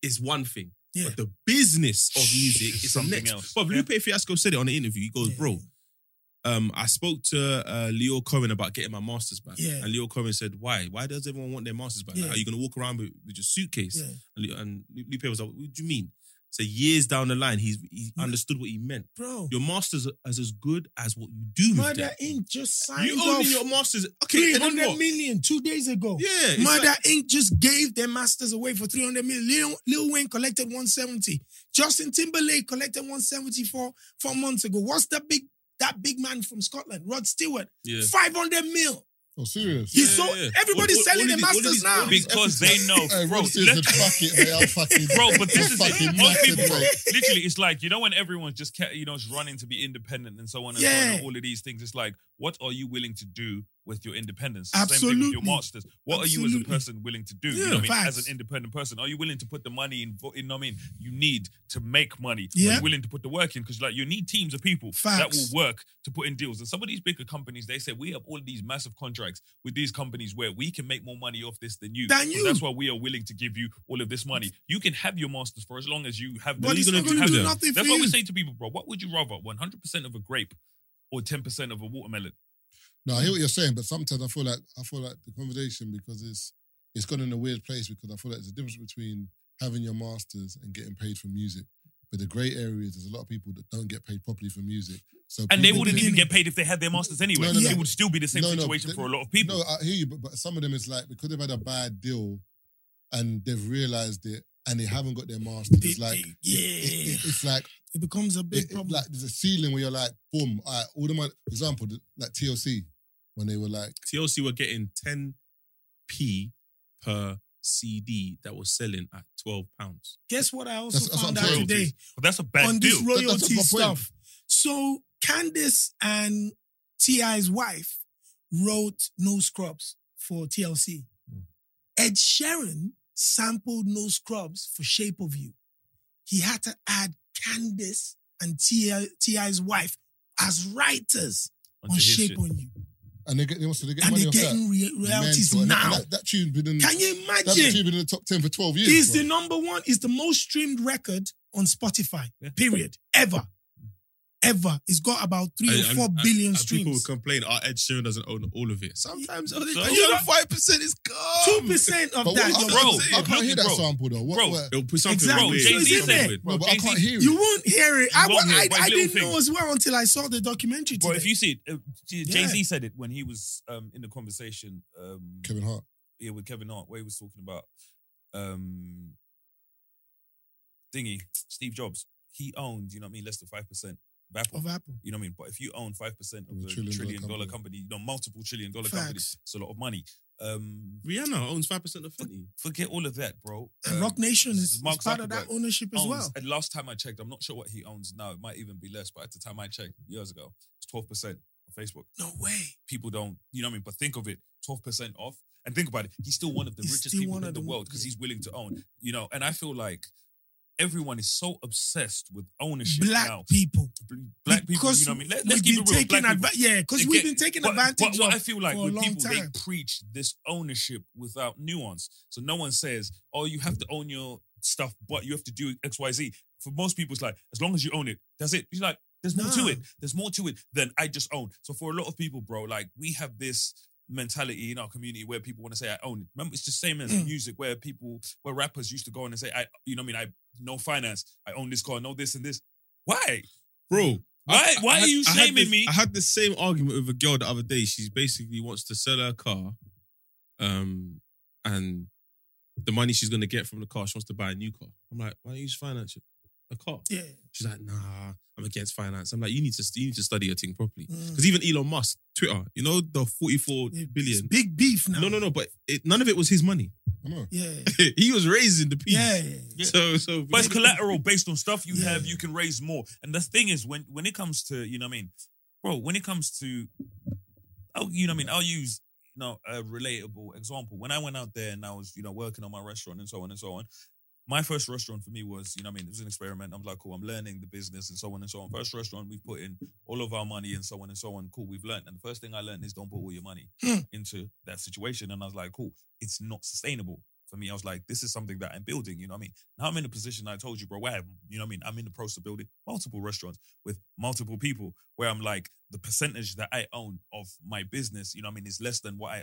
Speaker 4: is one thing,
Speaker 6: Yeah.
Speaker 4: but the business of music is
Speaker 5: Something
Speaker 4: next.
Speaker 5: else.
Speaker 4: But Lupe Fiasco said it on the interview. He goes,
Speaker 6: Yeah.
Speaker 4: "Bro, um, I spoke to uh, Lyor Cohen about getting my masters back,
Speaker 6: Yeah.
Speaker 4: and Lyor Cohen said, "Why? Why does everyone want their masters back? Like,
Speaker 6: Yeah.
Speaker 4: are you going to walk around with, with your suitcase?"
Speaker 6: Yeah.
Speaker 4: And, and Lupe was like, "What do you mean?" So years down the line, he's he
Speaker 6: mm.
Speaker 4: understood what he meant.
Speaker 6: bro.
Speaker 4: Your masters are as as good as what you do with
Speaker 6: Murder
Speaker 4: them.
Speaker 6: Inc. just signed
Speaker 4: You owning your masters, okay?
Speaker 6: three hundred million two days ago.
Speaker 4: Yeah,
Speaker 6: Murder
Speaker 4: like-
Speaker 6: Inc. just gave their masters away for 300 million. Lil, Lil Wayne collected 170. Justin Timberlake collected 174 four months ago. What's that big that big man from Scotland? Rod Stewart.
Speaker 4: yeah.
Speaker 6: 500 mil.
Speaker 1: Oh, serious?
Speaker 6: He
Speaker 4: Yeah,
Speaker 6: sold
Speaker 4: yeah.
Speaker 6: everybody's
Speaker 4: All- all-
Speaker 6: selling
Speaker 4: all
Speaker 6: their
Speaker 4: of these- all of
Speaker 6: masters
Speaker 4: these-
Speaker 6: now.
Speaker 5: Because they know,
Speaker 1: Hey,
Speaker 5: bro.
Speaker 1: Rod
Speaker 5: let-
Speaker 1: said, fuck it, mate. I'm fucking.
Speaker 5: Bro, but this is
Speaker 1: fucking
Speaker 5: it. Most people, bro, literally, it's like you know when everyone's just you know just running to be independent and so on and so on and all of these things. It's like, what are you willing to do with your independence. Same thing with your masters. What are you as a person willing to do? you know what I mean? As an independent person, are you willing to put the money in? You know what I mean? You need to make money.
Speaker 6: Yeah.
Speaker 5: Are you willing to put the work in? Because like you need teams of people that will work to put in deals. And some of these bigger companies, they say we have all these massive contracts with these companies where we can make more money off this than you.
Speaker 6: Than
Speaker 5: So
Speaker 6: you.
Speaker 5: that's why we are willing to give you all of this money. You can have your masters for as long as you have.
Speaker 6: But
Speaker 5: the-
Speaker 6: it's
Speaker 4: gonna
Speaker 6: not
Speaker 4: do
Speaker 6: going to
Speaker 4: have
Speaker 6: do
Speaker 4: them?
Speaker 6: nothing
Speaker 5: that's what we say to people, bro. What would you rather, 100% of a grape or 10% of a watermelon?
Speaker 1: No, I hear what mm. you're saying, but sometimes I feel like I feel like the conversation because it's it's gone in a weird place because I feel like there's a difference between having your masters and getting paid for music. But the grey area is there's a lot of people that don't get paid properly for music. So
Speaker 5: And they wouldn't even get paid if they had their masters anyway.
Speaker 1: No, no,
Speaker 6: no.
Speaker 5: It would still be the same situation
Speaker 1: but-
Speaker 5: for a lot of people.
Speaker 1: No, I hear you, but, but some of them is like because they've had a bad deal and they've realized it and they haven't got their masters. It's like
Speaker 6: they-
Speaker 1: it- it-
Speaker 6: yeah.
Speaker 1: it's like
Speaker 6: It becomes a big
Speaker 1: it-
Speaker 6: problem.
Speaker 1: like there's a ceiling where you're like, boom, all right, all the money. Example, like TLC when they were like,
Speaker 4: TLC were getting 10p per CD that was selling at 12 pounds.
Speaker 6: Guess what I also
Speaker 1: That's- that's
Speaker 6: found
Speaker 1: what
Speaker 6: out
Speaker 1: saying.
Speaker 6: today
Speaker 5: But that's a bad
Speaker 6: on
Speaker 5: deal.
Speaker 6: this royalty
Speaker 1: That- that's my point.
Speaker 6: stuff. So Candice and T.I.'s wife wrote No Scrubs for TLC.
Speaker 1: Hmm.
Speaker 6: Ed Sheeran sampled No Scrubs for Shape of You. He had to add Candice and T.I. T.I.'s wife as writers
Speaker 5: onto
Speaker 6: on Shape
Speaker 5: shit.
Speaker 6: on You.
Speaker 1: And they get they also they get
Speaker 6: And
Speaker 1: money
Speaker 6: they're
Speaker 1: off that.
Speaker 6: getting re- royalties
Speaker 1: Mental.
Speaker 6: Now.
Speaker 1: That, that tune been in,
Speaker 6: Can you imagine?
Speaker 1: that
Speaker 6: imagine?
Speaker 1: tune been in the top ten for twelve years.
Speaker 6: Is
Speaker 1: bro.
Speaker 6: the number one, is the most streamed record on Spotify,
Speaker 5: Yeah.
Speaker 6: period, ever. Ever. It's got about three or
Speaker 4: And-
Speaker 6: four
Speaker 4: and-
Speaker 6: billion
Speaker 4: and People
Speaker 6: streams.
Speaker 4: complain, our Ed Sheeran doesn't own all of it. Sometimes only
Speaker 5: So-
Speaker 6: You know-
Speaker 4: 5% is gone.
Speaker 6: Two percent of
Speaker 1: But
Speaker 6: that.
Speaker 1: what,
Speaker 5: bro,
Speaker 1: I,
Speaker 6: wrong.
Speaker 1: I can't
Speaker 5: look,
Speaker 1: hear that
Speaker 5: bro.
Speaker 1: sample though. What,
Speaker 5: Bro,
Speaker 1: what-
Speaker 4: They'll put something
Speaker 6: Exactly.
Speaker 4: weird.
Speaker 5: Jay-Z
Speaker 6: it's in
Speaker 5: said
Speaker 6: there.
Speaker 5: it. Bro,
Speaker 1: but I
Speaker 5: Jay-Z
Speaker 1: can't hear it.
Speaker 6: You won't hear it. I,
Speaker 5: You won't hear
Speaker 6: I,
Speaker 5: it,
Speaker 6: I didn't know as well until I saw the documentary
Speaker 5: But
Speaker 6: today.
Speaker 5: if you see it, uh, Jay
Speaker 6: Yeah.
Speaker 5: Z said it when he was um, in the conversation um,
Speaker 1: Kevin Hart.
Speaker 5: yeah, with Kevin Hart, where he was talking about um, thingy, Steve Jobs. He owned, you know what I mean, less than 5% of Apple.
Speaker 6: of Apple.
Speaker 5: You know what I mean? But if you own 5% of
Speaker 1: Of a
Speaker 5: a
Speaker 1: trillion
Speaker 5: trillion,
Speaker 1: dollar
Speaker 5: dollar
Speaker 1: company.
Speaker 5: company, you know, multiple trillion dollar company,
Speaker 6: Facts.
Speaker 5: it's a lot of money. Um,
Speaker 4: Rihanna owns 5% of Fenty.
Speaker 5: forget all of that, bro.
Speaker 6: And
Speaker 5: Um,
Speaker 6: Roc Nation is, is
Speaker 5: Mark
Speaker 6: part of that ownership as
Speaker 5: owns-
Speaker 6: well.
Speaker 5: And last time I checked, I'm not sure what he owns now. It might even be less, but at the time I checked years ago, it's 12% of Facebook.
Speaker 6: No way.
Speaker 5: People don't, you know what I mean? But think of it, 12% off. And think about it, he's still one of the
Speaker 6: He's
Speaker 5: richest people in the
Speaker 6: the-
Speaker 5: world because he's willing to own, you know. And I feel like everyone is so obsessed with ownership
Speaker 6: Black
Speaker 5: now.
Speaker 6: people.
Speaker 5: Black people,
Speaker 6: Because
Speaker 5: you know what I mean? Let,
Speaker 6: we've
Speaker 5: us keep
Speaker 6: been
Speaker 5: it real.
Speaker 6: taking adva- yeah, because we've been taking
Speaker 5: but-
Speaker 6: advantage
Speaker 5: But what
Speaker 6: of
Speaker 5: I feel like with people, they preach this ownership without nuance. So no one says, "Oh, you have to own your stuff, but you have to do X, Y, Z." For most people, it's like as long as you own it, that's it. It's like there's more to it. There's more to it than I just own. So for a lot of people, bro, like we have this mentality in our community where people want to say I own it. Remember, it's the same as
Speaker 6: Mm.
Speaker 5: music where people, where rappers used to go in and say, I, you know, what I mean, I no finance, I own this car, I know this and this. Why?
Speaker 4: Bro.
Speaker 5: Why- why are you
Speaker 4: I
Speaker 5: shaming
Speaker 4: this-
Speaker 5: me?
Speaker 4: I had the same argument with a girl the other day. She basically wants to sell her car, um, and the money she's gonna get from the car, she wants to buy a new car. I'm like, why don't you just finance it? A car.
Speaker 6: Yeah.
Speaker 4: She's like, nah, I'm against finance. I'm like, you need to you need to study your thing properly.
Speaker 6: Mm.
Speaker 4: Because even Elon Musk, Twitter, you know, the 44
Speaker 6: It's
Speaker 4: billion.
Speaker 6: big beef now.
Speaker 4: No, no, no, but it, none of it was his money.
Speaker 1: I know.
Speaker 6: Yeah.
Speaker 4: he was raising the piece.
Speaker 6: Yeah. yeah, yeah.
Speaker 4: So, so,
Speaker 5: But it's collateral based on stuff you
Speaker 6: Yeah.
Speaker 5: have, you can raise more. And the thing is, when when it comes to, you know what I mean, bro, when it comes to, oh, you know what I mean, I'll use, you know, a relatable example. When I went out there and I was, you know, working on my restaurant and so on and so on, my first restaurant for me was, you know what I mean, it was an experiment. I'm like, cool, I'm learning the business and so on and so on. First restaurant, we put in all of our money and so on and so on. Cool, we've learned. And the first thing I learned is don't put all your money
Speaker 6: Hmm.
Speaker 5: into that situation. And I was like, cool, it's not sustainable. For me, I was like, this is something that I'm building, you know what I mean? Now I'm in a position I told you, bro, where, you know what I mean? I'm in the process of building multiple restaurants with multiple people where I'm like, the percentage that I own of my business, you know what I mean, is less than what I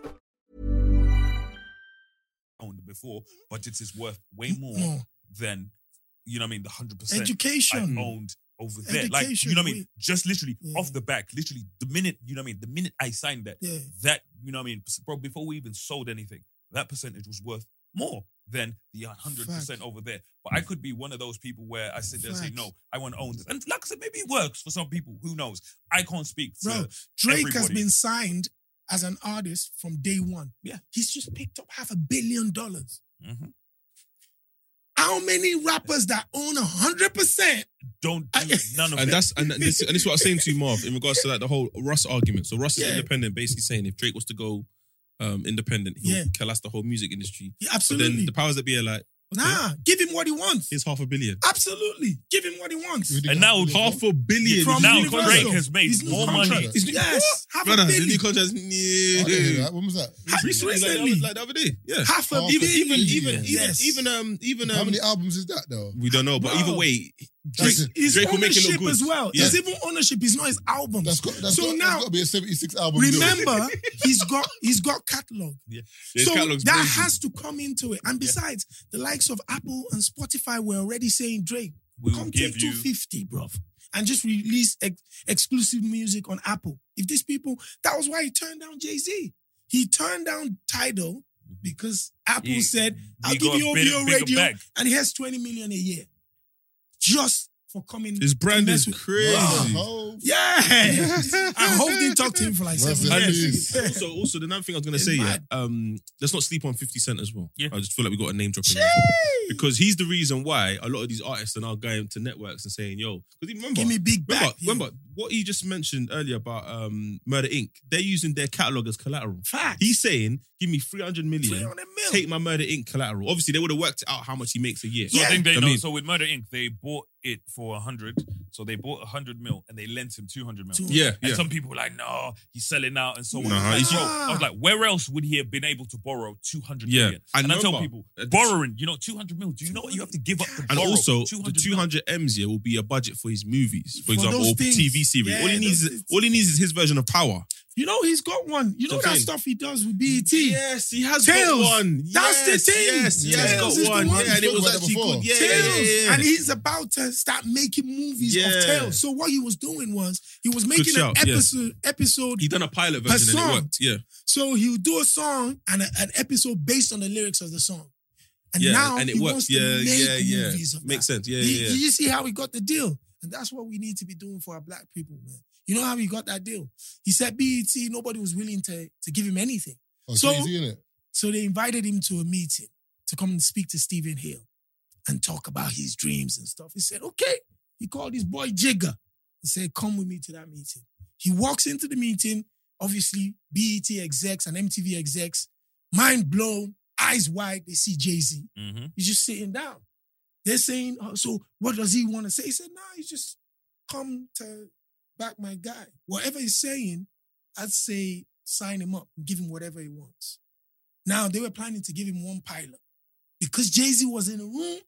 Speaker 5: before, mm-hmm. but it is worth way mm, more
Speaker 6: More.
Speaker 5: than, you know what I mean, the 100%
Speaker 6: Education.
Speaker 5: I owned over there. Like, you know what I mean? Just literally
Speaker 6: Yeah.
Speaker 5: off the back, literally the minute, you know what I mean? The minute I signed that,
Speaker 6: Yeah.
Speaker 5: that, you know what I mean? Bro, before we even sold anything, that percentage was worth more than the 100%
Speaker 6: Facts.
Speaker 5: over there. But I mm. could be one of those people where I sit there and say, no, I want to own this. And like I said, maybe it works for some people. Who knows? I can't speak
Speaker 6: Bro, Drake has been signed as an artist from day one.
Speaker 5: Yeah.
Speaker 6: He's just picked up half a billion dollars.
Speaker 5: Mhm.
Speaker 6: How many rappers that own a hundred percent?
Speaker 5: Don't do none of
Speaker 4: And
Speaker 5: that.
Speaker 4: that's and this, and this is what I was saying to you, Marv, in regards to like the whole Russ argument. So Russ is
Speaker 6: Yeah.
Speaker 4: independent, basically saying if Drake was to go um, independent, he'll
Speaker 6: Yeah.
Speaker 4: collapse the whole music industry.
Speaker 6: Yeah,
Speaker 4: But
Speaker 6: absolutely.
Speaker 4: then the powers that be are like,
Speaker 6: nah, give him what he wants.
Speaker 4: here's half a billion.
Speaker 6: Absolutely, give him what he wants.
Speaker 5: And
Speaker 1: got
Speaker 5: now
Speaker 1: to do
Speaker 4: Half a billion.
Speaker 6: From
Speaker 5: now
Speaker 6: Universal.
Speaker 5: Drake has made
Speaker 6: His new
Speaker 5: more
Speaker 6: contract.
Speaker 5: money.
Speaker 4: His new-
Speaker 6: Yes,
Speaker 4: What?
Speaker 6: half
Speaker 4: Brother,
Speaker 6: a
Speaker 4: the new
Speaker 6: billion.
Speaker 4: contract's
Speaker 1: I
Speaker 4: yeah.
Speaker 1: When was that?
Speaker 4: Recently, like, the
Speaker 6: Recently.
Speaker 4: other- like the other day. Yeah.
Speaker 6: Half a
Speaker 1: Half a
Speaker 4: Even,
Speaker 6: billion.
Speaker 4: even, even, even,
Speaker 6: Yes.
Speaker 4: even, um, even,
Speaker 1: How
Speaker 4: um,
Speaker 1: many albums is that though?
Speaker 4: we don't know, but
Speaker 6: Bro.
Speaker 4: either way, Drake,
Speaker 6: his
Speaker 4: Drake will make it
Speaker 6: ownership
Speaker 4: look good.
Speaker 6: as well.
Speaker 4: Yeah.
Speaker 6: His even ownership is not his album.
Speaker 1: That's got, that's
Speaker 6: so
Speaker 1: got,
Speaker 6: now,
Speaker 1: that's got to be a 76 album.
Speaker 6: remember, he's got he's got catalog.
Speaker 4: Yeah, his
Speaker 6: so that
Speaker 4: crazy.
Speaker 6: has to come into it. And besides, the likes of Apple and Spotify were already saying, Drake,
Speaker 5: We will
Speaker 6: come
Speaker 5: give
Speaker 6: take
Speaker 5: you
Speaker 6: 250, bruv. And just release ex- exclusive music on Apple. If these people, that was why he turned down Jay Z. He turned down Tidal because Apple
Speaker 5: He-
Speaker 6: said, I'll
Speaker 5: we
Speaker 6: give you
Speaker 5: a
Speaker 6: OVO
Speaker 5: bit-
Speaker 6: radio,
Speaker 5: bag.
Speaker 6: and he has 20 million a year. Just for coming.
Speaker 4: His brand
Speaker 6: to
Speaker 4: is crazy.
Speaker 1: Oh,
Speaker 6: Yes. I hope they talked to him for like
Speaker 1: Rest
Speaker 6: seven years.
Speaker 1: peace.
Speaker 4: also, also the another thing I was gonna
Speaker 6: It's
Speaker 4: say, yeah, um, let's not sleep on Fifty Cent as well.
Speaker 5: Yeah.
Speaker 4: I just feel like we got a name drop him as well. because he's the reason why a lot of these artists are now going to networks and saying, "Yo," because remember,
Speaker 6: Give me big back.
Speaker 4: remember,
Speaker 6: yeah.
Speaker 4: remember what he just mentioned earlier about um, Murder Inc. They're using their catalog as collateral.
Speaker 6: Facts.
Speaker 4: He's saying, "Give me three hundred million,
Speaker 6: 300 mil.
Speaker 4: take my Murder Inc. collateral." Obviously, they would have worked out how much he makes a year.
Speaker 5: So I think they
Speaker 4: I
Speaker 5: know.
Speaker 4: mean-
Speaker 5: so with Murder Inc., they bought it for a hundred. So they bought a hundred mil and they lent him two hundred mil.
Speaker 4: Yeah,
Speaker 5: And
Speaker 4: yeah.
Speaker 5: some people were like, no, he's selling out and so on.
Speaker 4: Nah,
Speaker 5: Like,
Speaker 4: he's-
Speaker 5: bro, I was like, where else would he have been able to borrow 200
Speaker 4: Yeah.
Speaker 5: million?
Speaker 4: And
Speaker 5: And, I tell
Speaker 4: remember,
Speaker 5: people,
Speaker 4: uh,
Speaker 5: borrowing, you know, 200 mil, do you know what you have to give up to
Speaker 4: And
Speaker 5: borrow?
Speaker 4: also, the
Speaker 5: 200 mil?
Speaker 4: 200 M's here will be a budget for his movies, for,
Speaker 6: For
Speaker 4: example,
Speaker 6: those
Speaker 4: or
Speaker 6: things.
Speaker 4: TV series.
Speaker 6: Yeah,
Speaker 4: all he needs, is, all he needs is his version of Power.
Speaker 6: You know, he's got one. You know that
Speaker 4: saying.
Speaker 6: stuff he does with BET?
Speaker 4: Yes, he has
Speaker 6: Tales.
Speaker 4: got one.
Speaker 6: That's the thing.
Speaker 4: Yes, he has got one.
Speaker 6: one.
Speaker 4: Yeah, and it was actually
Speaker 1: before.
Speaker 4: good. Yeah,
Speaker 6: Tales.
Speaker 4: yeah, yeah, yeah.
Speaker 6: And he's about to start making movies
Speaker 4: Yeah.
Speaker 6: of Tales. So what he was doing was he was making
Speaker 4: shout,
Speaker 6: an
Speaker 4: yeah.
Speaker 6: episode episode
Speaker 4: He done a pilot version and it worked. Yeah,
Speaker 6: So he would do a song and a- an episode based on the lyrics of the song. And
Speaker 4: yeah,
Speaker 6: now
Speaker 4: and it
Speaker 6: he
Speaker 4: works.
Speaker 6: wants to
Speaker 4: Yeah,
Speaker 6: make
Speaker 4: yeah, yeah.
Speaker 6: movies of
Speaker 4: Makes
Speaker 6: that.
Speaker 4: sense. Yeah,
Speaker 6: You-
Speaker 4: yeah, yeah.
Speaker 6: You see how he got the deal. And that's what we need to be doing for our black people, man. You know how he got that deal? He said BET, nobody was willing to, to give him anything.
Speaker 1: oh
Speaker 6: So-
Speaker 1: Jay-Z.
Speaker 6: So they invited him to a meeting to come and speak to Stephen Hill and talk about his dreams and stuff. He said, okay. He called his boy Jigga and said, come with me to that meeting. He walks into the meeting, obviously, BET execs and MTV execs, mind blown, eyes wide, they see Jay-Z.
Speaker 5: Mhm.
Speaker 6: He's just sitting down. They're saying, oh, so what does he want to say? He said, nah, he's just come to back my guy. Whatever he's saying, I'd say sign him up and give him whatever he wants. Now they were planning to give him one pilot. Because Jay-Z was in the room,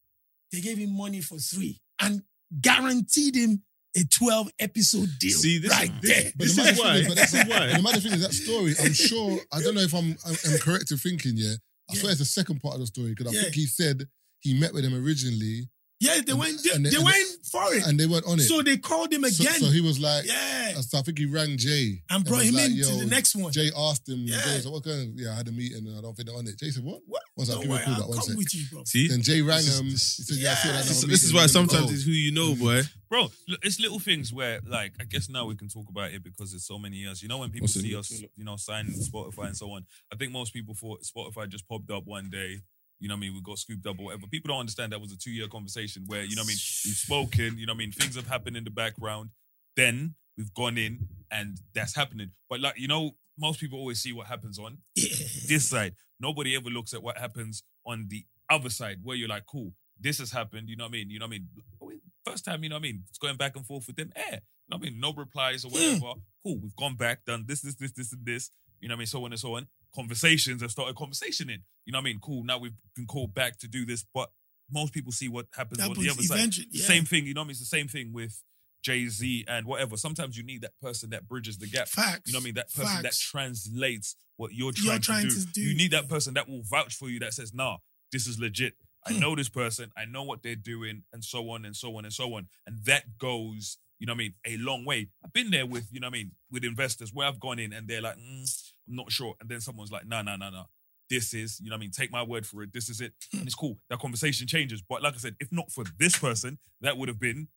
Speaker 6: they gave him money for three and guaranteed him a 12 episode deal.
Speaker 4: See, this-
Speaker 6: right
Speaker 4: this-
Speaker 6: there.
Speaker 1: But
Speaker 4: This
Speaker 1: the
Speaker 4: is
Speaker 1: matter
Speaker 4: why.
Speaker 1: thing but that's
Speaker 4: This is why.
Speaker 1: The matter thing is that story. I'm sure. I don't know if I'm I'm, I'm correct in thinking. Yeah, I
Speaker 6: Yeah.
Speaker 1: swear it's the second part of the story because I
Speaker 6: Yeah.
Speaker 1: think he said he met with him originally
Speaker 6: yeah, they went, they,
Speaker 1: and they-
Speaker 6: they
Speaker 1: and
Speaker 6: went for it.
Speaker 1: and they weren't on it.
Speaker 6: So they called him again.
Speaker 1: so he was like,
Speaker 6: yeah.
Speaker 1: so I think he rang Jay
Speaker 6: And brought
Speaker 1: was
Speaker 6: him
Speaker 1: like,
Speaker 6: in to the next one.
Speaker 1: Jay asked him,
Speaker 6: Yeah.
Speaker 1: Jay was like, what kind of, yeah, I had a meeting and I don't think they're on it. Jay said, what?
Speaker 6: What?
Speaker 1: One sec,
Speaker 6: Don't
Speaker 1: give me a call
Speaker 6: I'll
Speaker 1: back, one
Speaker 6: come
Speaker 1: sec.
Speaker 6: with you, bro.
Speaker 4: See,
Speaker 1: Then Jay rang
Speaker 4: This is-
Speaker 1: him. He
Speaker 4: this-
Speaker 1: said, yeah, I saw that.
Speaker 6: Yeah.
Speaker 1: another
Speaker 4: this,
Speaker 1: meeting.
Speaker 4: this is why sometimes
Speaker 1: go.
Speaker 4: it's who you know, mm-hmm. boy.
Speaker 5: Bro, look, it's little things where, like, I guess now we can talk about it because it's so many years. You know, when people
Speaker 4: What's it?
Speaker 5: see us, you know, signing Spotify and so on, I think most people thought Spotify just popped up one day. You know what I mean? We got scooped up or whatever. People don't understand that was a two year conversation where, you know what I mean? We've spoken, you know what I mean? Things have happened in the background. Then we've gone in and that's happening. But, like, you know, most people always see what happens on this side. Nobody ever looks at what happens on the other side where you're like, cool, this has happened. You know what I mean? You know what I mean? First time, you know what I mean? It's going back and forth with them. Eh, you know what I mean? No replies or whatever. Cool, we've gone back, done this, this, this, this, and this. You know what I mean? So on and so on. Conversations have started conversationing. You know what I mean? Cool, now we've been called back to do this. But most people see what happens on the other side.
Speaker 6: yeah.
Speaker 5: Same thing, you know what I mean? It's the same thing with Jay Z and whatever. Sometimes you need that person that bridges the gap.
Speaker 6: Facts.
Speaker 5: You know what I mean? That person that translates what you're
Speaker 6: You're
Speaker 5: trying,
Speaker 6: trying
Speaker 5: to, do.
Speaker 6: to do.
Speaker 5: You need that person that will vouch for you that says, nah, this is legit. I know this person. I know what they're doing, and so on and so on and so on. And that goes, you know, what I mean, a long way. I've been there with, you know, what I mean, with investors where I've gone in and they're like, mm, I'm not sure, and then someone's like, no, no, no, no. This is, you know, what I mean, take my word for it. This is it, and it's cool. That conversation changes. But like I said, if not for this person, that would have been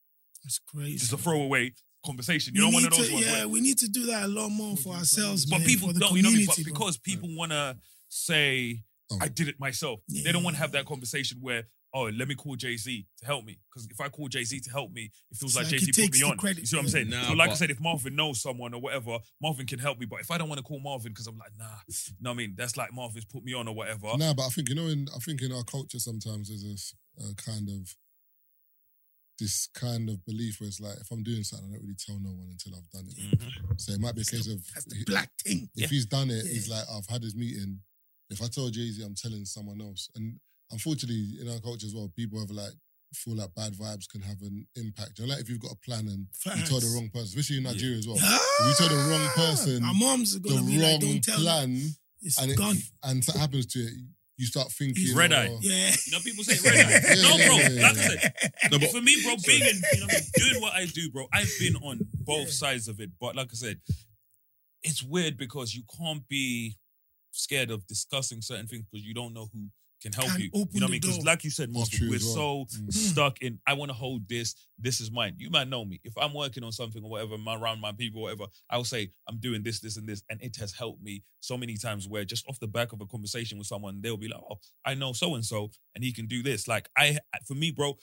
Speaker 6: It's crazy.
Speaker 5: just a throwaway conversation. You
Speaker 6: we
Speaker 5: know, one of those
Speaker 6: to,
Speaker 5: ones.
Speaker 6: yeah,
Speaker 5: where-
Speaker 6: we need to do that a lot more for ourselves.
Speaker 5: but
Speaker 6: man,
Speaker 5: people don't, you know, what I mean? but because people want to say,
Speaker 1: Oh.
Speaker 5: I did it myself. They don't want to have that conversation where, oh, let me call Jay Z to help me. Because if I call Jay Z to help me, it feels
Speaker 6: It's
Speaker 5: like
Speaker 6: like
Speaker 5: Jay
Speaker 6: he
Speaker 5: Z put me on.
Speaker 6: credit,
Speaker 5: You see what I'm saying?
Speaker 4: Nah,
Speaker 5: so, like I said, if Marvin knows someone or whatever, Marvin can help me. But if I don't want to call Marvin because I'm like, nah, you know what I mean? That's like Marvin's put me on or whatever.
Speaker 1: Nah, but I think you know, in I think in our culture sometimes there's this uh, kind of this kind of belief where it's like if I'm doing something, I don't really tell no one until I've done it.
Speaker 5: Mhm.
Speaker 1: So it might be a case of
Speaker 6: That's the black thing.
Speaker 1: if he's done it, he's like, I've had his meeting. If I tell Jay Z, I'm telling someone else. And unfortunately, in our culture as well, people have like feel like bad vibes can have an impact. You know, like if you've got a plan and you tell the wrong person, especially in Nigeria as well.
Speaker 6: Ah,
Speaker 1: If you tell the wrong person
Speaker 6: our moms are
Speaker 1: the
Speaker 6: gonna be like,
Speaker 1: wrong
Speaker 6: "Don't tell."
Speaker 1: plan
Speaker 6: It's
Speaker 1: and it,
Speaker 6: gone.
Speaker 1: and something happens to it, you start thinking
Speaker 5: Red eye.
Speaker 1: oh,
Speaker 6: Yeah.
Speaker 5: You know, people say red eye.
Speaker 1: Yeah,
Speaker 5: no, bro.
Speaker 1: yeah, yeah,
Speaker 5: like I said,
Speaker 4: No, but
Speaker 5: for me, bro, being in, you know, doing what I do, bro, I've been on both sides of it. But like I said, it's weird because you can't be scared of discussing certain things because you don't know who can help
Speaker 6: Can
Speaker 5: you.
Speaker 6: open
Speaker 5: You know what I
Speaker 6: the
Speaker 5: mean? Because
Speaker 6: door.
Speaker 5: like you said,
Speaker 1: That's
Speaker 5: Marvin,
Speaker 1: true
Speaker 5: we're
Speaker 1: as well.
Speaker 5: so
Speaker 1: Mm.
Speaker 5: stuck in. I want to hold this. This is mine. You might know me. If I'm working on something or whatever, my, around my people, or whatever, I'll say I'm doing this, this, and this, and it has helped me so many times. Where just off the back of a conversation with someone, they'll be like, "Oh, I know so and so, and he can do this." Like I, for me, bro.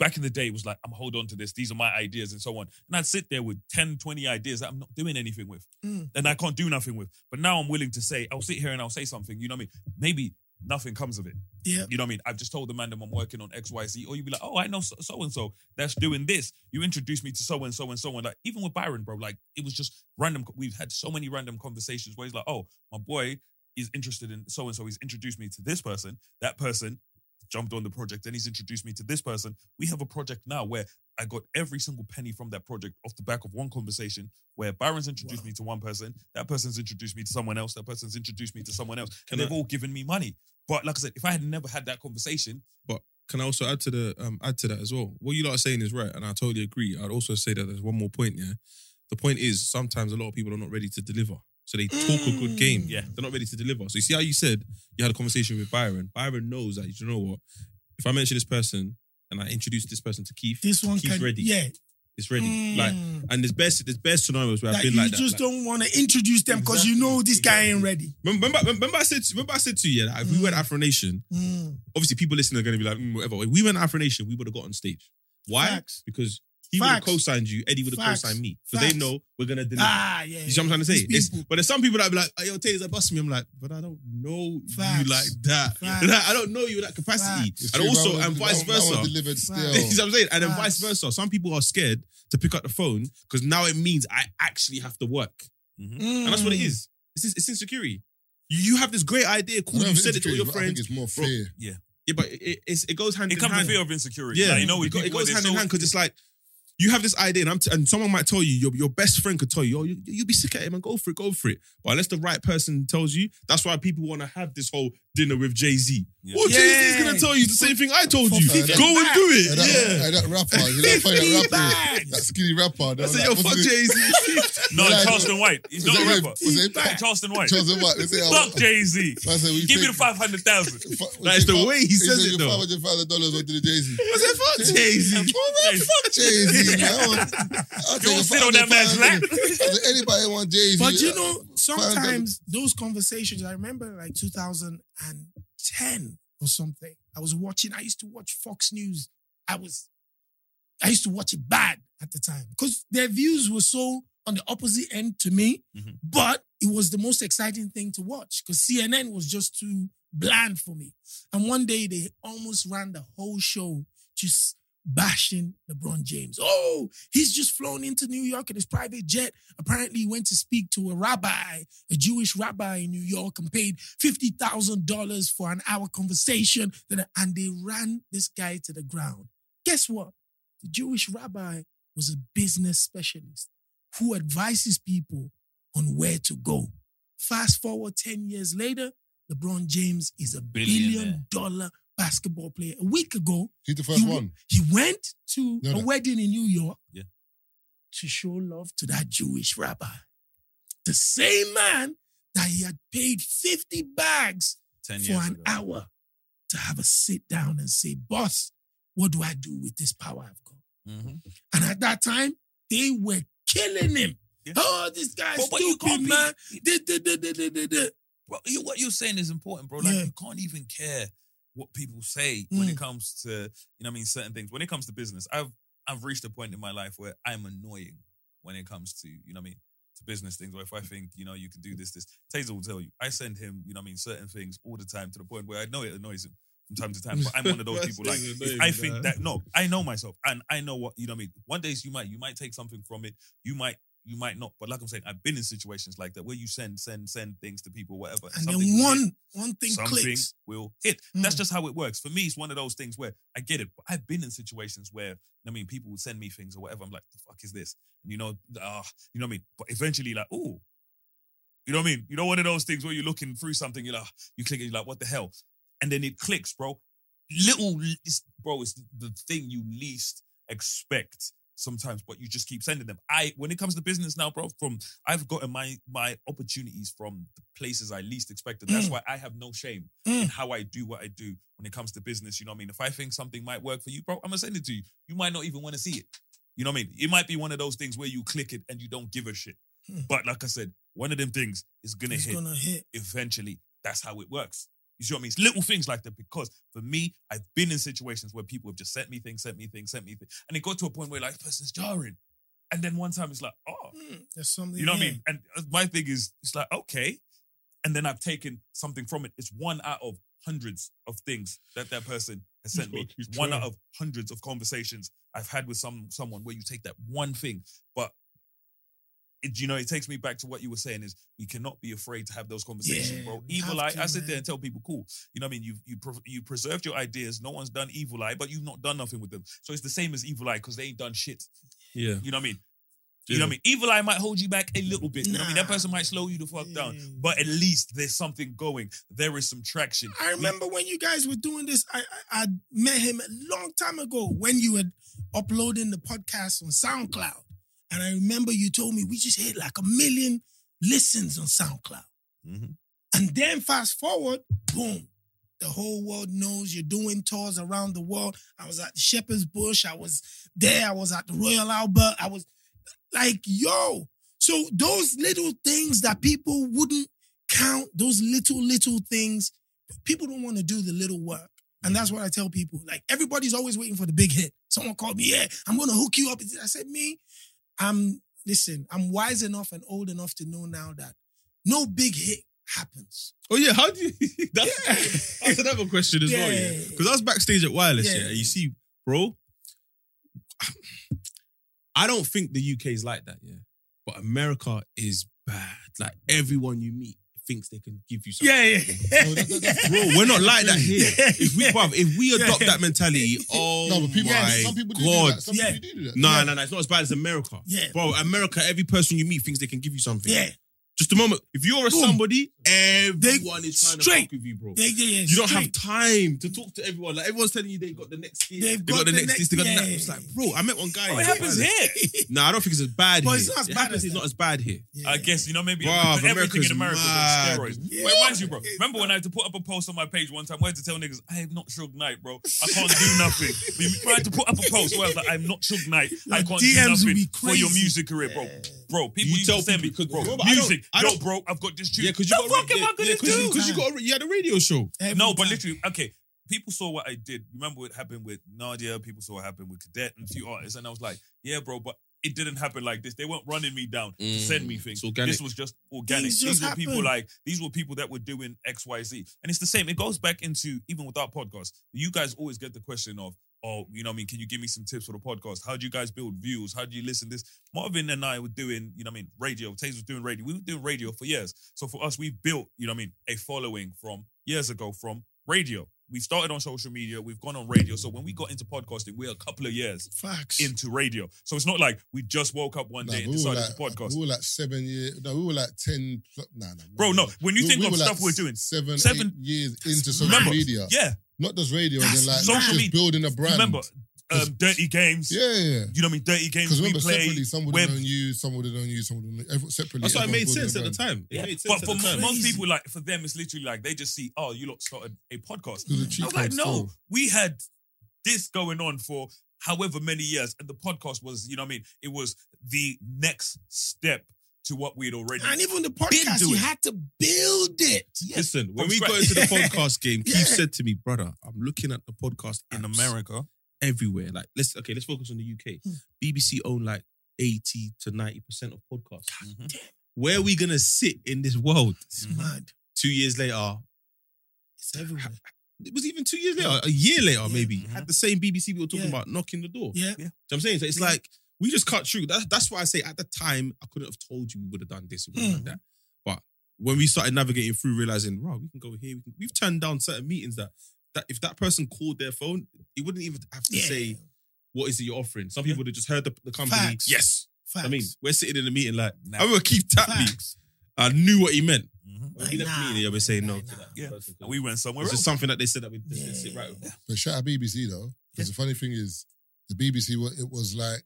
Speaker 5: Back in the day, it was like, I'm hold on to this. These are my ideas and so on. And I'd sit there with 10, 20 ideas that I'm not doing anything with.
Speaker 6: Mm.
Speaker 5: And I can't do nothing with. But now I'm willing to say, I'll sit here and I'll say something. You know what I mean? Maybe nothing comes of it.
Speaker 6: Yeah.
Speaker 5: You know what I mean? I've just told the man that I'm working on X, Y, Z. Or you'd be like, oh, I know so and so that's doing this. You introduced me to so and so and so and like even with Byron, bro, like it was just random. We've had so many random conversations where he's like, oh, my boy is interested in so and so. He's introduced me to this person. That person jumped on the project. Then he's introduced me to this person. We have a project now where I got every single penny from that project off the back of one conversation where Byron's introduced me to one person, that person's introduced me to someone else, that person's introduced me to someone else,
Speaker 4: Can
Speaker 5: and they've all given me money. But like I said, if I had never had that conversation,
Speaker 4: But can I also add to the um add to that as well? What you lot are saying is right, and I totally agree. I'd also say that there's one more point. Yeah, the point is sometimes a lot of people are not ready to deliver, so they talk a good game.
Speaker 6: Mm.
Speaker 5: Yeah.
Speaker 4: they're not ready to deliver. So you see how you said you had a conversation with Byron. Byron knows that you know what. If I mention this person and I introduce this person to Keith,
Speaker 6: This one
Speaker 4: Keith's
Speaker 6: can,
Speaker 4: ready.
Speaker 6: yeah.
Speaker 4: it's ready. Like,
Speaker 6: Mm.
Speaker 4: and there's best there's best scenarios where I've been like that.
Speaker 6: You just
Speaker 4: like-
Speaker 6: don't want to introduce them because you know this guy ain't ready.
Speaker 4: Remember, remember, I said, remember I said to you, yeah, that if we went Afro Nation,
Speaker 6: Mm.
Speaker 4: obviously people listening are going to be like, mm, whatever. If we went Afro Nation, we would have got on stage. Why?
Speaker 6: Facts.
Speaker 4: Because he would have
Speaker 6: Facts.
Speaker 4: co-signed you, Eddie would have
Speaker 6: Facts.
Speaker 4: co-signed me. Because they
Speaker 6: Facts.
Speaker 4: know we're going to deliver.
Speaker 6: Ah, yeah.
Speaker 4: you see what I'm trying to say?
Speaker 6: These
Speaker 4: It's,
Speaker 6: people.
Speaker 4: but there's some people that be like, hey, yo, Taser, bust me. I'm like, but I don't know
Speaker 6: Facts.
Speaker 4: you like that.
Speaker 6: Facts.
Speaker 4: Like, I don't know you in that capacity. And also,
Speaker 1: that
Speaker 4: and vice
Speaker 1: that one- that one
Speaker 4: versa.
Speaker 1: delivered still.
Speaker 4: You see what I'm saying? And then
Speaker 6: Facts.
Speaker 4: vice versa. Some people are scared to pick up the phone because now it means I actually have to work. And that's what it
Speaker 6: Mm.
Speaker 4: It's, it's insecurity. You, you have this great idea,
Speaker 1: I
Speaker 4: cool.
Speaker 1: don't
Speaker 4: You
Speaker 1: think
Speaker 4: said it
Speaker 1: it's
Speaker 4: to all your
Speaker 1: crazy, but I think
Speaker 4: friends.
Speaker 1: it's more
Speaker 4: Bro,
Speaker 1: fear.
Speaker 4: Yeah, but it, it's, it goes hand in hand.
Speaker 5: it
Speaker 4: in
Speaker 5: comes
Speaker 4: hand.
Speaker 5: with fear of insecurity.
Speaker 4: Yeah,
Speaker 5: Like, you know,
Speaker 4: it,
Speaker 5: with
Speaker 4: go- it
Speaker 5: people
Speaker 4: goes hand
Speaker 5: they're
Speaker 4: in
Speaker 5: so-
Speaker 4: hand because it's like you have this idea, and I'm t- and someone might tell you, your, your best friend could tell you, oh, you you be sick at him and go for it, go for it. But unless the right person tells you, that's why people want to have this whole dinner with Jay Z.
Speaker 5: Yeah.
Speaker 4: Well, Jay Z is gonna tell you the same thing I told
Speaker 6: For
Speaker 4: you.
Speaker 6: fifty
Speaker 4: Go and do
Speaker 1: Hey,
Speaker 4: it.
Speaker 1: that,
Speaker 4: Yeah.
Speaker 1: hey, that rapper, you know, funny, that rapper,
Speaker 6: bags.
Speaker 1: that skinny rapper.
Speaker 4: I
Speaker 1: they
Speaker 4: said,
Speaker 1: were
Speaker 4: yo, fuck Jay Z.
Speaker 5: No,
Speaker 1: Yeah,
Speaker 5: Charleston White. He's not a
Speaker 1: that
Speaker 5: rapper.
Speaker 1: Was it
Speaker 6: Back.
Speaker 5: Charleston White.
Speaker 1: Charleston White. They say,
Speaker 5: Fuck Jay Z.
Speaker 1: said, we
Speaker 5: Give me the five hundred thousand.
Speaker 4: That is the way he says it, though.
Speaker 1: Five hundred thousand dollars on to the Jay Z.
Speaker 4: I said, fuck Jay Z.
Speaker 1: Fuck Jay Z, man. I want- I'll
Speaker 5: Don't sit on that man's lap.
Speaker 1: I Anybody want Jay Z?
Speaker 6: But you know, sometimes those conversations, I remember like 2010 or something. I was watching, I used to watch Fox News. I was, I used to watch it bad at the time because their views were so on the opposite end to me,
Speaker 5: Mhm.
Speaker 6: but it was the most exciting thing to watch because CNN was just too bland for me. And one day they almost ran the whole show just bashing LeBron James. Oh, he's just flown into New York in his private jet. Apparently, he went to speak to a rabbi, a Jewish rabbi in New York, and paid $50,000 for an hour conversation. And they ran this guy to the ground. Guess what? The Jewish rabbi was a business specialist who advises people on where to go. Fast forward 10 years later, LeBron James is a billion dollar basketball player. A week ago,
Speaker 1: He's the first
Speaker 6: he,
Speaker 1: one.
Speaker 6: he went to
Speaker 1: No,
Speaker 6: a
Speaker 1: no.
Speaker 6: wedding in New York
Speaker 5: Yeah.
Speaker 6: to show love to that Jewish rabbi. The same man that he had paid 50 bags
Speaker 5: 10
Speaker 6: for an
Speaker 5: ago.
Speaker 6: hour to have a sit down and say, Boss, what do I do with this power I've got?
Speaker 5: Mhm.
Speaker 6: And at that time, they were killing him.
Speaker 5: Yeah.
Speaker 6: Oh, this guy's
Speaker 5: But- but
Speaker 6: stupid,
Speaker 5: be-
Speaker 6: man. Da.
Speaker 5: Bro, you, what you're saying is important, bro. Like
Speaker 6: Yeah.
Speaker 5: you can't even care what people say
Speaker 6: Mm.
Speaker 5: when it comes to, you know, what I mean, certain things. When it comes to business, I've I've reached a point in my life where I'm annoying when it comes to, you know, what I mean, to business things. Or if I think, you know, you can do this, this. Taser will tell you. I send him, you know, what I mean, certain things all the time to the point where I know it annoys him from time to time. But I'm one of those people. Like, I think
Speaker 4: man.
Speaker 5: that no, I know myself and I know what you know. what I mean, one days you might you might take something from it. You might. You might not, but like I'm saying, I've been in situations like that where you send, send, send things to people, whatever.
Speaker 6: And
Speaker 5: something
Speaker 6: then one, one thing
Speaker 5: something
Speaker 6: clicks.
Speaker 5: will hit. That's
Speaker 6: Mm.
Speaker 5: just how it works. For me, it's one of those things where I get it, but I've been in situations where I mean, people would send me things or whatever. I'm like, the fuck is this? And you know, ah, you know what I mean. But eventually, like, oh, you know what I mean. You know, one of those things where you're looking through something, you're like, you click it, you're like, what the hell? And then it clicks, bro. Little, bro, it's the thing you least expect sometimes, but you just keep sending them. I, when it comes to business now, bro, from I've gotten my my opportunities from the places I least expected. That's
Speaker 6: Mm.
Speaker 5: why I have no shame
Speaker 6: Mm.
Speaker 5: in how I do what I do when it comes to business. You know what I mean? If I think something might work for you, bro, I'm gonna send it to you. You might not even want to see it. You know what I mean? It might be one of those things where you click it and you don't give a shit.
Speaker 6: Hmm.
Speaker 5: But like I said, one of them things is gonna
Speaker 6: It's
Speaker 5: hit
Speaker 6: gonna hit.
Speaker 5: eventually. That's how it works. You see what I mean? It's little things like that because for me, I've been in situations where people have just sent me things, sent me things, sent me things. And it got to a point where like, this person's jarring. And then one time it's like, oh,
Speaker 6: Mm, There's something.
Speaker 5: you know what I mean? And uh, my thing is, it's like, okay. And then I've taken something from it. It's one out of hundreds of things that that person has sent me. It's one out of hundreds of conversations I've had with some someone where you take that one thing. But it, you know, it takes me back to what you were saying is we cannot be afraid to have those conversations,
Speaker 6: Yeah,
Speaker 5: bro. Evil eye,
Speaker 6: to,
Speaker 5: I sit there and tell people, cool. You know what I mean? You you pre- you preserved your ideas. No one's done evil eye, but you've not done nothing with them. So it's the same as evil eye because they ain't done shit.
Speaker 4: Yeah.
Speaker 5: You know what I mean? You know what I mean? Evil eye might hold you back a little bit. You know what I mean? That person might slow you the fuck down. But at least there's something going. There is some traction.
Speaker 6: I remember when you guys were doing this. I, I I met him a long time ago when you were uploading the podcast on SoundCloud, and I remember you told me we just hit like a million listens on SoundCloud.
Speaker 5: Mhm.
Speaker 6: And then fast forward, boom, the whole world knows you're doing tours around the world. I was at the Shepherd's Bush. I was there. I was at the Royal Albert. I was like, yo. So those little things that people wouldn't count, those little, little things, people don't want to do the little work. And that's what I tell people. Like everybody's always waiting for the big hit. Someone called me, yeah, I'm gonna hook you up. I said, me, I'm listen, I'm wise enough and old enough to know now that no big hit happens.
Speaker 4: Oh yeah, how do you? That's, that's another question as well. Yeah,
Speaker 6: Yeah.
Speaker 4: because I was backstage at Wireless. Yeah.
Speaker 6: Yeah.
Speaker 4: you see, bro. I don't think the UK is like that. Yeah, but America is bad. Like everyone you meet thinks they can give you something.
Speaker 6: yeah.
Speaker 1: No, that- that- that's-
Speaker 4: Bro, we're not like that here. If we, bruv, if we adopt
Speaker 6: Yeah.
Speaker 4: that mentality, oh
Speaker 1: no, but oh people,
Speaker 4: my
Speaker 1: some people do do
Speaker 4: god,
Speaker 1: that. Some
Speaker 6: Yeah.
Speaker 1: people do do that.
Speaker 4: no,
Speaker 6: Yeah.
Speaker 4: no, no, it's not as bad as America.
Speaker 6: Yeah.
Speaker 4: bro, America, every person you meet thinks they can give you something.
Speaker 6: Yeah.
Speaker 4: Just a moment. If you're a
Speaker 6: Boom.
Speaker 4: somebody, everyone is trying to
Speaker 6: straight.
Speaker 4: fuck with you, bro.
Speaker 6: Yeah, yeah, yeah.
Speaker 4: You don't have time to talk to everyone. Like everyone's telling you they got the next hit,
Speaker 6: They've
Speaker 4: they got,
Speaker 6: got
Speaker 4: the
Speaker 6: the
Speaker 4: next
Speaker 6: next-
Speaker 4: they got the
Speaker 6: yeah.
Speaker 4: next. It's like, bro, I met one guy.
Speaker 5: Oh, it happens here.
Speaker 4: No, I don't think it's as bad
Speaker 6: But
Speaker 4: here.
Speaker 6: it's not as
Speaker 4: it
Speaker 6: bad
Speaker 4: happens.
Speaker 6: as
Speaker 4: It's not as bad here.
Speaker 6: Yeah.
Speaker 5: I guess, you know, maybe
Speaker 4: Bruv,
Speaker 5: everything
Speaker 4: America's
Speaker 5: in America
Speaker 4: mad.
Speaker 5: goes steroids.
Speaker 6: Yeah.
Speaker 5: But it reminds you, bro. Remember when I had to put up a post on my page one time? Where I had to tell niggas, I am not Suge Knight, bro. I can't do nothing. We tried to put up a post where I was like, I'm not Suge Knight. I
Speaker 6: Like,
Speaker 5: can't do nothing for your music career, bro. Bro, people
Speaker 4: You
Speaker 5: used
Speaker 4: tell
Speaker 5: to send me,
Speaker 4: people-
Speaker 5: bro,
Speaker 4: 'cause- but I
Speaker 5: music.
Speaker 4: I
Speaker 5: Yo,
Speaker 4: don't-
Speaker 5: bro, I've got this tune.
Speaker 4: Yeah, because you
Speaker 5: the
Speaker 4: got
Speaker 5: fuck am I gonna
Speaker 4: yeah,
Speaker 5: do?
Speaker 4: Because you got a, you had a radio show.
Speaker 6: Every
Speaker 5: No, but literally, okay. People saw what I did. Remember what happened with Nadia? People saw what happened with Cadet and a few artists, and I was like, "Yeah, bro," but it didn't happen like this. They weren't running me down to send me
Speaker 4: Mm,
Speaker 5: things.
Speaker 4: it's organic.
Speaker 5: This was just organic.
Speaker 6: Things
Speaker 5: these
Speaker 6: just
Speaker 5: were people
Speaker 6: happen.
Speaker 5: like these were people that were doing X, Y, Z, and it's the same. It goes back into even with our podcast. You guys always get the question of, "Oh, you know, what I mean, can you give me some tips for the podcast? How do you guys build views? How do you listen to this?" Marvin and I were doing, you know, what I mean, radio. Taze was doing radio. We were doing radio for years. So for us, we've built, you know, what I mean, a following from years ago from radio. We've started on social media. We've gone on radio. So when we got into podcasting, we're a couple of years
Speaker 6: Facts.
Speaker 5: into radio. So it's not like we just woke up one
Speaker 1: Nah,
Speaker 5: day and
Speaker 1: we
Speaker 5: decided
Speaker 1: like,
Speaker 5: to podcast.
Speaker 1: We were like seven years. No, we were like ten. Nah, nah,
Speaker 5: Bro, no. When you
Speaker 1: We-
Speaker 5: think
Speaker 1: we
Speaker 5: of
Speaker 1: were
Speaker 5: stuff
Speaker 1: like
Speaker 5: we're doing,
Speaker 1: seven,
Speaker 5: seven-
Speaker 1: eight years into social
Speaker 5: remember,
Speaker 1: media.
Speaker 5: yeah.
Speaker 1: Not just radio,
Speaker 6: That's
Speaker 1: and then like
Speaker 5: social
Speaker 1: just
Speaker 5: media.
Speaker 1: building a brand.
Speaker 5: Remember, um, dirty games.
Speaker 1: Yeah, yeah. yeah.
Speaker 5: You know what I mean? Dirty games.
Speaker 1: Because
Speaker 5: We
Speaker 1: remember,
Speaker 5: play.
Speaker 1: separately, some would
Speaker 5: web-
Speaker 1: have known you, some would have known you, some would have known everyone separately.
Speaker 4: That's why it made sense at the time. It
Speaker 5: Yeah.
Speaker 4: made sense
Speaker 5: But for
Speaker 4: the
Speaker 5: mo-
Speaker 4: time.
Speaker 5: most people, like for them, it's literally like they just see, oh, you lot started a podcast.
Speaker 1: Because the
Speaker 5: I
Speaker 1: cheat
Speaker 5: was like, no,
Speaker 1: still.
Speaker 5: we had this going on for however many years, and the podcast was, you know, what I mean, it was the next step to what we'd already.
Speaker 6: And even the podcast,
Speaker 5: doing.
Speaker 6: you had to build it.
Speaker 4: Listen, when
Speaker 5: From
Speaker 4: we got into the podcast game, Keith said to me, brother, I'm looking at the podcast
Speaker 5: in America.
Speaker 4: everywhere. Like, let's okay, let's focus on the UK.
Speaker 6: Hmm.
Speaker 4: BBC own like 80 to 90% of podcasts.
Speaker 5: Mhm.
Speaker 4: Where are we gonna sit in this world?
Speaker 6: It's
Speaker 5: Mhm.
Speaker 6: mad.
Speaker 4: Two years later,
Speaker 6: It's everywhere.
Speaker 4: it was even two years later, a year later,
Speaker 6: Yeah.
Speaker 4: maybe,
Speaker 5: Mhm.
Speaker 4: had the same BBC we were talking
Speaker 6: Yeah.
Speaker 4: about knocking the door.
Speaker 6: Yeah.
Speaker 4: Do you know what I'm saying? So it's
Speaker 6: Yeah.
Speaker 4: like we just cut through. That, that's why I say at the time I couldn't have told you we would have done this, we would have done that. But when we started navigating through, realizing, wow, we can go here. We can, we've turned down certain meetings that that if that person called their phone, it wouldn't even have to
Speaker 6: Yeah.
Speaker 4: say what is it you're offering. Some people would have just heard the, the company.
Speaker 6: Facts.
Speaker 4: Yes,
Speaker 6: Facts.
Speaker 4: I mean we're sitting in a meeting like
Speaker 5: Nah.
Speaker 4: I remember Keith tapped me. I knew what he meant.
Speaker 5: Mhm.
Speaker 4: When we left the
Speaker 6: Nah,
Speaker 4: meeting, yeah, we're saying no to that.
Speaker 5: Yeah.
Speaker 4: person.
Speaker 5: And we went somewhere
Speaker 4: It's
Speaker 5: else.
Speaker 4: just something that they said that we just
Speaker 6: Yeah.
Speaker 4: didn't sit right with.
Speaker 1: But shout out BBC though, because the funny thing is, the BBC, it was like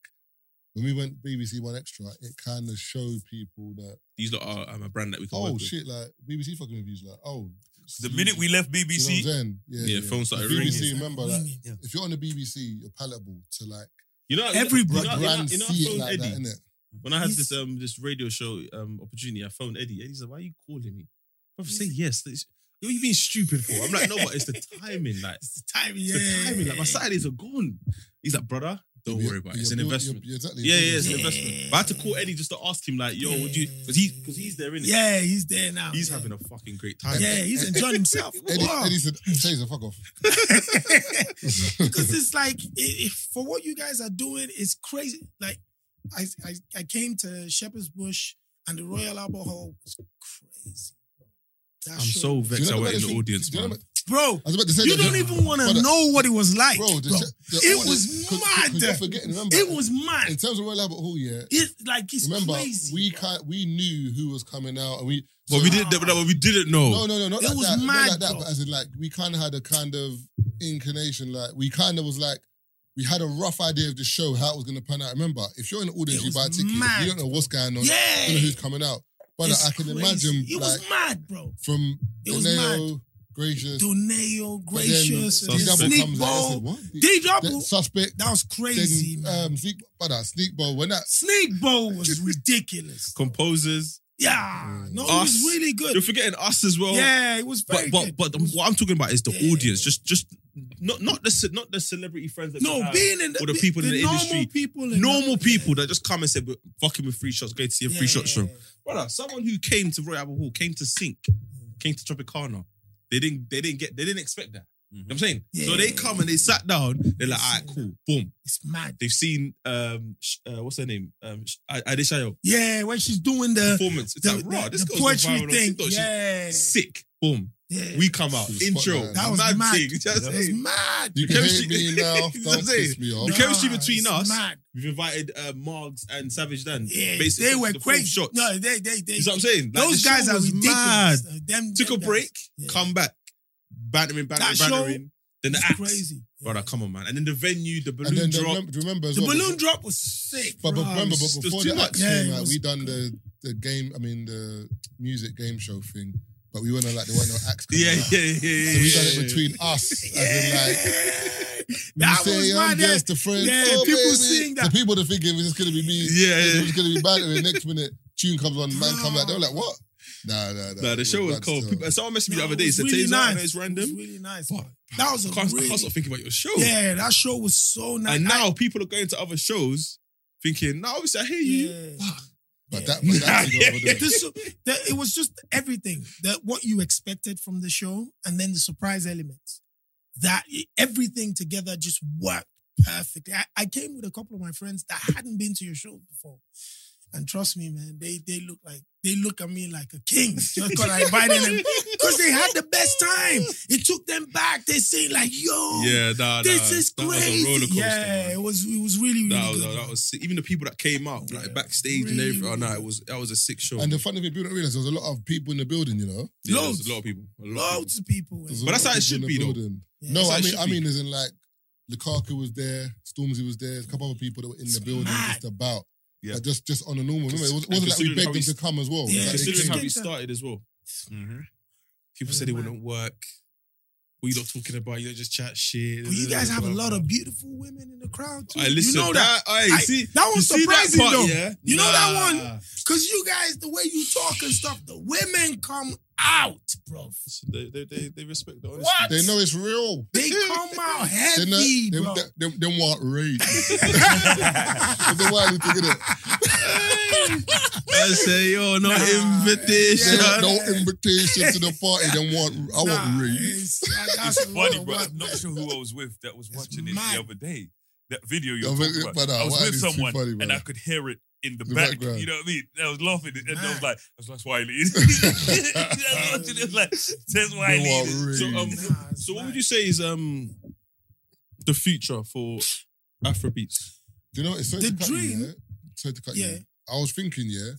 Speaker 1: when we went BBC One Extra, it kind of showed people that
Speaker 4: These lot are um, a brand that we can work
Speaker 1: oh
Speaker 4: with.
Speaker 1: shit, like BBC fucking reviews, like oh.
Speaker 5: the minute we left
Speaker 1: you know what I'm
Speaker 5: BBC,
Speaker 1: saying? Yeah,
Speaker 4: Yeah, phone started
Speaker 1: BBC,
Speaker 4: ringing.
Speaker 1: remember, like,
Speaker 6: Ringing.
Speaker 1: if you're on the BBC, you're palatable to like
Speaker 4: You know,
Speaker 6: Everybody-
Speaker 4: you know, you know,
Speaker 1: brand
Speaker 4: you know, I
Speaker 1: see it
Speaker 4: phoned
Speaker 1: like that,
Speaker 4: Eddie.
Speaker 1: innit?
Speaker 4: When I had
Speaker 6: He's-
Speaker 4: this um this radio show um opportunity, I phoned Eddie. Eddie said, "Why are you calling me?" Bro, say yes. It's- What are you being stupid for? I'm like, no, but it's the timing. Like,
Speaker 6: It's the timing.
Speaker 4: it's
Speaker 6: Yeah.
Speaker 4: the timing. Like, my Saturdays are gone. He's like, brother, don't worry about it. It's an
Speaker 1: build-
Speaker 4: investment.
Speaker 1: you're- exactly.
Speaker 4: yeah,
Speaker 1: you're
Speaker 4: yeah, it's an investment. But I had to call Eddie just to ask him, like, yo, would you? Because he, because he's there in it.
Speaker 6: Yeah, he's there now.
Speaker 4: He's
Speaker 6: yeah.
Speaker 4: having a fucking great time.
Speaker 6: Yeah, he's enjoying himself.
Speaker 1: Eddie,
Speaker 6: Wow.
Speaker 1: Eddie said, Taser, fuck off.
Speaker 6: because it's like i if for what you guys are doing, it's crazy. Like I I, I came to Shepherd's Bush and the Royal Albert Hall was crazy. That
Speaker 4: I'm
Speaker 6: show-
Speaker 4: so
Speaker 1: Do you
Speaker 4: vexed I
Speaker 1: know
Speaker 4: went
Speaker 1: the
Speaker 4: in the
Speaker 1: thing-
Speaker 4: audience,
Speaker 1: do you know
Speaker 4: man.
Speaker 1: what-
Speaker 6: bro.
Speaker 1: I was about to say
Speaker 6: You
Speaker 1: that,
Speaker 6: don't
Speaker 1: the-
Speaker 6: even want to
Speaker 1: uh,
Speaker 6: know what it was like,
Speaker 1: Bro,
Speaker 6: bro.
Speaker 1: the, the,
Speaker 6: it
Speaker 1: was
Speaker 6: was
Speaker 1: 'cause- 'cause
Speaker 6: mad.
Speaker 1: you're forgetting, remember,
Speaker 6: it was mad.
Speaker 1: in terms of Royal Albert Hall, yeah.
Speaker 6: It like it's
Speaker 1: remember,
Speaker 6: crazy.
Speaker 1: we can't, we knew who was coming out, and we.
Speaker 4: But
Speaker 1: so-
Speaker 4: we didn't. But we didn't know.
Speaker 1: No, no, no, not
Speaker 6: It
Speaker 1: like
Speaker 6: was
Speaker 1: that.
Speaker 6: mad,
Speaker 1: not like that.
Speaker 6: bro.
Speaker 1: But as in, like, we kind of had a kind of inclination. Like, we kind of was like, we had a rough idea of the show, how it was going to pan out. Remember, if you're in the audience, you
Speaker 6: was
Speaker 1: buy a ticket,
Speaker 6: mad,
Speaker 1: you don't know what's going on.
Speaker 6: Yeah.
Speaker 1: You don't know who's coming out. But
Speaker 6: It's
Speaker 1: I can
Speaker 6: crazy.
Speaker 1: imagine,
Speaker 6: It
Speaker 1: like,
Speaker 6: was mad, bro.
Speaker 1: from
Speaker 6: It was
Speaker 1: Donae'o, Gracious,
Speaker 6: Donae'o,
Speaker 1: but then
Speaker 6: gracious,
Speaker 1: D Double
Speaker 6: Sneak
Speaker 1: comes out. Said, what?
Speaker 6: D Double.
Speaker 1: Suspect.
Speaker 6: That was crazy,
Speaker 1: then,
Speaker 6: man.
Speaker 1: um, Sneak, but that Sneakbo, when that,
Speaker 6: Sneakbo was ridiculous.
Speaker 4: Composers.
Speaker 6: Yeah, no, it was really good.
Speaker 4: You're forgetting us as well.
Speaker 6: yeah, it was very
Speaker 4: But but
Speaker 6: good.
Speaker 4: but the,
Speaker 6: was-
Speaker 4: what I'm talking about is the
Speaker 6: Yeah.
Speaker 4: audience. Just just not not the ce- not the celebrity friends that
Speaker 6: no, being in the,
Speaker 4: or the people in the
Speaker 6: normal
Speaker 4: industry.
Speaker 6: people, in
Speaker 4: normal
Speaker 6: the,
Speaker 4: people that just come and say, "We're fucking with free shots, go to see a free
Speaker 6: Yeah.
Speaker 4: shot show. Brother, someone who came to Royal Albert Hall, came to Sink, came to Tropicana. They didn't they didn't get they didn't expect that. You know what I'm saying? So they come and they sat down, they're like, all right, cool, boom.
Speaker 6: It's mad.
Speaker 4: They've seen um sh- uh, what's her name? Um Adeshayo
Speaker 6: Yeah, when she's doing the
Speaker 4: performance. It's
Speaker 6: the,
Speaker 4: like, raw, this
Speaker 6: the
Speaker 4: girl's viral on
Speaker 6: thing.
Speaker 4: TikTok. She's Sick. Boom.
Speaker 6: Yeah.
Speaker 4: We come out.
Speaker 1: She's
Speaker 4: Intro.
Speaker 1: spotlight.
Speaker 6: that was
Speaker 4: mad
Speaker 6: mad.
Speaker 4: thing. Just
Speaker 6: That was
Speaker 4: saying.
Speaker 6: mad.
Speaker 1: you
Speaker 4: The
Speaker 1: can
Speaker 4: chemistry-
Speaker 1: hate me now,
Speaker 4: That's
Speaker 1: don't piss me off.
Speaker 4: The chemistry
Speaker 6: Nah,
Speaker 4: between us.
Speaker 6: mad.
Speaker 4: We've invited uh, Margs and Savage Dan.
Speaker 6: Yeah,
Speaker 4: Basically,
Speaker 6: they were
Speaker 4: the full
Speaker 6: crazy.
Speaker 4: Shots.
Speaker 6: No, they, they, they.
Speaker 4: You know what I'm saying? Like,
Speaker 6: those guys are ridiculous.
Speaker 4: mad.
Speaker 6: Uh, Them,
Speaker 4: Took a break.
Speaker 6: Yeah.
Speaker 4: come back, bantering, bantering,
Speaker 6: That show
Speaker 4: bantering. Then the
Speaker 6: It's
Speaker 4: act.
Speaker 6: crazy.
Speaker 4: Brother, come on, man. And then the venue, the
Speaker 1: And
Speaker 4: balloon
Speaker 1: then
Speaker 4: drop.
Speaker 1: remember, do you remember as
Speaker 6: The
Speaker 1: well,
Speaker 6: balloon
Speaker 1: before-
Speaker 6: drop was sick.
Speaker 1: But, but
Speaker 6: bro.
Speaker 1: remember, but
Speaker 4: It's- it's
Speaker 1: before
Speaker 4: too
Speaker 1: the act
Speaker 6: Yeah,
Speaker 1: came out, we done the the game. I mean, the music game show thing. But we went on like the one no acts.
Speaker 4: yeah, yeah, yeah, yeah.
Speaker 1: So we
Speaker 4: yeah,
Speaker 1: done it between us, as in like.
Speaker 6: That
Speaker 1: you say
Speaker 6: was
Speaker 1: I'm
Speaker 6: mad,
Speaker 1: just friend.
Speaker 6: Yeah,
Speaker 1: oh,
Speaker 6: people
Speaker 1: baby.
Speaker 6: seeing that.
Speaker 1: The people that thinking it's just gonna be me.
Speaker 4: Yeah, yeah.
Speaker 1: It's gonna be bantering. Next minute, tune comes on, man comes out. They're like, what? Nah, nah, nah.
Speaker 4: Nah, the show was
Speaker 1: mad
Speaker 4: cold. People, someone messaged me the
Speaker 6: No,
Speaker 4: other day. Said,
Speaker 6: really
Speaker 4: "Taser, know
Speaker 6: nice.
Speaker 4: it's
Speaker 6: It
Speaker 4: random."
Speaker 6: was really nice.
Speaker 4: But.
Speaker 6: That was
Speaker 4: I
Speaker 6: a
Speaker 4: can't, I
Speaker 6: really,
Speaker 4: can't stop thinking about your show.
Speaker 6: Yeah, that show was so nice.
Speaker 4: And now people are going to other shows thinking, "No, obviously I hear you."
Speaker 6: Yeah.
Speaker 1: But that, but that thing over there.
Speaker 6: This, the, it was just everything that what you expected from the show, and then the surprise elements. That everything together just worked perfectly. I, I came with a couple of my friends that hadn't been to your show before, And trust me, man, they they look like they look at me like a king just because I invited them because they had the best time. It took them back. They say like, "Yo,
Speaker 4: Yeah, nah,
Speaker 6: this
Speaker 4: nah,
Speaker 6: is
Speaker 4: that was a
Speaker 6: crazy."
Speaker 4: roller coaster,
Speaker 6: yeah,
Speaker 4: man.
Speaker 6: it was it was really really
Speaker 4: That was,
Speaker 6: good.
Speaker 4: that was sick. even the people that came out like backstage and everything. Oh no, it was that was a sick show.
Speaker 1: And the funny thing, people don't realize there was a lot of people in the building. You know,
Speaker 4: Yeah, there was
Speaker 6: Loads.
Speaker 4: a lot of people. A lot of
Speaker 6: Loads of people.
Speaker 1: There's
Speaker 4: But that's how it should be, though.
Speaker 6: Yeah,
Speaker 1: no, I mean,
Speaker 4: should
Speaker 1: I
Speaker 4: be.
Speaker 1: mean, as in like Lukaku was there, Stormzy was there, a couple other people that were in the building
Speaker 6: mad.
Speaker 1: just about.
Speaker 5: Yeah.
Speaker 1: Like, just just on a normal. Remember, it was- it
Speaker 4: and
Speaker 1: wasn't like we begged
Speaker 4: how
Speaker 1: them to come as well.
Speaker 6: Yeah,
Speaker 1: like they
Speaker 4: Considering how we started as well.
Speaker 5: Mm-hmm.
Speaker 4: People said it wouldn't work. What you lot talking about? You don't just chat shit.
Speaker 6: But you guys have a lot of beautiful women in the crowd too.
Speaker 4: I listen.
Speaker 6: you know
Speaker 4: that,
Speaker 6: that.
Speaker 4: aye,
Speaker 6: I-
Speaker 4: see,
Speaker 6: that was
Speaker 4: you see
Speaker 6: surprising
Speaker 4: part,
Speaker 6: though.
Speaker 4: Yeah?
Speaker 6: You know that one? Cause you guys, the way you talk and stuff, the women come out, bro.
Speaker 4: They, they, they, they respect the honesty.
Speaker 6: What?
Speaker 1: They know it's real.
Speaker 6: They come out
Speaker 1: They
Speaker 6: heavy,
Speaker 1: know,
Speaker 6: bro.
Speaker 1: them, them, them want rape. That's the wild thing, innit?
Speaker 4: I say, yo, no
Speaker 6: Nah.
Speaker 4: invitation.
Speaker 1: They
Speaker 6: Yeah.
Speaker 1: want no invitation to the party. They want, I
Speaker 6: Nah,
Speaker 1: want rape.
Speaker 6: it's, that's
Speaker 5: It's funny, bro. I'm not sure who I was with that was watching it
Speaker 6: mad.
Speaker 5: the other day. That video you're
Speaker 1: Yeah, but-
Speaker 5: talking about.
Speaker 1: uh,
Speaker 5: I was with
Speaker 1: is it too
Speaker 5: someone
Speaker 1: funny,
Speaker 5: and? I could hear it in the,
Speaker 1: The
Speaker 5: back.
Speaker 1: background.
Speaker 5: You know what I mean? I was laughing and I was like, "That's was like, Wiley. I was watching it, it like, says
Speaker 1: They
Speaker 5: Wiley.
Speaker 1: want
Speaker 4: So, um,
Speaker 6: Nah, it's
Speaker 4: so what would you say is um the future for Afrobeats?
Speaker 1: Do you know, it's sorry
Speaker 6: The
Speaker 1: to cut you,
Speaker 6: dream-
Speaker 1: yeah? Sorry to cut
Speaker 6: Yeah.
Speaker 1: you. I was thinking, yeah,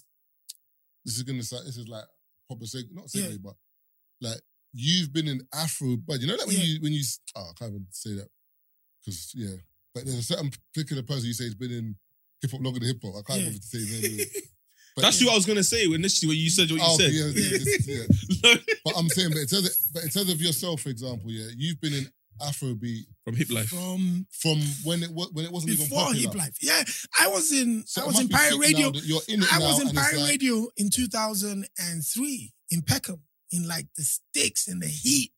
Speaker 1: this is gonna sound, this is like proper seg, not segue,
Speaker 6: Yeah.
Speaker 1: but like you've been in Afro, but you know that when
Speaker 6: Yeah.
Speaker 1: you when you oh, I can't even say that because yeah, but there's a certain particular person you say has been in hip hop longer than hip hop. I can't
Speaker 6: Yeah.
Speaker 1: even say his name. But
Speaker 4: That's what I was gonna say initially when you said what you
Speaker 1: Oh,
Speaker 4: said.
Speaker 1: yeah, yeah, yeah. But I'm saying, but in terms of, but in terms of yourself, for example, yeah, you've been in Afrobeat
Speaker 4: From Hip Life.
Speaker 6: From
Speaker 1: from when it wa- when it wasn't even
Speaker 6: before
Speaker 1: popular.
Speaker 6: Hip Life. Yeah, I was in
Speaker 1: So
Speaker 6: I was in Pirate Radio.
Speaker 1: You're in it
Speaker 6: I
Speaker 1: now,
Speaker 6: was in Pirate
Speaker 1: like-
Speaker 6: Radio in 2003 in Peckham, in like the sticks and the heat.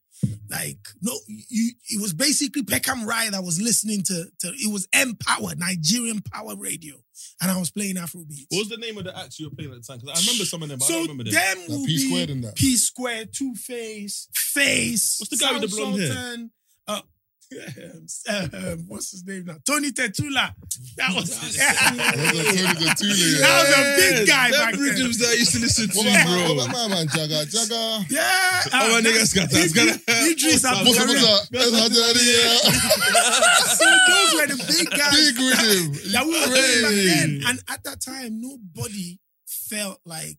Speaker 6: Like, no, you it was basically Peckham Rye that was listening to, to it was Empower, Nigerian Power Radio. And I was playing Afrobeats.
Speaker 4: What was the name of the acts you were playing at the time? Because I remember some of them, but I don't remember them.
Speaker 6: them
Speaker 1: Like
Speaker 6: will
Speaker 1: P squared and that.
Speaker 6: P squared, Two Face, Face.
Speaker 4: What's the guy with the
Speaker 6: Sound
Speaker 4: blonde hair?
Speaker 6: Sultan, um, what's his name now? Tony Tetuila. That was
Speaker 1: Tony Tetuila, yeah.
Speaker 6: That was a big guy
Speaker 4: Them
Speaker 6: back then.
Speaker 4: rhythms that I used to listen to,
Speaker 1: What
Speaker 4: bro.
Speaker 1: what about my man, Jagga? Jagga.
Speaker 6: Yeah.
Speaker 4: Oh, my
Speaker 6: that-
Speaker 4: nigga, scatter, scatter.
Speaker 6: Idris
Speaker 4: What's?
Speaker 1: What's up, what's up? That's how I did it,
Speaker 6: So those were the big guys
Speaker 1: Big rhythm.
Speaker 6: that we were back then. And at that time, nobody felt like,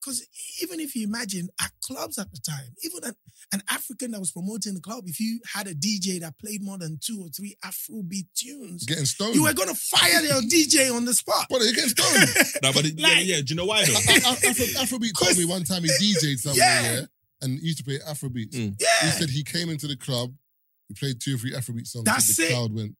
Speaker 6: because even if you imagine at clubs at the time, even an, an African that was promoting the club, if you had a DJ that played more than two or three Afrobeat tunes,
Speaker 1: Getting stoned.
Speaker 6: you were going to fire your DJ on the spot.
Speaker 1: Brother, you're getting stoned.
Speaker 4: No, but it, yeah,
Speaker 6: Like-
Speaker 4: yeah. Do you know why though?
Speaker 1: Afro, Afrobeat told me one time he DJ'd somewhere,
Speaker 6: Yeah.
Speaker 1: yeah, and he used to play Afrobeats.
Speaker 4: Mm.
Speaker 1: He said he came into the club, he played two or three Afrobeat songs,
Speaker 6: That's
Speaker 1: and the
Speaker 6: it.
Speaker 1: crowd went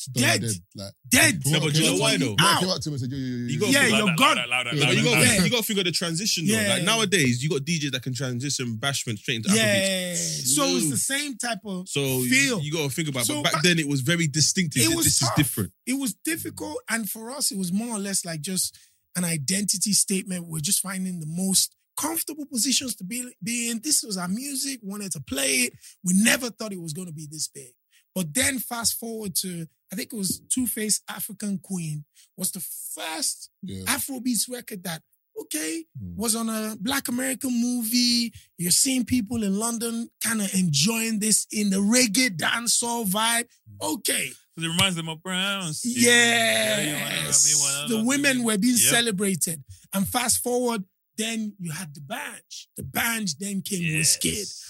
Speaker 1: stone
Speaker 6: Dead.
Speaker 1: dead. Like,
Speaker 6: Dead.
Speaker 4: No, but do you know why though?
Speaker 1: Bro
Speaker 6: Ow.
Speaker 1: came up to him and said, yo, yo, yo, yo.
Speaker 4: You got
Speaker 6: Yeah,
Speaker 4: louder,
Speaker 6: you're
Speaker 5: louder,
Speaker 6: gone.
Speaker 5: louder, louder,
Speaker 4: Yeah, but you
Speaker 5: louder,
Speaker 4: got
Speaker 5: louder.
Speaker 6: Yeah.
Speaker 4: you got to figure the transition though.
Speaker 6: Yeah.
Speaker 4: Like nowadays, you got DJs that can transition bashment straight into Afrobeats.
Speaker 6: Yeah. So it's
Speaker 4: Mm.
Speaker 6: the same type of
Speaker 4: So you,
Speaker 6: feel.
Speaker 4: you got to think about.
Speaker 6: So
Speaker 4: but back
Speaker 6: back-
Speaker 4: then, it was very distinctive.
Speaker 6: It
Speaker 4: that
Speaker 6: was
Speaker 4: this
Speaker 6: tough.
Speaker 4: is different.
Speaker 6: it was difficult. And for us, it was more or less like just an identity statement. We're just finding the most comfortable positions to be, be in. This was our music, wanted to play it. We never thought it was going to be this big. But then fast forward to, I think it was Two Face African Queen, was the first
Speaker 1: Yeah.
Speaker 6: Afrobeats record that, okay,
Speaker 1: Mm.
Speaker 6: was on a Black American movie. You're seeing people in London kind of enjoying this in the reggae dancehall vibe. Okay.
Speaker 5: Because it reminds them of Brown. skin.
Speaker 6: Yes.
Speaker 5: you wanna love me, wanna
Speaker 6: the women
Speaker 5: me.
Speaker 6: were being
Speaker 5: Yep.
Speaker 6: celebrated. And fast forward, then you had the band. The band then came
Speaker 5: Yes.
Speaker 6: Wizkid.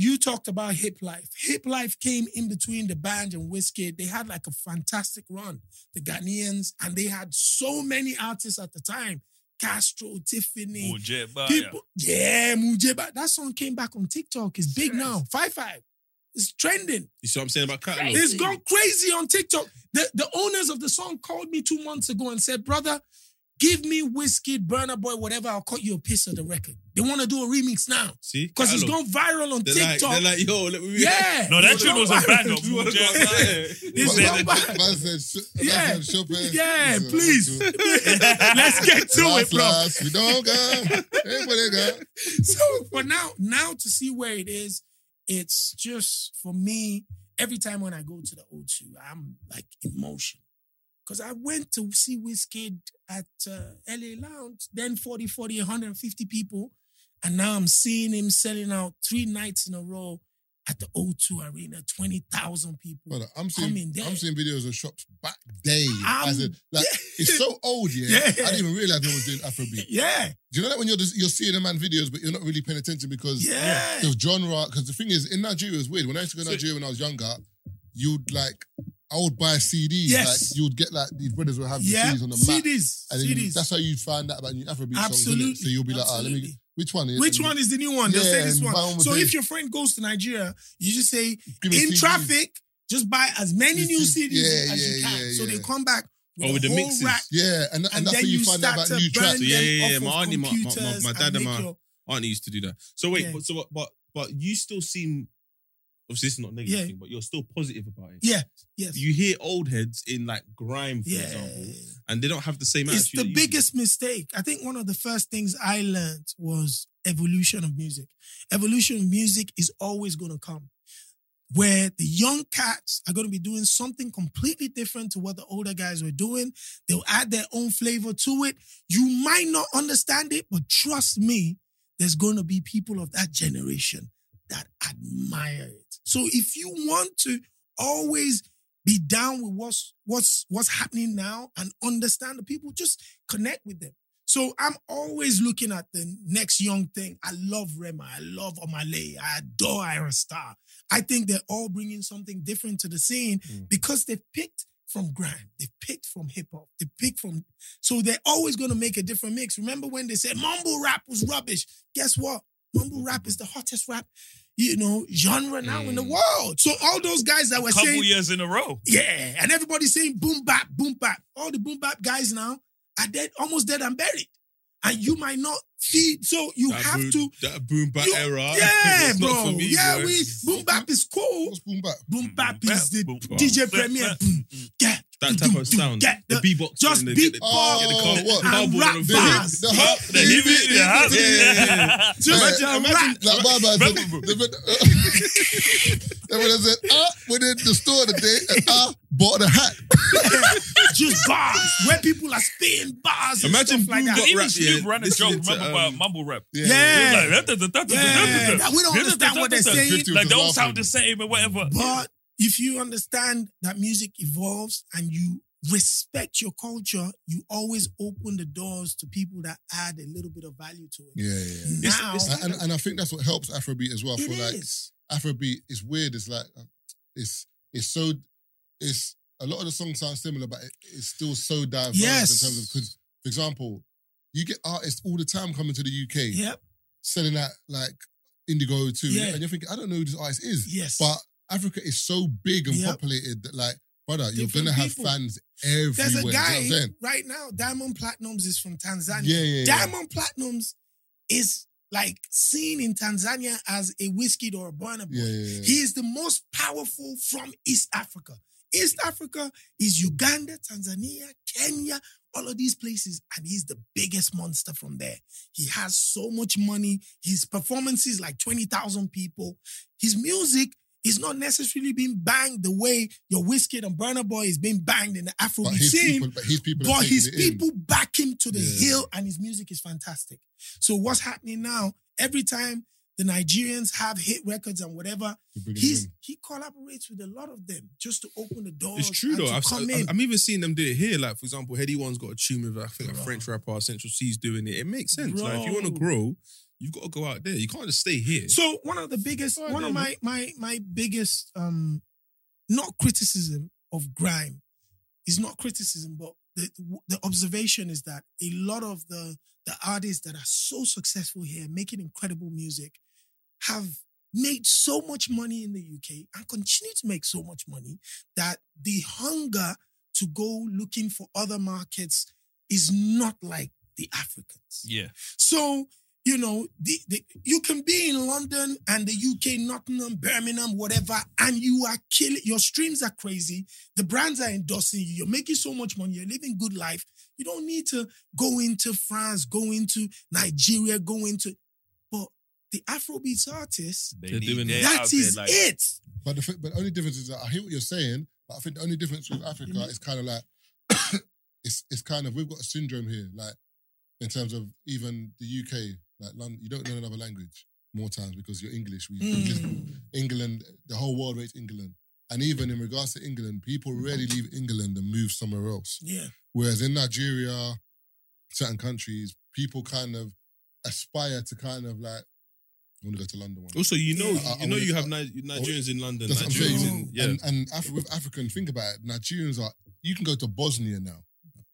Speaker 6: You talked about Hip Life. Hip Life came in between the band and Wizkid. They had like a fantastic run. The Ghanaians, and they had so many artists at the time. Castro, Tiffany,
Speaker 5: Mujib Baya.
Speaker 6: people. Yeah, Mujeba. That song came back on TikTok. It's big now. Five five. It's trending.
Speaker 4: You see what I'm saying about catalog?
Speaker 6: It's gone crazy on TikTok. The, the owners of the song called me two months ago and said, brother, give me Wizkid, Burna Boy, whatever. I'll cut you a piece of the record. They want to do a remix now
Speaker 4: See,
Speaker 6: because it's
Speaker 4: catalog.
Speaker 6: gone viral on
Speaker 4: They're like,
Speaker 6: TikTok.
Speaker 4: they're like, yo, let me.
Speaker 6: yeah.
Speaker 5: No, that
Speaker 6: It's
Speaker 5: tune was a
Speaker 6: viral.
Speaker 5: banger.
Speaker 4: We wanna go
Speaker 5: Mujib
Speaker 4: outside.
Speaker 5: Baya.
Speaker 6: It's
Speaker 1: Man-
Speaker 6: gone
Speaker 1: man-
Speaker 6: viral.
Speaker 1: man said, sh- man
Speaker 6: Yeah. Yeah, please. Let's get to
Speaker 1: Last,
Speaker 6: it, bro.
Speaker 1: last, we don't go. Everybody go.
Speaker 6: so for now, now to see where it is, it's just for me. Every time when I go to the O2, I'm like emotion. Because I went to see Wizkid at uh, LA Lounge, then 40, 40, 150 people. And now I'm seeing him selling out three nights in a row at the O2 Arena, 20,000 people.
Speaker 1: Brother, I'm
Speaker 6: Coming
Speaker 1: seeing. I'm seeing videos of shops back day. As in, like it's so old, yeah.
Speaker 6: Yeah.
Speaker 1: I didn't even realize no one was doing Afrobeat.
Speaker 6: Yeah,
Speaker 1: Do you know that when you're just, you're seeing a man videos, but you're not really paying attention because
Speaker 6: yeah.
Speaker 1: the genre? Because the thing is, in Nigeria, it's weird. When I used to go to Nigeria when I was younger, you'd like I would buy CDs.
Speaker 6: Yes.
Speaker 1: Like you would get like these brothers would have the
Speaker 6: Yeah,
Speaker 1: CDs on the map.
Speaker 6: CDs,
Speaker 1: And then you-
Speaker 6: CDs.
Speaker 1: that's how you find out about new Afrobeat
Speaker 6: Absolutely.
Speaker 1: songs. innit? So you'll be like, ah, let me. Which one is?
Speaker 6: Which
Speaker 1: and
Speaker 6: one is the new one? They'll say this one.
Speaker 1: one
Speaker 6: So
Speaker 1: this.
Speaker 6: if your friend goes to Nigeria, you just say, in
Speaker 1: CDs.
Speaker 6: traffic, just buy as many new CDs
Speaker 1: yeah,
Speaker 6: as you
Speaker 1: yeah,
Speaker 6: can.
Speaker 1: yeah,
Speaker 6: so they come back with
Speaker 4: Oh, with the
Speaker 6: whole
Speaker 4: mixes.
Speaker 6: rack,
Speaker 1: Yeah, and, and,
Speaker 6: and
Speaker 1: that's how you
Speaker 6: you
Speaker 1: find
Speaker 6: start
Speaker 1: out about new tracks.
Speaker 6: them
Speaker 4: Yeah, yeah, yeah. My auntie, my- my- my-
Speaker 6: computers and
Speaker 4: dad and my-
Speaker 6: your-
Speaker 4: Auntie used to do that. So wait,
Speaker 6: Yeah.
Speaker 4: but so what? But but you still seem. Obviously, this is not negative
Speaker 6: Yeah.
Speaker 4: thing, but you're still positive about it.
Speaker 6: Yeah, yes.
Speaker 4: You hear old heads in like grime, for
Speaker 6: yeah.
Speaker 4: example, and they don't have the same
Speaker 6: It's
Speaker 4: attitude.
Speaker 6: the
Speaker 4: that you do.
Speaker 6: biggest mistake. I think one of the first things I learned was evolution of music. Evolution of music is always going to come. Where the young cats are going to be doing something completely different to what the older guys were doing. They'll add their own flavor to it. You might not understand it, but trust me, there's going to be people of that generation that admire it. So if you want to always be down with what's what's what's happening now and understand the people, just connect with them. So I'm always looking at the next young thing. I love Rema. I love Omah Lay. I adore Ayra Starr. I think they're all bringing something different to the scene hmm. because they've picked from grime. They've picked from hip hop. They picked from, so they're always going to make a different mix. Remember when they said mumble rap was rubbish? Guess what? Mumble rap is the hottest rap, you know, genre now in the mm. world. So all those guys that were
Speaker 5: couple
Speaker 6: saying,
Speaker 5: years in a row.
Speaker 6: yeah, and everybody's saying boom bap, boom bap. All the boom bap guys now are dead, almost dead and buried. And you might not see. so you
Speaker 4: That
Speaker 6: have
Speaker 4: boom,
Speaker 6: to.
Speaker 4: that boom bap
Speaker 6: you-
Speaker 4: era.
Speaker 6: Yeah, bro.
Speaker 4: not for me,
Speaker 6: yeah,
Speaker 4: boy.
Speaker 6: we boom bap is cool.
Speaker 1: What's boom back?
Speaker 6: Boom bap
Speaker 5: bap,
Speaker 6: is the
Speaker 5: boom bap.
Speaker 6: DJ Premier. Boom, mm. yeah,
Speaker 4: That type of sound.
Speaker 6: Yeah,
Speaker 4: the beatbox.
Speaker 6: just
Speaker 4: and the,
Speaker 6: beat
Speaker 4: get the,
Speaker 1: Oh,
Speaker 4: the
Speaker 1: what?
Speaker 4: car-
Speaker 6: and rap
Speaker 4: on the
Speaker 6: bars.
Speaker 1: The hot,
Speaker 5: The hip, the hot.
Speaker 1: yeah, yeah, yeah.
Speaker 6: Just
Speaker 1: Yeah,
Speaker 6: a
Speaker 1: imagine,
Speaker 6: rap.
Speaker 1: like my man said, the- Then when I said, ah, went in the store today and ah, bought a hat.
Speaker 6: just bars where people are spitting bars. And
Speaker 4: Imagine
Speaker 6: stuff like
Speaker 4: boom
Speaker 6: that.
Speaker 5: Even
Speaker 4: rap,
Speaker 5: Snoop
Speaker 4: yeah,
Speaker 5: ran a joke, remember
Speaker 4: um,
Speaker 5: about mumble rap.
Speaker 6: Yeah. Yeah, that we don't understand what they're saying.
Speaker 1: Fifty
Speaker 5: Like,
Speaker 1: was
Speaker 5: they all
Speaker 1: laughing.
Speaker 5: sound the same or whatever.
Speaker 6: But if you understand that music evolves and you respect your culture, you always open the doors to people that add a little bit of value to it.
Speaker 1: Yeah, yeah,
Speaker 6: Now,
Speaker 1: yeah. And, and, and I think that's what helps Afrobeat as well.
Speaker 6: it
Speaker 1: For like
Speaker 6: is.
Speaker 1: Afrobeat, it's weird. It's like uh, it's it's so it's a lot of the songs sound similar, but it, it's still so diverse
Speaker 6: Yes.
Speaker 1: in terms of because, for example, you get artists all the time coming to the UK
Speaker 6: Yep.
Speaker 1: selling that like Indigo too,
Speaker 6: Yeah.
Speaker 1: and you're thinking, I don't know who this artist is,
Speaker 6: Yes.
Speaker 1: but Africa is so big and
Speaker 6: Yep.
Speaker 1: populated that like, brother, you're
Speaker 6: Different
Speaker 1: gonna have
Speaker 6: people.
Speaker 1: fans everywhere.
Speaker 6: There's a
Speaker 1: Do you know
Speaker 6: guy right now, Diamond Platnumz is from Tanzania.
Speaker 1: Yeah, yeah, yeah.
Speaker 6: Diamond Platnumz is like seen in Tanzania as a Wizkid or a Burna Boy. He is the most powerful from East Africa. East Africa is Uganda, Tanzania, Kenya, all of these places, and he's the biggest monster from there. He has so much money. His performances like 20,000 people. His music is not necessarily being banged the way your Wizkid and Burna Boy is being banged in the
Speaker 1: But
Speaker 6: Afrobeat
Speaker 1: his
Speaker 6: scene.
Speaker 1: people, but his people,
Speaker 6: But his people back him to the
Speaker 1: Yeah.
Speaker 6: hill, and his music is fantastic. So what's happening now? Every time the Nigerians have hit records and whatever,
Speaker 1: to
Speaker 6: he's he collaborates with a lot of them just to open the door.
Speaker 4: It's true though. I've,
Speaker 6: come
Speaker 4: I've,
Speaker 6: in.
Speaker 4: I'm even seeing them do it here. Like for example, Headie One's got a tune with I think a French rapper, Central Cee's doing it. It makes sense. Like if you want to grow, you've got to go out there. You can't just stay here.
Speaker 6: So one of the biggest,
Speaker 4: Oh, I
Speaker 6: one of my my my biggest, um, not criticism of grime, is not criticism, but the the observation is that a lot of the the artists that are so successful here, making incredible music, have made so much money in the UK and continue to make so much money that the hunger to go looking for other markets is not like the Africans.
Speaker 5: Yeah.
Speaker 6: So, you know, the, the you can be in London and the UK, Nottingham, Birmingham, whatever, and you are killing your streams are crazy. The brands are endorsing you, you're making so much money, you're living good life. You don't need to go into France, go into Nigeria, go into but the Afrobeats artists,
Speaker 5: They
Speaker 4: They're
Speaker 5: need-
Speaker 4: doing
Speaker 5: they're
Speaker 4: it.
Speaker 6: that
Speaker 5: out there,
Speaker 6: is
Speaker 5: like-
Speaker 6: it.
Speaker 1: But the, but the only difference is that I hear what you're saying, but I think the only difference with Africa mm-hmm. is kind of like it's it's kind of we've got a syndrome here, like in terms of even the UK, like London, you don't learn another language more times because you're English. We
Speaker 6: Mm.
Speaker 1: England, the whole world rates England, and even in regards to England, people rarely leave England and move somewhere else.
Speaker 6: Yeah.
Speaker 1: Whereas in Nigeria, certain countries, people kind of aspire to kind of like, I want to go to London one.
Speaker 4: Also, you know,
Speaker 1: I- I
Speaker 4: you know, you have Ni- Nigerians in London.
Speaker 1: That's what I'm
Speaker 4: Nigerians
Speaker 1: saying.
Speaker 4: in yeah.
Speaker 1: And, and Af- with African, think about it. Nigerians are, you can go to Bosnia now.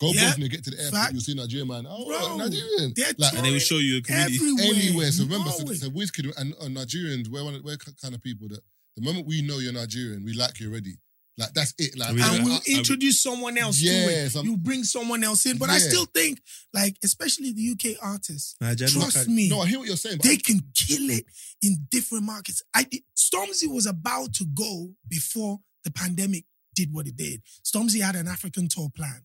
Speaker 1: Go
Speaker 6: Yeah.
Speaker 1: Bosnia, get to the airport,
Speaker 6: Fact.
Speaker 1: you'll see Nigerian man. Oh,
Speaker 6: Bro,
Speaker 1: Nigerian.
Speaker 6: they're
Speaker 1: Like,
Speaker 4: and they will show you a community.
Speaker 6: Everywhere.
Speaker 1: anywhere. So remember, so,
Speaker 6: Always.
Speaker 1: so Wizkid and uh, Nigerians, we're, one of, we're kind of people that the moment we know you're Nigerian, we like you already. Like, that's it. Like,
Speaker 4: I mean,
Speaker 6: and
Speaker 4: I-
Speaker 6: we'll
Speaker 4: I-
Speaker 6: introduce someone else to it. You bring someone else in. But I still think, like, especially the UK artists,
Speaker 4: Nigeria,
Speaker 6: trust
Speaker 4: look
Speaker 6: me,
Speaker 1: no, I hear what you're saying. But
Speaker 6: they can kill it in different markets. I did- Stormzy was about to go before the pandemic did what it did. Stormzy had an African tour planned.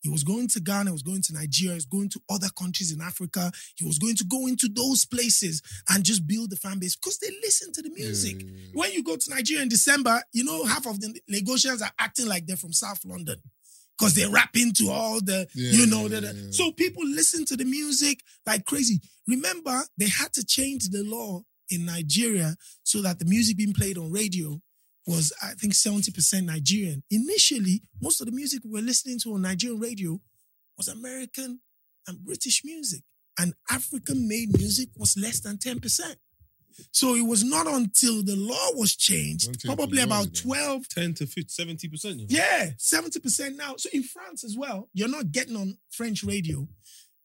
Speaker 6: He was going to Ghana, he was going to Nigeria, he was going to other countries in Africa. He was going to go into those places and just build the fan base because they listen to the music.
Speaker 1: Yeah.
Speaker 6: When you go to Nigeria in December, you know, half of the Lagosians are acting like they're from South London because they rap into all the,
Speaker 1: Yeah,
Speaker 6: you know, the,
Speaker 1: yeah,
Speaker 6: the-
Speaker 1: yeah.
Speaker 6: so people listen to the music like crazy. Remember, they had to change the law in Nigeria so that the music being played on radio was, I think, 70% Nigerian. Initially, most of the music we were listening to on Nigerian radio was American and British music. And African made music was less than 10%. So it was not until the law was changed, probably about
Speaker 1: you
Speaker 6: 12,
Speaker 4: 10 to 50, 70 percent.
Speaker 6: yeah, 70% now. So in France as well, you're not getting on French radio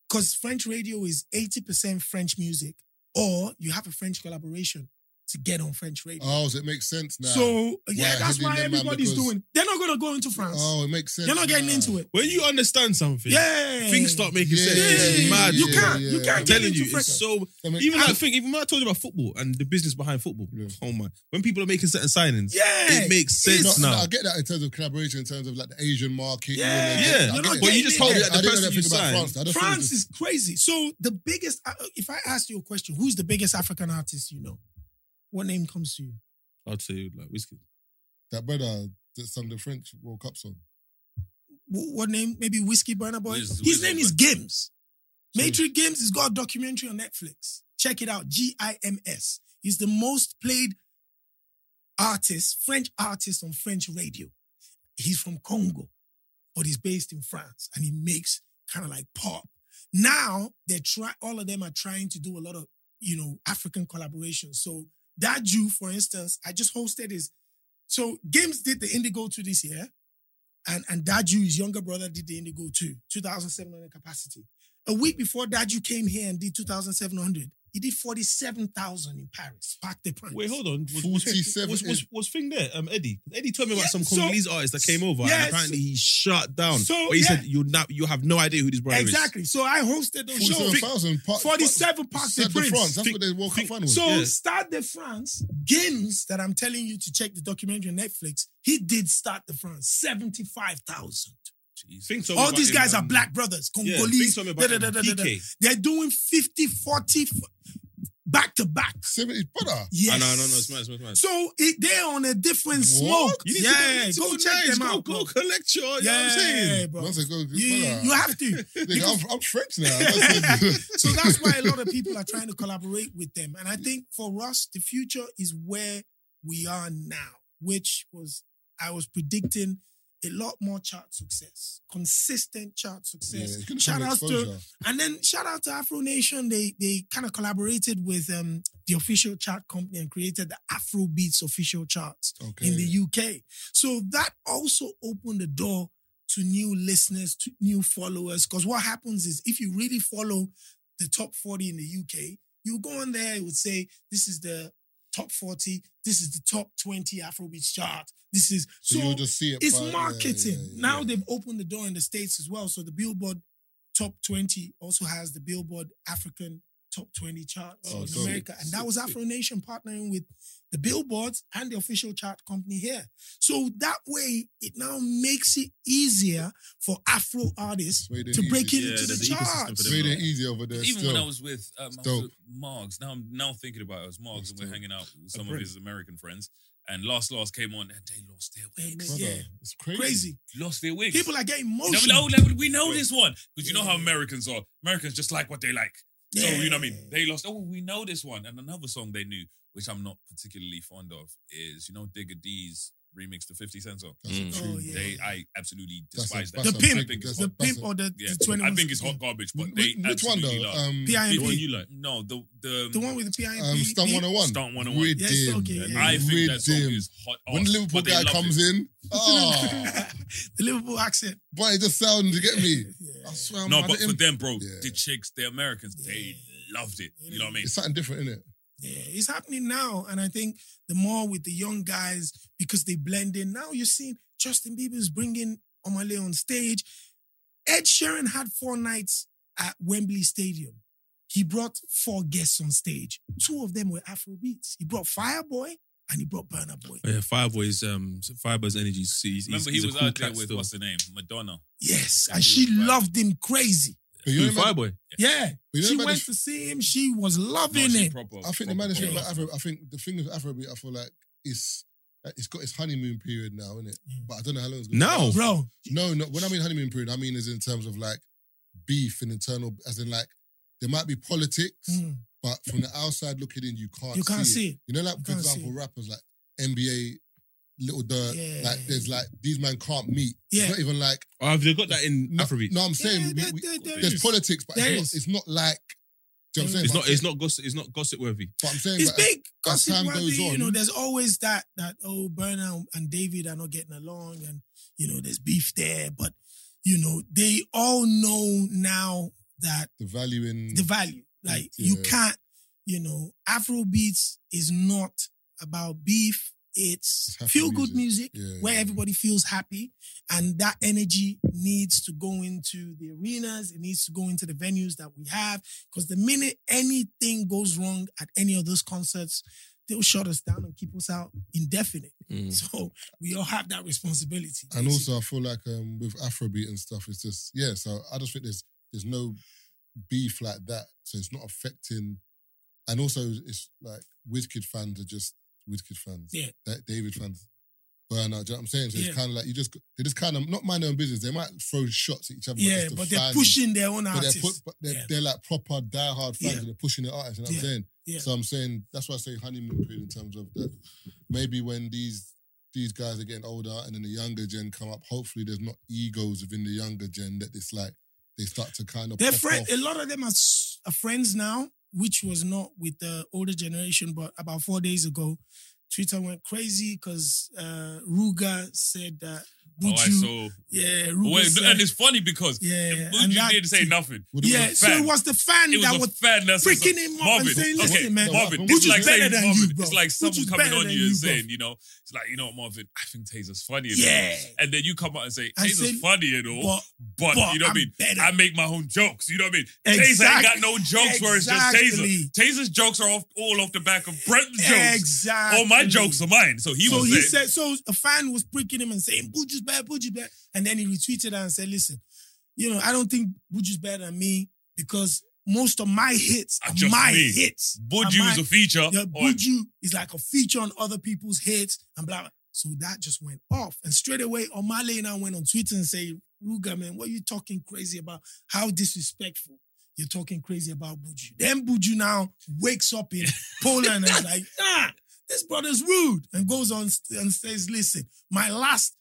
Speaker 6: because French radio is 80% French music, or you have a French collaboration to get on French radio.
Speaker 1: Oh, so it makes sense now.
Speaker 6: so yeah,
Speaker 1: Why,
Speaker 6: that's why everybody's
Speaker 1: because-
Speaker 6: doing. They're not gonna go into France.
Speaker 1: Oh, it makes sense.
Speaker 6: They're not getting
Speaker 1: now.
Speaker 6: into it.
Speaker 4: When you understand something,
Speaker 6: Yeah,
Speaker 4: things start making
Speaker 1: Yeah,
Speaker 4: sense.
Speaker 1: yeah,
Speaker 4: It's
Speaker 1: yeah,
Speaker 4: mad.
Speaker 6: You can't.
Speaker 1: yeah,
Speaker 6: You can't
Speaker 4: I'm
Speaker 6: get
Speaker 4: telling
Speaker 6: into
Speaker 4: you,
Speaker 6: France.
Speaker 4: it's so.
Speaker 1: I mean,
Speaker 4: Even
Speaker 1: I,
Speaker 4: that thing, even when I told you about football and the business behind football,
Speaker 1: Yeah.
Speaker 4: oh my, when people are making certain signings,
Speaker 6: Yeah.
Speaker 4: it makes sense
Speaker 6: It's-
Speaker 1: No,
Speaker 4: now.
Speaker 1: I get that in terms of collaboration, in terms of like the Asian market.
Speaker 6: Yeah.
Speaker 1: I
Speaker 4: yeah,
Speaker 1: get
Speaker 6: You're
Speaker 4: but you just
Speaker 6: in
Speaker 4: told me
Speaker 6: there.
Speaker 4: that
Speaker 1: I
Speaker 4: the
Speaker 1: didn't know
Speaker 4: person you
Speaker 1: anything about
Speaker 4: signed.
Speaker 1: France. I just thought it
Speaker 6: France is crazy. So the biggest, uh, if I ask you a question, who's the biggest African artist you know? What name comes to you?
Speaker 4: I'd say like Wizkid.
Speaker 1: that brother that sung the French World Cup song.
Speaker 6: Wh- What name? Maybe Wizkid Burna Boy.
Speaker 5: Wiz-
Speaker 6: His
Speaker 5: Wiz-
Speaker 6: name is Gims. Maître Gims has got a documentary on Netflix. Check it out. G I M S. He's the most played artist, French artist on French radio. He's from Congo, but he's based in France and he makes kind of like pop. Now they're try all of them are trying to do a lot of, you know, African collaborations. So Dadju, for instance, I just hosted his so Gims did the Indigo 2 this year. And and Dadju, his younger brother, did the Indigo too, 2,700 capacity. A week before Dadju came here and did 2,700, he did 47,000 in Paris. Parc des Princes.
Speaker 4: Wait, hold on. Was, was,
Speaker 1: 47
Speaker 4: was, was, was thing there? Um, Eddie. Eddie told me about
Speaker 6: Yeah,
Speaker 4: some
Speaker 6: so-
Speaker 4: Congolese artist that came over,
Speaker 6: Yeah,
Speaker 4: and apparently he shut down.
Speaker 6: So,
Speaker 4: but he
Speaker 6: yeah.
Speaker 4: said you not you have no idea who this brother is.
Speaker 6: Exactly. So I hosted those shows.
Speaker 1: 47,000. Park-
Speaker 6: 47 Parc des
Speaker 1: de France. That's
Speaker 4: Think-
Speaker 1: what the World Cup
Speaker 4: think-
Speaker 1: final.
Speaker 6: So
Speaker 4: Yeah.
Speaker 6: Stade de France, Gims that I'm telling you to check the documentary on Netflix, he did Stade de France, 75,000.
Speaker 4: Think something
Speaker 6: All these
Speaker 4: him,
Speaker 6: guys are black brothers, Congolese.
Speaker 4: think something
Speaker 6: da, da, da, da, da. They're doing 50, 40 f- back to back.
Speaker 1: 70, brother.
Speaker 6: Yes.
Speaker 4: I know, no, no, it's mad, it's mad, it's mad.
Speaker 6: So it, they're on a different
Speaker 1: What?
Speaker 6: smoke.
Speaker 4: You need
Speaker 6: yeah,
Speaker 4: to go, you need to
Speaker 6: go,
Speaker 4: go
Speaker 6: check
Speaker 4: nice,
Speaker 6: them
Speaker 4: go,
Speaker 6: out.
Speaker 4: Go
Speaker 6: bro.
Speaker 4: collect your, you know what I'm
Speaker 6: Yeah,
Speaker 4: saying?
Speaker 6: bro.
Speaker 1: Once go,
Speaker 6: You, you have to.
Speaker 1: Nigga, I'm, I'm French now.
Speaker 6: so that's why a lot of people are trying to collaborate with them. And I think for us, the future is where we are now, which was I was predicting a lot more chart success, consistent chart success.
Speaker 1: gonna
Speaker 6: shout out to and then shout out to Afro Nation. They they kind of collaborated with um the official chart company and created the Afro Beats official charts
Speaker 1: Okay.
Speaker 6: in the UK. So that also opened the door to new listeners, to new followers. Because what happens is if you really follow the top 40 in the UK, you go on there, it would say, this is the top 40, this is the top 20 Afrobeats chart. This is
Speaker 1: So, you'll just see it.
Speaker 6: it's
Speaker 1: by-
Speaker 6: marketing.
Speaker 1: yeah, yeah,
Speaker 6: now
Speaker 1: yeah.
Speaker 6: they've opened the door in the States as well. So the Billboard Top 20 also has the Billboard African top 20 charts
Speaker 1: Oh,
Speaker 6: in
Speaker 1: dope.
Speaker 6: America. And that was. Afro Nation partnering with the billboards and the official chart company here. So that way, it now makes it easier for Afro artists
Speaker 1: Way they
Speaker 6: to break
Speaker 1: easy.
Speaker 6: it
Speaker 4: Yeah,
Speaker 6: into the
Speaker 4: ecosystem
Speaker 6: charts.
Speaker 4: for
Speaker 1: It's
Speaker 4: them.
Speaker 1: made it easy over there.
Speaker 5: Even
Speaker 1: still.
Speaker 5: when I was with um, was
Speaker 1: dope.
Speaker 5: Margs, now I'm now thinking about it as Margs, and we're hanging out with some of his American friends. And Last Last came on, and they lost their
Speaker 6: Yeah,
Speaker 5: wigs.
Speaker 1: Brother,
Speaker 6: yeah.
Speaker 1: it's crazy.
Speaker 6: Crazy.
Speaker 5: Lost their wigs.
Speaker 6: People are getting
Speaker 5: You know, we
Speaker 6: emotional.
Speaker 5: know, we know this one because you know how Americans are. Americans just like what they like. So you know what I mean. They lost. Oh, we know this one. And another song they knew, which I'm not particularly fond of, is you know Digga D's remix the 50 Cent song.
Speaker 1: That's a
Speaker 4: Mm.
Speaker 6: Oh, yeah.
Speaker 5: They, I absolutely
Speaker 1: That's a-
Speaker 5: despise that.
Speaker 6: The
Speaker 1: a
Speaker 6: pimp,
Speaker 1: big-
Speaker 5: think it's
Speaker 1: that's a-
Speaker 6: the
Speaker 1: that's
Speaker 6: pimp or the,
Speaker 5: Yeah,
Speaker 6: the 21.
Speaker 5: I think it's hot garbage, but
Speaker 1: Wh-
Speaker 5: they
Speaker 1: Which one
Speaker 5: absolutely
Speaker 1: though?
Speaker 5: love.
Speaker 1: Um,
Speaker 6: PIMP.
Speaker 4: The one you like.
Speaker 5: no, the the
Speaker 6: The one with the PIMP.
Speaker 1: um, Stunt 101.
Speaker 5: Stunt 101.
Speaker 6: Yes,
Speaker 1: Redeem.
Speaker 6: okay, yeah.
Speaker 5: I think that song
Speaker 1: Redeem.
Speaker 5: is hot.
Speaker 1: When the Liverpool guy comes
Speaker 5: it.
Speaker 1: in, oh,
Speaker 6: the Liverpool accent.
Speaker 1: boy, it just sounds, you get me?
Speaker 6: Yeah.
Speaker 1: I swear I'm
Speaker 5: No, but for them, bro, the chicks, the Americans, they loved it. You know what I mean?
Speaker 1: It's something different, isn't it?
Speaker 6: Yeah, it's happening now. And I think the more with the young guys, because they blend in. Now you're seeing Justin Bieber's bringing Omah Lay on stage. Ed Sheeran had four nights at Wembley Stadium. He brought four guests on stage. Two of them were Afro beats. He brought Fireboy and he brought Burna Boy.
Speaker 4: Oh, yeah, Fireboy's um Fireboy's energy. He's, he's,
Speaker 5: Remember,
Speaker 4: he's
Speaker 5: he
Speaker 4: a
Speaker 5: was
Speaker 4: cool
Speaker 5: out there with
Speaker 4: still.
Speaker 5: what's the name, Madonna.
Speaker 6: Yes,
Speaker 5: And
Speaker 6: and she loved him crazy.
Speaker 1: But you
Speaker 4: Who,
Speaker 1: know, man,
Speaker 4: Fireboy?
Speaker 6: Yeah,
Speaker 1: But you
Speaker 6: she
Speaker 1: know, man,
Speaker 6: went
Speaker 1: the-
Speaker 6: to see him. She was
Speaker 5: No,
Speaker 6: loving
Speaker 5: she
Speaker 6: it.
Speaker 5: proper,
Speaker 1: I think the
Speaker 5: proper
Speaker 1: maddest thing
Speaker 5: proper.
Speaker 1: about Afro, I think the thing with Afrobeat, I feel like it's it's got its honeymoon period now, isn't it? But I don't know how long it's going
Speaker 4: No.
Speaker 6: Bro,
Speaker 1: No, no. When I mean honeymoon period, I mean is in terms of like beef and internal, as in like there might be politics,
Speaker 6: mm,
Speaker 1: but from the outside looking in, you can't.
Speaker 6: you can't
Speaker 1: see,
Speaker 6: see
Speaker 1: it.
Speaker 6: it.
Speaker 1: You know, like for
Speaker 6: can't see
Speaker 1: example, rappers like NBA, Lil Durk,
Speaker 6: Yeah.
Speaker 1: like there's like these men can't meet.
Speaker 6: Yeah.
Speaker 1: It's not even like
Speaker 4: Oh, have they got that in
Speaker 1: no,
Speaker 4: Afrobeat?
Speaker 1: no I'm saying
Speaker 6: Yeah,
Speaker 1: we-
Speaker 6: there-
Speaker 1: we-
Speaker 6: there- there
Speaker 1: there's
Speaker 6: is.
Speaker 1: politics, but
Speaker 6: There
Speaker 1: it's not, it's not like. Do you know what I'm mm. saying?
Speaker 4: It's
Speaker 1: But
Speaker 4: not. It's not gossip. It's not gossip worthy.
Speaker 1: But I'm saying
Speaker 6: It's
Speaker 1: but
Speaker 6: big.
Speaker 1: as
Speaker 6: Gossip
Speaker 1: time
Speaker 6: worthy,
Speaker 1: goes
Speaker 6: you know, there's always that that oh Burna and David are not getting along, and you know there's beef there. But you know they all know now that
Speaker 1: the value in
Speaker 6: the value. Like you can't, you know, Afro beats is not about beef. It's,
Speaker 1: It's
Speaker 6: feel good music,
Speaker 1: music. Yeah,
Speaker 6: where
Speaker 1: yeah.
Speaker 6: everybody feels happy, and that energy needs to go into the arenas. It needs to go into the venues that we have. Because the minute anything goes wrong at any of those concerts, they'll shut us down and keep us out indefinite.
Speaker 4: Mm.
Speaker 6: So we all have that responsibility.
Speaker 1: And
Speaker 6: basically.
Speaker 1: also, I feel like um, with Afrobeat and stuff, it's just yeah. So I just think there's there's no beef like that, so it's not affecting. And also, it's like Wizkid fans are just Wizkid fans.
Speaker 6: Yeah.
Speaker 1: Da- David fans. Burnout, do you know what I'm saying? So
Speaker 6: Yeah.
Speaker 1: it's kind of like you just they just kind of not mind their own business. They might throw shots at each other.
Speaker 6: yeah,
Speaker 1: the
Speaker 6: but they're pushing their own
Speaker 1: But
Speaker 6: artists.
Speaker 1: they're, put, but they're,
Speaker 6: Yeah.
Speaker 1: they're like proper diehard fans
Speaker 6: Yeah.
Speaker 1: and they're pushing the artists. You know what. I'm saying?
Speaker 6: Yeah.
Speaker 1: So I'm saying that's why I say honeymoon period in terms of that. Maybe when these these guys are getting older and then the younger gen come up, hopefully there's not egos within the younger gen that it's like they start to kind of.
Speaker 6: They're
Speaker 1: pop
Speaker 6: friend.
Speaker 1: off.
Speaker 6: A lot of them are, are friends now, which was not with the older generation. But about four days ago, Twitter went crazy because uh, Ruger said that.
Speaker 5: Oh,
Speaker 6: Would
Speaker 5: I saw.
Speaker 6: Yeah, Ruger
Speaker 5: Wait,
Speaker 6: said,
Speaker 5: and it's funny because
Speaker 6: yeah,
Speaker 5: Buju
Speaker 6: that-
Speaker 5: didn't say nothing.
Speaker 6: Yeah, so it was the fan
Speaker 5: It
Speaker 6: that
Speaker 5: a
Speaker 6: was
Speaker 5: fan that's
Speaker 6: freaking him up
Speaker 5: Marvin,
Speaker 6: and saying,
Speaker 5: okay,
Speaker 6: "Listen, man,
Speaker 5: Marvin,
Speaker 1: Buju's
Speaker 5: it's like
Speaker 6: better
Speaker 5: saying
Speaker 6: than
Speaker 5: Marvin,
Speaker 6: you, bro.
Speaker 5: it's like someone
Speaker 6: Buju's
Speaker 5: coming on you
Speaker 6: you,
Speaker 5: and
Speaker 6: bro.
Speaker 5: saying, you know, it's like, you know what, Marvin, I think Taser's funny. and
Speaker 6: Yeah.
Speaker 5: all. And then you come out and say, Taser's
Speaker 6: said,
Speaker 5: funny and all,
Speaker 6: but-
Speaker 5: but,
Speaker 6: but
Speaker 5: you know what I mean?
Speaker 6: better.
Speaker 5: I make my own jokes. You know what I mean? Taser ain't got no jokes where it's just Taser. Taser's jokes are all off the back of Brent's jokes.
Speaker 6: Exactly.
Speaker 5: All my jokes are mine. So he
Speaker 6: so
Speaker 5: was
Speaker 6: he said, so a fan was pricking him and saying, Buju's bad, Buju's bad. And then he retweeted and said, listen, you know, I don't think Buju's better than me because most of my hits
Speaker 5: Are
Speaker 6: are
Speaker 5: just
Speaker 6: my
Speaker 5: me.
Speaker 6: hits.
Speaker 5: Buju is a feature.
Speaker 6: Yeah,
Speaker 5: on-
Speaker 6: Buju is like a feature on other people's hits and blah, blah. So that just went off. And straight away, Omah Lay now went on Twitter and say, Ruger, man, what are you talking crazy about? How disrespectful. You're talking crazy about Buju. Then Buju now wakes up in Poland and is like, nah, this brother's rude. And goes on and says, listen, my last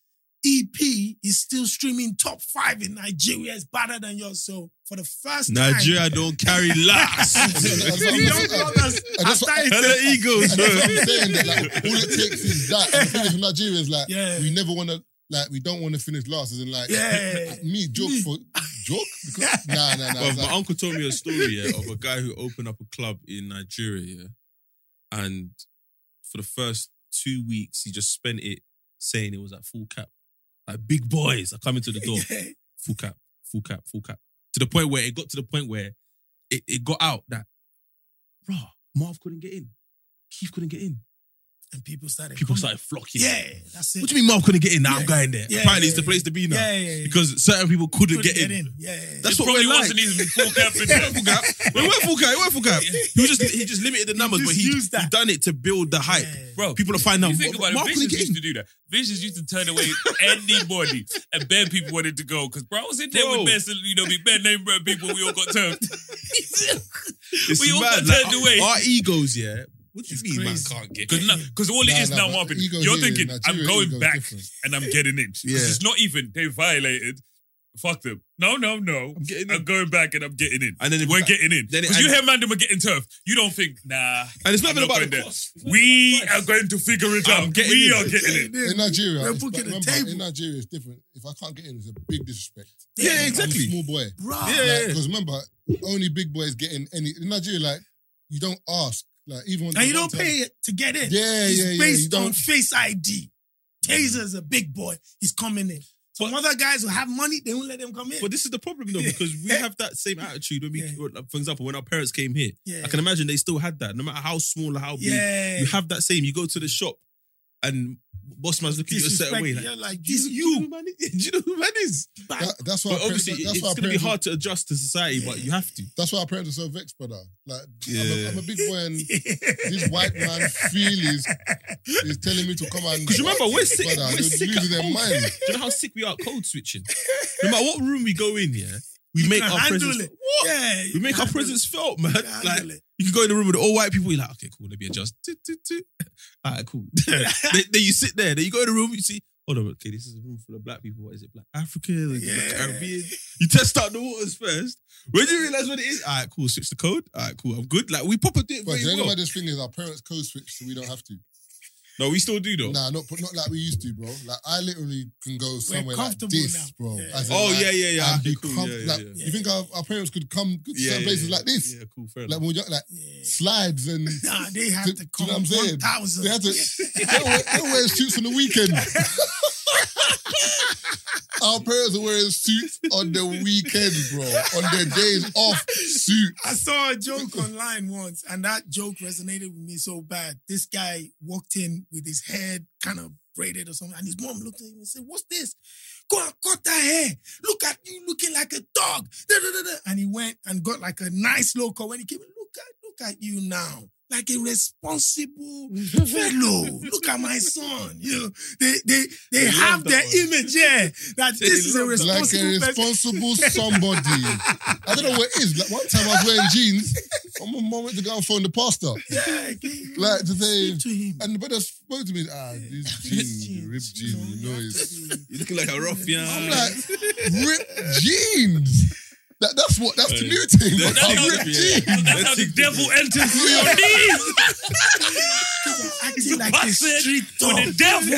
Speaker 6: EP is still streaming top five in Nigeria. It's better than yours. So for the first time,
Speaker 4: Nigeria don't carry last.
Speaker 6: the young brothers
Speaker 1: And
Speaker 6: are
Speaker 1: that's what-
Speaker 6: starting to
Speaker 4: Hella egos, bro.
Speaker 1: that's what I'm saying. That like, all it takes is that. And the thing is, with Nigerians, like,
Speaker 6: Yeah.
Speaker 1: we never want to, like, we don't want to finish last. As in, like,
Speaker 6: Yeah.
Speaker 1: me joke
Speaker 6: Me.
Speaker 1: for joke. Because, nah, nah, nah.
Speaker 4: Well, my
Speaker 1: like-
Speaker 4: uncle told me a story yeah, of a guy who opened up a club in Nigeria, yeah, and for the first two weeks he just spent it saying it was at full cap, like big boys are coming to the door, full cap, full cap, full cap, to the point where it got to the point where it, it got out that bro, Marv couldn't get in. Keith couldn't get in.
Speaker 6: And people started.
Speaker 4: People
Speaker 6: coming.
Speaker 4: started flocking.
Speaker 6: Yeah, that's it.
Speaker 4: What do you mean Marv couldn't get in? Now I'm going there.
Speaker 6: Yeah,
Speaker 4: Apparently,
Speaker 6: yeah,
Speaker 4: it's the place to be now.
Speaker 6: Yeah, yeah, yeah.
Speaker 4: Because certain people couldn't,
Speaker 6: Couldn't
Speaker 4: get, in.
Speaker 6: Yeah, yeah, yeah.
Speaker 4: That's
Speaker 5: It
Speaker 4: what
Speaker 5: probably
Speaker 4: we're like.
Speaker 5: wasn't even full cap in
Speaker 4: It
Speaker 5: there.
Speaker 4: weren't full cap. We weren't full cap. It weren't full cap. He just he just limited the numbers,
Speaker 6: just
Speaker 4: but he,
Speaker 6: used that.
Speaker 4: he done it to build the hype.
Speaker 6: Yeah.
Speaker 5: Bro,
Speaker 4: People are finding out.
Speaker 5: You think about
Speaker 4: Marv
Speaker 5: it,
Speaker 4: couldn't
Speaker 5: Vicious
Speaker 4: get
Speaker 5: used to do that. Vicious used to turn away anybody, and bad people wanted to go. Because bro, I was in there
Speaker 4: Bro.
Speaker 5: with best, you know, me bad name brand people. We all got turned. We all got turned away.
Speaker 4: Our egos, yeah. What do you mean,
Speaker 6: crazy.
Speaker 4: man? Can't get
Speaker 5: Because
Speaker 4: in?
Speaker 5: because all it
Speaker 1: Nah,
Speaker 5: is
Speaker 1: nah,
Speaker 5: now,
Speaker 1: but
Speaker 5: Marvin,
Speaker 1: ego
Speaker 5: you're
Speaker 1: here,
Speaker 5: thinking I'm
Speaker 1: ego
Speaker 5: going
Speaker 1: is
Speaker 5: back
Speaker 1: different.
Speaker 5: and I'm getting in. 'Cause
Speaker 4: Yeah.
Speaker 5: It's not even they violated. Fuck them. No, no, no.
Speaker 4: I'm getting
Speaker 5: I'm going back and I'm getting in.
Speaker 4: And then it
Speaker 5: we're
Speaker 4: beca-
Speaker 5: getting in.
Speaker 4: then it-
Speaker 5: Because you
Speaker 4: and-
Speaker 5: hear man them are getting turf. You don't think, nah.
Speaker 4: And it's not
Speaker 5: I'm
Speaker 4: even about
Speaker 5: going
Speaker 4: the
Speaker 5: there.
Speaker 4: cost.
Speaker 5: We are going to figure it
Speaker 4: I'm
Speaker 5: out.
Speaker 4: getting
Speaker 5: we
Speaker 4: in.
Speaker 5: are getting in.
Speaker 1: In Nigeria,
Speaker 6: We're
Speaker 1: it's-
Speaker 6: booking
Speaker 1: but
Speaker 6: a
Speaker 1: remember,
Speaker 6: table.
Speaker 1: in Nigeria, it's different. If I can't get in, it's a big disrespect.
Speaker 4: Yeah,
Speaker 1: I'm
Speaker 4: exactly.
Speaker 1: a small boy.
Speaker 6: Bro.
Speaker 4: Yeah, yeah.
Speaker 1: Because remember, only big boys getting any. In Nigeria, like you don't ask. Like even when
Speaker 6: And you don't
Speaker 1: time-
Speaker 6: pay to get in.
Speaker 1: Yeah,
Speaker 6: it's
Speaker 1: yeah, yeah.
Speaker 6: based
Speaker 1: You
Speaker 6: on face ID. Taser's a big boy. He's coming in. Some other guys who have money, they won't let them come in.
Speaker 4: But this is the problem though, because we have that same attitude when we,
Speaker 6: Yeah.
Speaker 4: like, for example, when our parents came here.
Speaker 6: Yeah.
Speaker 4: I can imagine they still had that, no matter how small or how big.
Speaker 6: Yeah.
Speaker 4: You have that same. You go to the shop, and boss man's looking at you a certain way. Like,
Speaker 6: You're like,
Speaker 4: do you,
Speaker 6: this
Speaker 4: do you know
Speaker 6: you.
Speaker 4: who man is? Do you know who man is?
Speaker 1: That, that's why.
Speaker 4: But obviously,
Speaker 1: parents, that's
Speaker 4: it's going to be hard to adjust to society, but you have to.
Speaker 1: That's why our parents are so vexed, brother. Like, I'm, a,
Speaker 4: Yeah.
Speaker 1: I'm a big boy, and this white man feel is is telling me to come and.
Speaker 4: Because remember, we're sick.
Speaker 1: Brother,
Speaker 4: we're sick
Speaker 1: losing their mind.
Speaker 4: Do you know how sick we are at code switching? No matter what room we go in, yeah, we make
Speaker 6: can
Speaker 4: our
Speaker 6: handle
Speaker 4: presence.
Speaker 6: it.
Speaker 4: What?
Speaker 6: Yeah,
Speaker 4: we make our
Speaker 6: handle
Speaker 4: presence felt, man.
Speaker 6: it. Handle
Speaker 4: Like
Speaker 6: it.
Speaker 4: you can go in the room with all white people. You're like, okay, cool. Let me adjust. All right, cool. then, then you sit there. Then you go in the room. You see. Hold on, okay, this is a room full of black people. What is it? Black Africa?
Speaker 6: Yeah.
Speaker 4: Black Caribbean? You test out the waters first. When you realize what it is, all right, cool. Switch the code. All right, cool. I'm good. Like we proper do it
Speaker 1: But
Speaker 4: very
Speaker 1: you know
Speaker 4: well.
Speaker 1: this thing is? Our parents code switch, so we don't have to.
Speaker 4: No, we still do though.
Speaker 1: Nah, not not like we used to, bro. Like I literally can go somewhere like
Speaker 6: comfortable
Speaker 1: this,
Speaker 6: now.
Speaker 1: bro.
Speaker 6: Yeah.
Speaker 1: As in,
Speaker 4: Oh
Speaker 1: like,
Speaker 4: yeah, yeah, yeah.
Speaker 1: and
Speaker 4: Okay, cool.
Speaker 1: com-
Speaker 4: yeah, yeah,
Speaker 1: like,
Speaker 4: yeah.
Speaker 1: You think our, our parents could come to
Speaker 4: Yeah,
Speaker 1: certain
Speaker 4: yeah,
Speaker 1: places
Speaker 4: yeah.
Speaker 1: like this?
Speaker 4: Yeah, cool. Fair
Speaker 1: Like
Speaker 4: enough.
Speaker 1: when you like
Speaker 6: Yeah.
Speaker 1: slides and
Speaker 6: Nah, they have
Speaker 1: Do-
Speaker 6: to
Speaker 1: do
Speaker 6: come
Speaker 1: you know what I'm saying?
Speaker 6: one thousand.
Speaker 1: they had to they wear, they wear suits on the weekend. Our parents are wearing suits on the weekend, bro. On their days off, suit.
Speaker 6: I saw a joke online once, and that joke resonated with me so bad. This guy walked in with his head kind of braided or something, and his mom looked at him and said, "What's this? Go and cut that hair. Look at you looking like a dog." And he went and got like a nice local. When he came, look at look at you now. Like a responsible fellow. Look at my son. You know, they they they, have their
Speaker 4: that one.
Speaker 6: image, yeah. That
Speaker 4: They
Speaker 6: this is a
Speaker 4: love that.
Speaker 1: Like a
Speaker 6: responsible person.
Speaker 1: somebody. I don't know what it is. Like one time I was wearing jeans. I'm mom went to go and phone the pastor.
Speaker 6: Yeah,
Speaker 1: Like to say,
Speaker 6: to him.
Speaker 1: and the brother spoke to me. Ah, this jean, ripped jean, you know, it's.
Speaker 4: You looking like a ruffian.
Speaker 1: I'm like, ripped jeans. That, that's what. That's the new thing.
Speaker 4: That's
Speaker 1: bro.
Speaker 4: how-
Speaker 1: ripped
Speaker 4: yeah.
Speaker 5: That's how the devil enters through your knees.
Speaker 6: acting like a
Speaker 5: Passing
Speaker 6: street
Speaker 5: for
Speaker 6: dog.
Speaker 5: the devil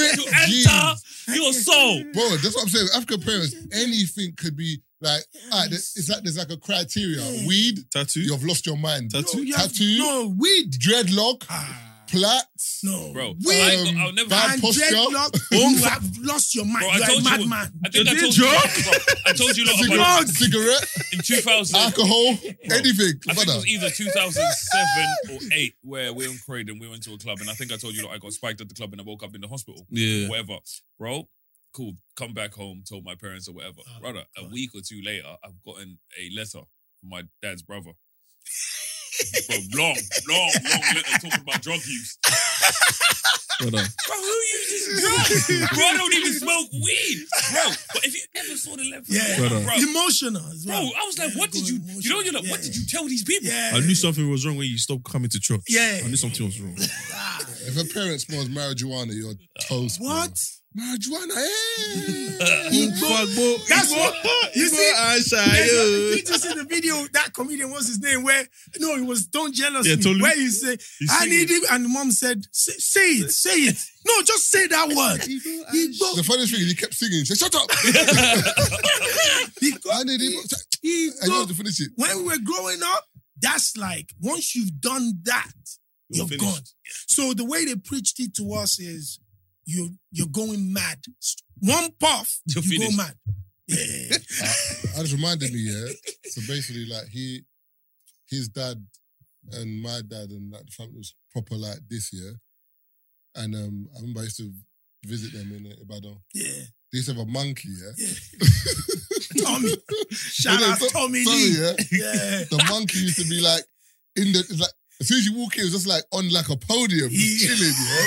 Speaker 1: Ripped
Speaker 5: to enter
Speaker 1: jeans.
Speaker 5: your soul.
Speaker 1: Bro, that's what I'm saying. African parents, anything could be like, alright, there's- it's like there's like a criteria. Weed,
Speaker 4: Tattoo.
Speaker 1: you've lost your mind.
Speaker 4: Tattoo.
Speaker 6: you have-
Speaker 1: Tattoo,
Speaker 6: No, weed.
Speaker 1: dreadlock,
Speaker 6: Ah,
Speaker 1: plaits,
Speaker 6: no.
Speaker 5: Bro,
Speaker 6: Weed.
Speaker 5: I, I'll never.
Speaker 1: bad
Speaker 6: and
Speaker 1: posture.
Speaker 6: dreadlock, you have lost your mind.
Speaker 5: Bro, I
Speaker 6: You're a
Speaker 5: told you.
Speaker 6: madman.
Speaker 5: I think I
Speaker 4: You
Speaker 5: told
Speaker 4: did
Speaker 5: you.
Speaker 4: joke?
Speaker 5: Bro, I told you a lot about
Speaker 1: cigarette, cigarette,
Speaker 5: in 2000.
Speaker 1: alcohol, anything.
Speaker 5: I think it was either 2007 or 8 where we were in Croydon, we went to a club, and I think I told you like, I got spiked at the club and I woke up in the hospital.
Speaker 4: Yeah.
Speaker 5: Whatever. Bro, cool. Come back home, told my parents or whatever.
Speaker 6: Oh,
Speaker 5: Brother, a week or two later, I've gotten a letter from my dad's brother. Bro, long, long, long letter talking about drug use.
Speaker 4: Brother.
Speaker 5: Bro, who uses drugs? Bro, I don't even smoke weed. Bro, but if you ever saw the letter,
Speaker 6: Yeah,
Speaker 5: bro, bro,
Speaker 6: emotional as
Speaker 5: bro. I was like,
Speaker 6: Yeah,
Speaker 5: what did
Speaker 6: go
Speaker 5: you, you know, you're like,
Speaker 6: emotional.
Speaker 5: what did you tell these people?
Speaker 6: Yeah.
Speaker 4: I knew something was wrong when you stopped coming to church.
Speaker 6: Yeah.
Speaker 4: I knew something was wrong.
Speaker 1: If a parent smells marijuana, you're toast. bro. Marijuana, eh?
Speaker 6: That's what you see.
Speaker 4: Ansha,
Speaker 6: You just see the video. That comedian, what's his name? Where no, it was "Don't Jealous
Speaker 4: Yeah,
Speaker 6: Me."
Speaker 4: totally.
Speaker 6: Where you say, "I need it," and mom said, "Say, say it, say it." No, just say that word. Igbo,
Speaker 1: The funniest thing is he kept singing. He said, "Shut up."
Speaker 6: Igbo,
Speaker 1: I need you have to finish it.
Speaker 6: When we were growing up, that's like once you've done that,
Speaker 4: You're
Speaker 6: you're gone. So the way they preached it to us is you you're going mad. One puff,
Speaker 5: You're
Speaker 6: you
Speaker 5: finished.
Speaker 6: go mad. Yeah.
Speaker 1: I just reminded me, yeah. So basically, like he, his dad and my dad and like the family was proper like this year. And um, I remember I used to visit them in uh, Ibadan.
Speaker 6: Yeah.
Speaker 1: They used to have a monkey, yeah.
Speaker 6: Yeah. Tommy. Shout
Speaker 1: No, no,
Speaker 6: out
Speaker 1: so-
Speaker 6: Tommy
Speaker 1: sorry,
Speaker 6: Lee.
Speaker 1: yeah.
Speaker 6: Yeah.
Speaker 1: The monkey used to be like in the it's like as soon as you walk in, it was just like on like a podium, just
Speaker 6: Yeah.
Speaker 1: chilling, yeah.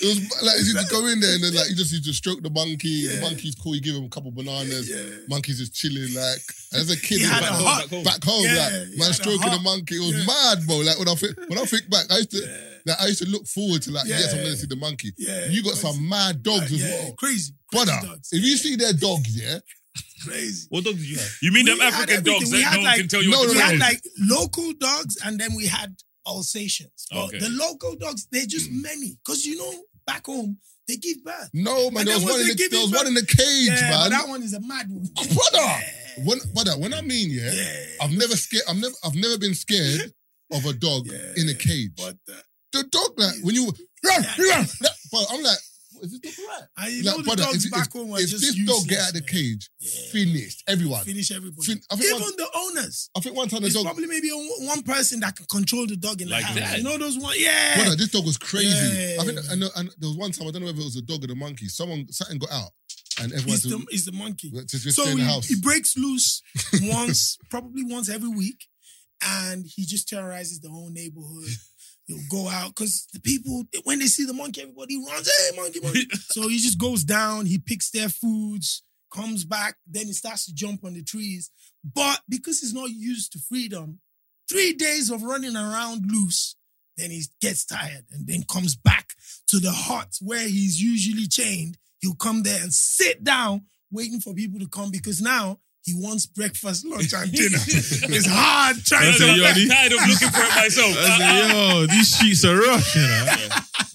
Speaker 1: It was like you used to go in there and then like you just used to stroke the monkey. The monkey's cool. You give him a couple bananas.
Speaker 6: Yeah.
Speaker 1: Monkey's just chilling like as a kid.
Speaker 6: He had
Speaker 1: back,
Speaker 6: a
Speaker 1: home,
Speaker 6: hot-
Speaker 1: back home, back home,
Speaker 6: Yeah,
Speaker 1: like
Speaker 6: he
Speaker 1: man
Speaker 6: had a
Speaker 1: stroking the monkey. It was
Speaker 6: Yeah.
Speaker 1: mad, bro. Like when I think when I think back, I used to like I used to look forward to like yes, I'm gonna see the monkey.
Speaker 6: Yeah.
Speaker 1: You got some mad dogs as
Speaker 6: yeah.
Speaker 1: well,
Speaker 6: Crazy. Crazy
Speaker 1: brother.
Speaker 6: dogs.
Speaker 1: If you see their dogs, yeah,
Speaker 6: Crazy.
Speaker 4: What dogs did you have?
Speaker 5: You mean
Speaker 6: We
Speaker 5: them African dogs that
Speaker 6: had
Speaker 5: no one can tell you
Speaker 1: No,
Speaker 5: what
Speaker 1: no,
Speaker 6: we had like local dogs and then we had Alsatians.
Speaker 5: Okay.
Speaker 6: the local dogs, they're just many. Because you know, back home, they give birth.
Speaker 1: no man. There was one in the there was one in the cage,
Speaker 6: yeah, but
Speaker 1: man.
Speaker 6: that one is a mad one.
Speaker 1: brother. When, brother, when I mean, yeah,
Speaker 6: Yeah.
Speaker 1: I've never scared. I've never, I've never been scared of a dog
Speaker 6: Yeah.
Speaker 1: in a cage.
Speaker 6: But uh,
Speaker 1: the dog, like when you, run, but I'm like, is this dog right?
Speaker 6: and you
Speaker 1: Like,
Speaker 6: know the
Speaker 1: brother,
Speaker 6: dogs
Speaker 1: if,
Speaker 6: back
Speaker 1: if,
Speaker 6: home are
Speaker 1: if
Speaker 6: just
Speaker 1: this dog get out of the cage,
Speaker 6: Yeah.
Speaker 1: finished everyone.
Speaker 6: Finish everybody.
Speaker 1: Fin- I think
Speaker 6: Even
Speaker 1: one-
Speaker 6: the owners.
Speaker 1: I think one time the
Speaker 6: It's
Speaker 1: dog,
Speaker 6: probably maybe one person that can control the dog in
Speaker 5: Like
Speaker 6: the house.
Speaker 5: that.
Speaker 6: You know those one? Yeah.
Speaker 1: brother, this dog was crazy.
Speaker 6: Yeah.
Speaker 1: I think, and, and there was one time I don't know whether it was a dog or the monkey. Someone, something got out, and everyone
Speaker 6: He's
Speaker 1: to,
Speaker 6: the, he's the monkey.
Speaker 1: to just
Speaker 6: So he,
Speaker 1: the house.
Speaker 6: he breaks loose once, probably once every week, and he just terrorizes the whole neighborhood. He'll go out because the people, when they see the monkey, everybody runs, hey, monkey, monkey. so he just goes down, he picks their foods, comes back, then he starts to jump on the trees. But because he's not used to freedom, three days of running around loose, then he gets tired and then comes back to the hut where he's usually chained. He'll come there and sit down, waiting for people to come because now he wants breakfast, lunch, and dinner. it's hard trying to.
Speaker 5: I'm tired of looking for it myself.
Speaker 4: I said,
Speaker 5: Uh, uh,
Speaker 4: yo, these streets are rough, you know.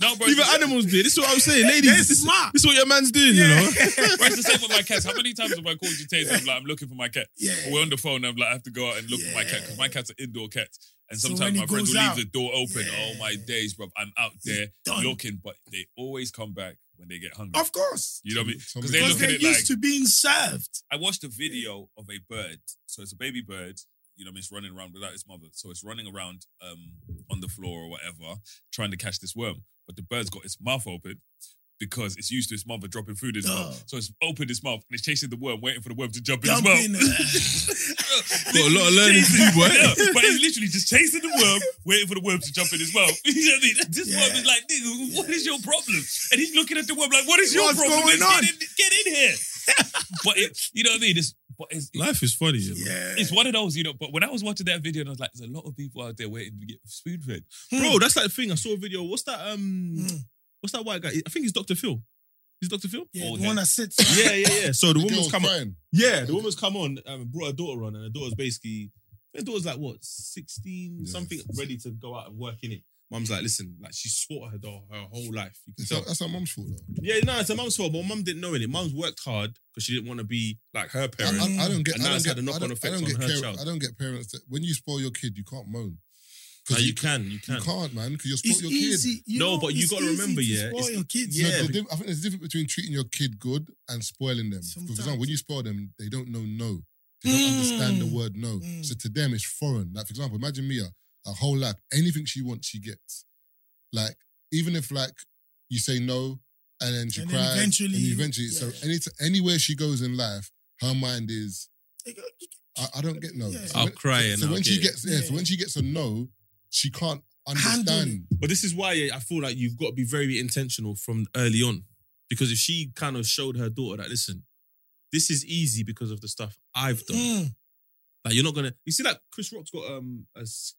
Speaker 5: No, bro.
Speaker 4: Even animals do. This is what I'm saying, ladies.
Speaker 6: They're
Speaker 4: This,
Speaker 6: smart.
Speaker 4: this is what your man's doing, you know.
Speaker 5: Bro, it's the same with my cats. How many times have I called you, Taser? I'm like, I'm looking for my cat.
Speaker 6: Yeah.
Speaker 5: Or we're on the phone. I'm like, I have to go out and look for my cat because my cat's are indoor cats. And
Speaker 6: So
Speaker 5: sometimes
Speaker 6: when
Speaker 5: my friends
Speaker 6: goes
Speaker 5: will leave the door open.
Speaker 6: Yeah.
Speaker 5: Oh my days, bro! I'm out there looking, but they always come back when they get hungry.
Speaker 6: Of course.
Speaker 5: You know what I mean? Because they
Speaker 6: Because
Speaker 5: look
Speaker 6: they're
Speaker 5: at it like
Speaker 6: used to being served.
Speaker 5: I watched a video of a bird. So it's a baby bird. You know, I mean? it's running around without its mother. So it's running around um, on the floor or whatever, trying to catch this worm. But the bird's got its mouth open because it's used to its mother dropping food in its mouth. So it's opened its mouth and it's chasing the worm, waiting for the worm to jump in
Speaker 6: Jump
Speaker 5: its
Speaker 6: in.
Speaker 5: mouth.
Speaker 6: uh,
Speaker 4: Got a lot of learning to do, boy.
Speaker 5: Yeah, but he's literally just chasing the worm, waiting for the worm to jump in his mouth. you know what I mean? This
Speaker 6: Yeah.
Speaker 5: worm is like, nigga, what is your problem? And he's looking at the worm like, what is your
Speaker 6: What's
Speaker 5: problem?
Speaker 6: going
Speaker 5: Get
Speaker 6: on?
Speaker 5: in, get in here. but it, you know what I mean? It's, but it's,
Speaker 4: Life is funny, you know.
Speaker 6: yeah.
Speaker 5: it's one of those, you know. But when I was watching that video, and I was like, "There's a lot of people out there waiting to get spoon fed."
Speaker 4: Bro, that's like the thing. I saw a video. What's that? Um,
Speaker 6: Mm.
Speaker 4: what's that white guy? I think he's Dr. Phil. He's Dr. Phil.
Speaker 6: Yeah,
Speaker 5: Old
Speaker 6: the
Speaker 5: head.
Speaker 6: one that sits.
Speaker 4: Yeah, yeah, yeah. So the
Speaker 1: The
Speaker 4: woman's
Speaker 1: girl's
Speaker 4: come on. Yeah, the woman's come on um, and brought her daughter on, and her daughter's basically, her daughter's like what, sixteen,
Speaker 1: Yeah.
Speaker 4: something, ready to go out and work in it. Mum's like, listen, like she swore her daughter her whole life. You can
Speaker 1: It's
Speaker 4: tell.
Speaker 1: her- that's her mum's fault though.
Speaker 4: Yeah, no, it's her mum's fault, but mum didn't know it. Mum's worked hard because she didn't want to be like her
Speaker 1: I,
Speaker 4: parent.
Speaker 1: I, I don't get.
Speaker 4: And
Speaker 1: I
Speaker 4: now
Speaker 1: don't
Speaker 4: it's
Speaker 1: get.
Speaker 4: had a
Speaker 1: I
Speaker 4: knock-on
Speaker 1: don't, I
Speaker 4: effect
Speaker 1: don't
Speaker 4: on
Speaker 1: get.
Speaker 4: her
Speaker 1: care-
Speaker 4: child.
Speaker 1: I don't get parents that when you spoil your kid, you can't moan.
Speaker 4: No,
Speaker 1: 'Cause
Speaker 4: you can, you can.
Speaker 1: You can't, man, because you're
Speaker 6: It's
Speaker 1: spoiled your kid.
Speaker 6: You
Speaker 4: No,
Speaker 6: know,
Speaker 4: but you
Speaker 6: it's
Speaker 4: gotta
Speaker 6: easy
Speaker 4: remember,
Speaker 6: to
Speaker 4: yeah,
Speaker 6: spoil
Speaker 4: it's-
Speaker 6: your kids.
Speaker 4: yeah,
Speaker 1: No, the diff- I think there's a difference between treating your kid good and spoiling them. For
Speaker 6: Sometimes.
Speaker 1: example, when you spoil them, they don't know no. They don't understand the
Speaker 6: Mm.
Speaker 1: word no.
Speaker 6: Mm.
Speaker 1: So to them, it's foreign. Like, for example, imagine Mia, her whole life, anything she wants, she gets. Like, even if like you say no and then she
Speaker 6: And then
Speaker 1: cries,
Speaker 6: eventually
Speaker 1: and
Speaker 6: you-
Speaker 1: eventually, so
Speaker 6: yeah.
Speaker 1: any anywhere she goes in life, her mind is, I, I don't get no.
Speaker 6: Yeah.
Speaker 1: So
Speaker 4: I'll
Speaker 1: when-
Speaker 4: cry
Speaker 1: So,
Speaker 4: and
Speaker 1: so
Speaker 4: I'll
Speaker 1: when she
Speaker 4: it.
Speaker 1: gets, yeah, so when she gets a no, she can't
Speaker 6: Handle
Speaker 1: understand.
Speaker 4: But this is why I feel like you've got to be very intentional from early on. Because if she kind of showed her daughter that, listen, this is easy because of the stuff I've done.
Speaker 6: Mm.
Speaker 4: Like you're not gonna. You see, like Chris Rock's got um a, s-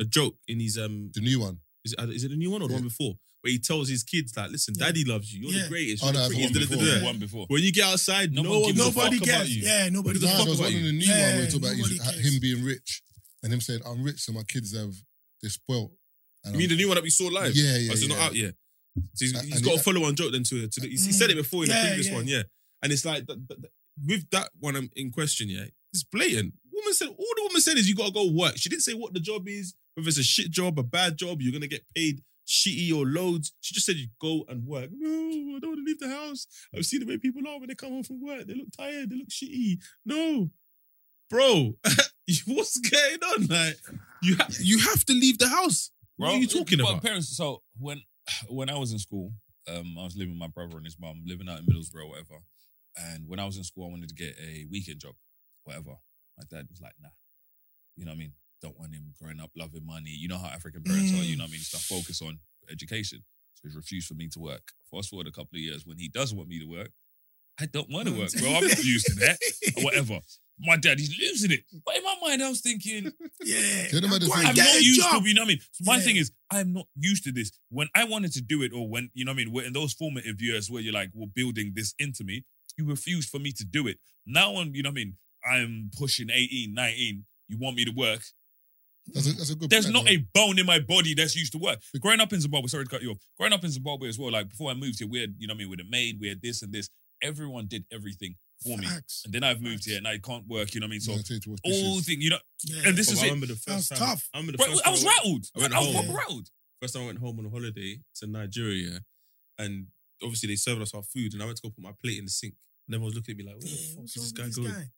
Speaker 4: a joke in his um.
Speaker 1: The new one.
Speaker 4: Is it, is it the new one or the
Speaker 1: Yeah.
Speaker 4: one before? Where he tells his kids like, listen,
Speaker 6: Yeah.
Speaker 4: daddy loves you. You're
Speaker 6: Yeah.
Speaker 4: the greatest.
Speaker 1: Oh, no,
Speaker 4: the
Speaker 1: one
Speaker 4: da, da,
Speaker 1: before.
Speaker 4: da, da.
Speaker 5: One before.
Speaker 4: When you get outside,
Speaker 5: No
Speaker 4: no,
Speaker 5: one
Speaker 4: one
Speaker 5: gives a
Speaker 4: gives a
Speaker 6: Nobody
Speaker 4: fuck about
Speaker 6: cares.
Speaker 4: you.
Speaker 6: Yeah, nobody
Speaker 4: Who gives a
Speaker 1: Nah,
Speaker 4: fuck
Speaker 1: there was
Speaker 4: about
Speaker 1: one in the new
Speaker 6: Yeah,
Speaker 1: one where he talked about his, him being rich and him saying, I'm rich, so my kids have, they're spoilt. And
Speaker 4: You mean
Speaker 1: I'm-
Speaker 4: the new one that we saw live?
Speaker 1: Yeah, yeah,
Speaker 4: Oh, it's
Speaker 1: yeah.
Speaker 4: not out yet. So he's,
Speaker 1: Uh,
Speaker 4: he's
Speaker 1: and
Speaker 4: got a follow-on joke then to, to the, he
Speaker 6: Mm.
Speaker 4: said it before in the previous one, yeah. And it's like th- th- th- with that one um, in question, yeah, it's blatant. Woman said all the woman said is you gotta go work. She didn't say what the job is, whether it's a shit job, a bad job, you're gonna get paid shitty or loads. She just said you go and work. No, I don't want to leave the house. I've seen the way people are when they come home from work. They look tired. They look shitty. No, bro. What's going on? Like you, ha- you have to leave the house. What are you talking about?
Speaker 5: Parents. So when when I was in school, um, I was living with my brother and his mum, living out in Middlesbrough, whatever. And when I was in school, I wanted to get a weekend job, whatever. My dad was like, "Nah, you know what I mean. Don't want him growing up loving money. You know how African parents are. You know what I mean. Stuff mm. focus on education. So he's refused for me to work. Fast forward a couple of years, when he does want me to work, I don't want to work, bro. I'm not used to that, or whatever. My dad, he's losing it. But in my mind, I was thinking,
Speaker 6: Yeah.
Speaker 1: Tell them about the
Speaker 6: Go
Speaker 1: thing.
Speaker 6: and
Speaker 5: I'm not used
Speaker 6: job.
Speaker 5: to, you know what I mean? So my
Speaker 6: Yeah.
Speaker 5: thing is, I'm not used to this. When I wanted to do it, or when, you know what I mean, we're in those formative years where you're like, we're building this into me, you refused for me to do it. Now, I'm, you know what I mean? I'm pushing 18, 19. You want me to work?
Speaker 1: That's a, that's a good
Speaker 5: There's
Speaker 1: point,
Speaker 5: not
Speaker 1: though.
Speaker 5: a bone in my body that's used to work. Growing up in Zimbabwe, sorry to cut you off. Growing up in Zimbabwe as well, like before I moved here, we had, you know what I mean, with a maid, we had this and this. Everyone did everything for me.
Speaker 6: Facts.
Speaker 5: And then I've moved here and I can't work, you know what I mean? So
Speaker 1: Yeah, I tell you to
Speaker 5: all
Speaker 1: dishes.
Speaker 5: thing, you know,
Speaker 6: Yeah.
Speaker 5: and this
Speaker 4: But
Speaker 5: is
Speaker 4: I
Speaker 5: it.
Speaker 4: remember the first
Speaker 6: That was
Speaker 4: time.
Speaker 6: tough.
Speaker 4: I remember the first
Speaker 5: I was
Speaker 4: went-
Speaker 5: rattled.
Speaker 4: I went
Speaker 5: I was
Speaker 4: home.
Speaker 5: proper rattled.
Speaker 4: First time I went home on a holiday to Nigeria, and obviously they served us our food, and I went to go put my plate in the sink, and everyone was looking at me like, "Where the fuck
Speaker 6: what's
Speaker 4: is this guy
Speaker 6: with
Speaker 4: going?"
Speaker 6: guy?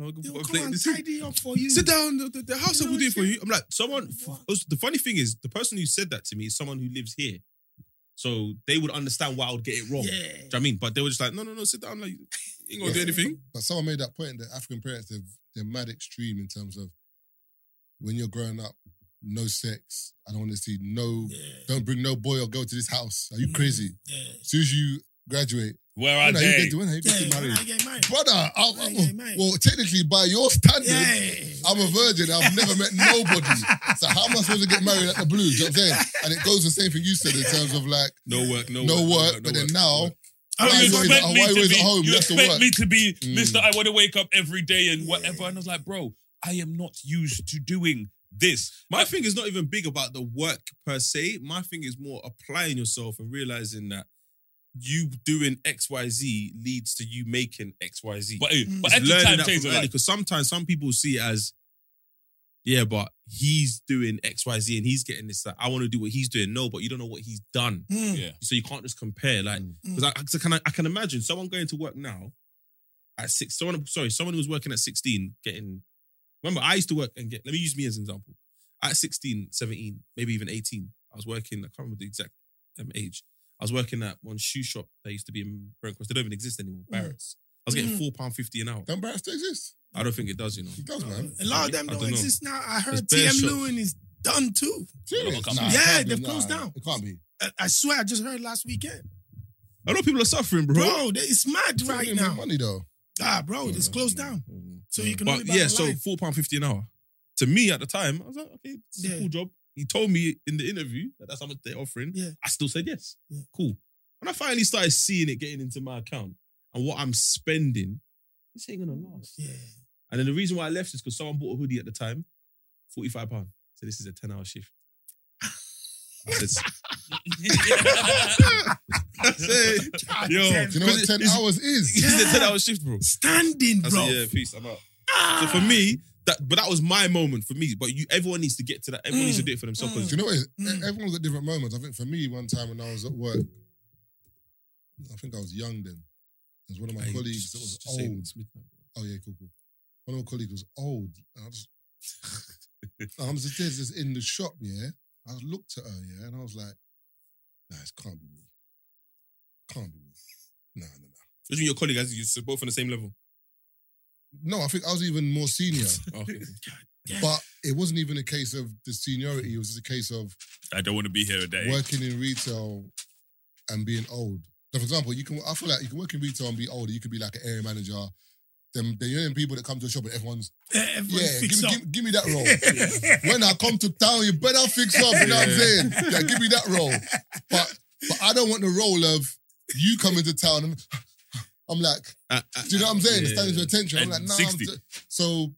Speaker 4: I go
Speaker 6: Yo,
Speaker 4: put my
Speaker 6: come
Speaker 4: plate in
Speaker 6: on,
Speaker 4: the sink.
Speaker 6: tidy up for you.
Speaker 4: Sit down. The, the, the house
Speaker 6: You
Speaker 4: will
Speaker 6: know
Speaker 4: do it for
Speaker 6: what
Speaker 4: you. I'm like, someone.
Speaker 6: What?
Speaker 4: The funny thing is, the person who said that to me is someone who lives here, so they would understand why I would get it wrong.
Speaker 6: Yeah.
Speaker 4: Do you know what I mean? But they were just like, no, no, no, sit down. Like, you ain't gonna do anything.
Speaker 1: But someone made that point that African parents they're, they're mad extreme in terms of when you're growing up, no sex. I don't want to see no.
Speaker 6: Yeah.
Speaker 1: Don't bring no boy or girl to this house. Are you
Speaker 6: Mm.
Speaker 1: crazy?
Speaker 6: Yeah.
Speaker 1: As soon as you graduate,
Speaker 5: Where
Speaker 1: when
Speaker 5: are
Speaker 1: are you
Speaker 5: they?
Speaker 1: get to when are you get
Speaker 6: Yeah,
Speaker 1: married?
Speaker 6: I get married.
Speaker 1: Brother, I'm,
Speaker 6: When I
Speaker 1: I'm-
Speaker 6: get married.
Speaker 1: well, technically by your standards,
Speaker 6: Yeah.
Speaker 1: I'm a virgin. I've never met nobody. So how am I supposed to get married at the blue? Do you know what I'm saying? And it goes the same thing you said in terms of like
Speaker 4: No work, no,
Speaker 1: no
Speaker 4: work,
Speaker 1: work, but then now
Speaker 5: Oh,
Speaker 1: Why
Speaker 5: you
Speaker 1: you
Speaker 5: expect me to be,
Speaker 1: at home?
Speaker 5: you
Speaker 1: You have to
Speaker 5: expect me to be
Speaker 1: Mm.
Speaker 5: Mr. I want to wake up every day and whatever. And I was like, bro, I am not used to doing this.
Speaker 4: My thing is not even big about the work per se. My thing is more applying yourself and realizing that you doing X Y Z leads to you making X Y Z.
Speaker 5: But, eh, but
Speaker 4: It's
Speaker 5: at the
Speaker 4: learning
Speaker 5: time,
Speaker 4: that from early
Speaker 5: like,
Speaker 4: because sometimes some people see it as, yeah, but he's doing X Y Z and he's getting this. Like, I want to do what he's doing. No, but you don't know what he's done,
Speaker 6: Mm.
Speaker 5: yeah.
Speaker 4: so you can't just compare. Like, because I, 'cause I can I can imagine someone going to work now at six. Someone sorry, someone who was working at sixteen getting. Remember, I used to work and get. Let me use me as an example. At 16, 17, maybe even 18, I was working, I can't remember the exact um, age. I was working at one shoe shop that used to be in Brent Cross. They don't even exist anymore, Barratt's. I was getting
Speaker 6: Mm.
Speaker 4: £4.50 an hour.
Speaker 1: Don't Barrett still exist.
Speaker 4: I don't think it does, you know.
Speaker 1: It does, man.
Speaker 6: A lot of them
Speaker 4: I
Speaker 6: don't,
Speaker 4: don't know.
Speaker 6: exist now. I heard
Speaker 4: There's
Speaker 6: TM
Speaker 4: shops.
Speaker 6: Lewin is done too.
Speaker 1: Serious?
Speaker 5: Nah,
Speaker 1: Nah,
Speaker 6: Yeah,
Speaker 1: can't be.
Speaker 6: they've
Speaker 1: Nah,
Speaker 6: closed down.
Speaker 1: It can't be.
Speaker 6: I, I swear, I just heard last weekend.
Speaker 4: A lot of people are suffering, bro.
Speaker 6: Bro, they- it's mad
Speaker 1: It's
Speaker 6: right
Speaker 1: even
Speaker 6: now.
Speaker 1: money though.
Speaker 6: Ah, bro, it's closed down. So you can only
Speaker 4: But
Speaker 6: buy
Speaker 4: yeah, so four pound fifty an hour. To me at the time, I was like, okay, this is
Speaker 6: Yeah.
Speaker 4: a cool job. He told me in the interview that that's how much they're offering.
Speaker 6: Yeah.
Speaker 4: I still said yes.
Speaker 6: Yeah.
Speaker 4: Cool. When I finally started seeing it getting into my account and what I'm spending, this ain't gonna last.
Speaker 6: yeah.
Speaker 4: And then the reason why I left is because someone bought a hoodie at the time, forty five pound. So this is a ten hour shift. I said, I said,
Speaker 6: God
Speaker 4: yo.
Speaker 1: Do you know what ten
Speaker 4: it's-
Speaker 1: hours is?
Speaker 4: this is a ten hour shift, bro.
Speaker 6: Standing,
Speaker 4: I
Speaker 6: bro.
Speaker 4: said, yeah, peace. I'm out. So for ah. me, that but that was my moment for me. But you, everyone needs to get to that. Everyone needs to do it for themselves.
Speaker 1: Do
Speaker 4: 'cause
Speaker 1: you know what? It is?
Speaker 6: Mm.
Speaker 1: Everyone's got different moments. I think for me, one time when I was at work, I think I was young then. There's one of my
Speaker 4: Hey,
Speaker 1: colleagues
Speaker 4: just-
Speaker 1: that was
Speaker 4: just say
Speaker 1: old.
Speaker 4: it's midnight.
Speaker 1: Oh yeah, cool, cool. One of my colleagues was old. And I was, I was just there, just in the shop, yeah. I looked at her, yeah, and I was like, "Nah, it can't be me. Can't be me. Nah, nah, nah."
Speaker 4: Which one your colleague as you both on the same level?
Speaker 1: No, I think I was even more senior, oh,
Speaker 4: Okay.
Speaker 1: but it wasn't even a case of the seniority. It was just a case of
Speaker 5: I don't want to be here a day.
Speaker 1: working in retail and being old. So for example, you can I feel like you can work in retail and be older. You could be like an area manager. Them, the young people that come to a shop and everyone's
Speaker 6: Everyone
Speaker 1: yeah, give me,
Speaker 6: up.
Speaker 1: give, give me that role. when I come to town, you better fix up. You know what I'm saying? Yeah, give me that role. But but I don't want the role of you coming to town and I'm like,
Speaker 4: Uh, uh,
Speaker 1: do you know what I'm saying?
Speaker 4: yeah,
Speaker 1: Standing to attention. I'm like, nah.
Speaker 5: 60.
Speaker 1: I'm so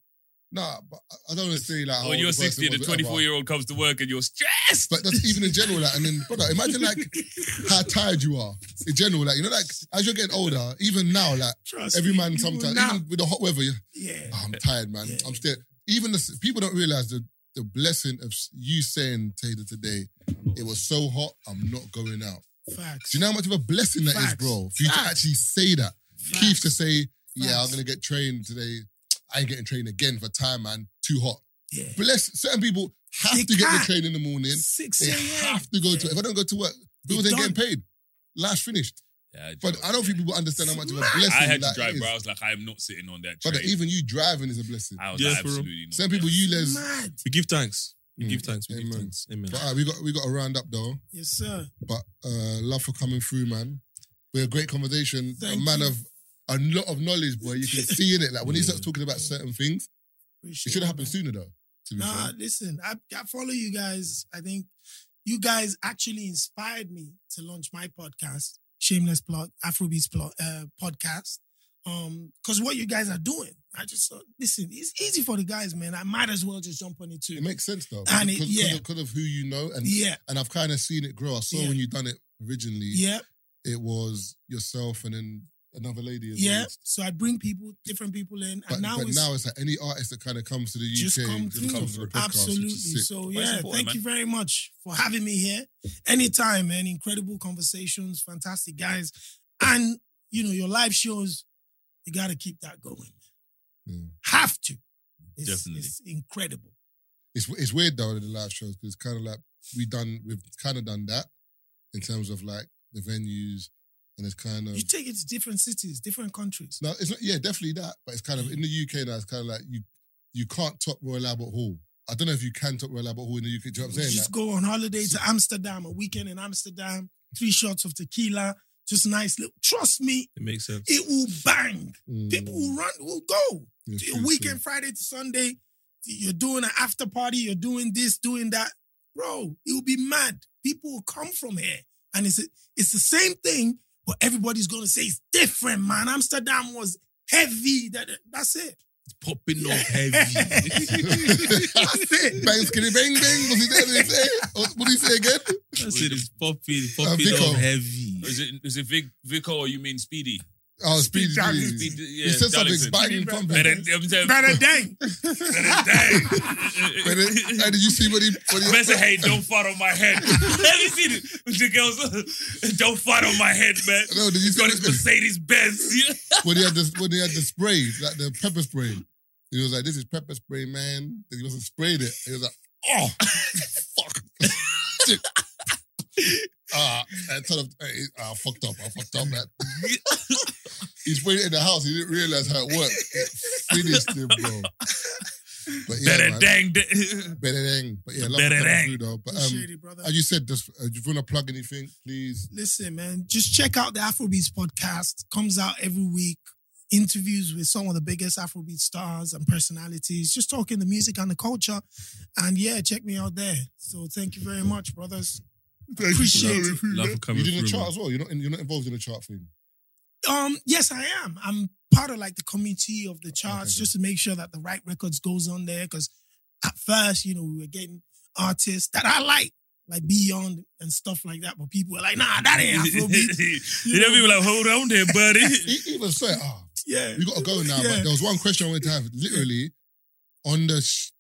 Speaker 1: nah, but I- don't want to say like.
Speaker 5: Oh, you're 60 and the 24 year old comes to work and you're stressed.
Speaker 1: But that's even in general, like, and then, brother, imagine like how tired you are in general. Like, you know, like as you're getting older, even now, like
Speaker 6: Trust
Speaker 1: every man sometimes, even with the hot weather,
Speaker 6: Yeah.
Speaker 1: "Oh, I'm tired, man.
Speaker 6: Yeah.
Speaker 1: I'm still. Even the people don't realize the the blessing of you saying Taylor today. It was so hot. I'm not going out.
Speaker 6: Facts.
Speaker 1: Do you know how much of a blessing that is,
Speaker 6: Facts.
Speaker 1: bro? For you to
Speaker 6: Facts.
Speaker 1: actually say that.
Speaker 6: Facts.
Speaker 1: Keith to say, "Yeah, I'm gonna get trained today. I ain't getting trained again for time, man. too hot.
Speaker 6: Yeah.
Speaker 1: Bless certain people have
Speaker 6: They
Speaker 1: to get the
Speaker 6: can't.
Speaker 1: train in the morning.
Speaker 6: 6
Speaker 1: They
Speaker 6: a.m.
Speaker 1: have to go to. If I don't go to work, bills
Speaker 6: They
Speaker 1: ain't getting
Speaker 6: done.
Speaker 1: paid. Life's finished.
Speaker 5: Yeah,
Speaker 1: But I don't think people understand how much of a
Speaker 6: It's
Speaker 1: blessing
Speaker 5: I had to
Speaker 1: that
Speaker 5: drive,
Speaker 1: is.
Speaker 5: bro. I was like, I am not sitting on that train.
Speaker 1: Brother, even you driving is a blessing.
Speaker 5: I was
Speaker 4: Yeah,
Speaker 5: like,
Speaker 4: for real.
Speaker 5: absolutely not.
Speaker 1: Some people you les.
Speaker 6: Mad.
Speaker 4: We give thanks. We
Speaker 1: Mm.
Speaker 4: give thanks. We give
Speaker 1: Amen.
Speaker 4: thanks. Amen.
Speaker 1: But uh, we got we got to round up though.
Speaker 6: Yes, sir.
Speaker 1: But uh, love for coming through, man. We had a great conversation.
Speaker 6: Thank
Speaker 1: a man
Speaker 6: you.
Speaker 1: of a lot of knowledge, boy. You can see in it. Like when he starts talking about certain things, it should have happened
Speaker 6: man.
Speaker 1: sooner though. To be
Speaker 6: Nah,
Speaker 1: fair.
Speaker 6: listen, I, I follow you guys. I think you guys actually inspired me to launch my podcast, Shameless Plug, Afrobeats plug, uh, podcast. Um, because what you guys are doing, I just thought, listen, it's easy for the guys, man. I might as well just jump on it too.
Speaker 1: It makes sense though.
Speaker 6: And it-
Speaker 1: because,
Speaker 6: yeah.
Speaker 1: because, of, because of who you know and
Speaker 6: yeah,
Speaker 1: and I've kind of seen it grow. I saw
Speaker 6: Yeah.
Speaker 1: when you done it originally.
Speaker 6: yeah,
Speaker 1: It was yourself and then another lady as
Speaker 6: yeah.
Speaker 1: well.
Speaker 6: So I bring people, different people in,
Speaker 1: But,
Speaker 6: and now
Speaker 1: but
Speaker 6: it's
Speaker 1: now it's like any artist that kind of comes to the UK
Speaker 6: just come
Speaker 1: just
Speaker 6: through.
Speaker 1: comes to the podcast.
Speaker 6: Absolutely.
Speaker 1: Which is sick.
Speaker 6: So yeah,
Speaker 5: important,
Speaker 6: thank
Speaker 5: man.
Speaker 6: you very much for having me here. Anytime, man. Incredible conversations, fantastic guys, and you know your live shows. You got to keep that going.
Speaker 1: Yeah.
Speaker 6: Have to. It's,
Speaker 5: Definitely.
Speaker 6: it's incredible.
Speaker 1: It's it's weird though in the live shows because it's kind of like we done we've kind of done that in terms of like the venues and it's kind of
Speaker 6: You take it to different cities, different countries.
Speaker 1: no it's not yeah definitely that but it's kind of in the UK now it's kind of like you you can't top Royal Albert Hall. I don't know if you can top Royal Albert Hall in the UK. Do you know what I'm saying?
Speaker 6: just go on holiday to Amsterdam, a weekend in Amsterdam, three shots of tequila, just nice little. Trust me,
Speaker 4: It makes sense.
Speaker 6: it will bang.
Speaker 1: Mm,
Speaker 6: People will run, will go.
Speaker 1: it's
Speaker 6: Your weekend,
Speaker 1: true.
Speaker 6: Friday to Sunday, you're doing an after party, you're doing this, doing that. Bro, you'll be mad. People will come from here. And it's it's the same thing, but everybody's gonna say it's different, man. Amsterdam was heavy. That, that's it.
Speaker 4: Popping off heavy.
Speaker 6: that's it.
Speaker 1: Bang, skitty, bang, bang. What's he there? What did he say? What what did he say again?
Speaker 4: I said it's popping, uh, popping
Speaker 1: Vico.
Speaker 4: off heavy.
Speaker 5: Is it is it Vic, Vico or you mean Speedy?
Speaker 1: Oh, Speedy.
Speaker 6: Speed Darlington.
Speaker 1: Speedy.
Speaker 5: Speed,
Speaker 1: He said something
Speaker 5: Darlington.
Speaker 1: banging from
Speaker 5: Better,
Speaker 1: him.
Speaker 5: I'm saying,
Speaker 6: Better dang.
Speaker 1: But and did you see what he? What he
Speaker 5: Man said, hey, don't fart on my head. Have you seen it? The girls, don't fart on my head, man.
Speaker 1: No, did you
Speaker 5: He's got
Speaker 1: see
Speaker 5: his
Speaker 1: what-
Speaker 5: Mercedes Benz.
Speaker 1: when he had the when he had the spray, like the pepper spray. He was like, "This is pepper spray, man." And he wasn't sprayed it. He was like, "Oh, fuck." Shit. Ah, I told him, hey, I fucked up. I fucked up, man. he sprayed it in the house. He didn't realize how it worked. It finished him, bro. But yeah,
Speaker 5: Better
Speaker 1: man.
Speaker 5: dang.
Speaker 1: Better dang. But yeah, love
Speaker 5: Better
Speaker 1: coming
Speaker 5: dang.
Speaker 1: through though. But um,
Speaker 6: it, brother.
Speaker 1: as you said, just uh, if you want to plug anything, please.
Speaker 6: Listen, man, just check out the Afrobeats podcast. Comes out every week. Interviews with some of the biggest Afrobeat stars and personalities. Just talking the music and the culture. And yeah, check me out there. So thank you very much, brothers. Appreciate it.
Speaker 4: Love for coming
Speaker 1: You did a
Speaker 4: through.
Speaker 1: chart as well. You're not in, you're not involved in the chart thing.
Speaker 6: Um, yes, I am. I'm part of like the committee of the charts
Speaker 1: Okay.
Speaker 6: just to make sure that the right records goes on there. Because at first, you know, we were getting artists that I like, like Beyond and stuff like that. But people were like, nah, that ain't Afrobeat.
Speaker 5: You know, people like, hold on there, buddy.
Speaker 1: He even said, "Ah,
Speaker 6: yeah.
Speaker 1: we got to go now."
Speaker 6: Yeah.
Speaker 1: But there was one question I wanted to have. Literally, on the sh-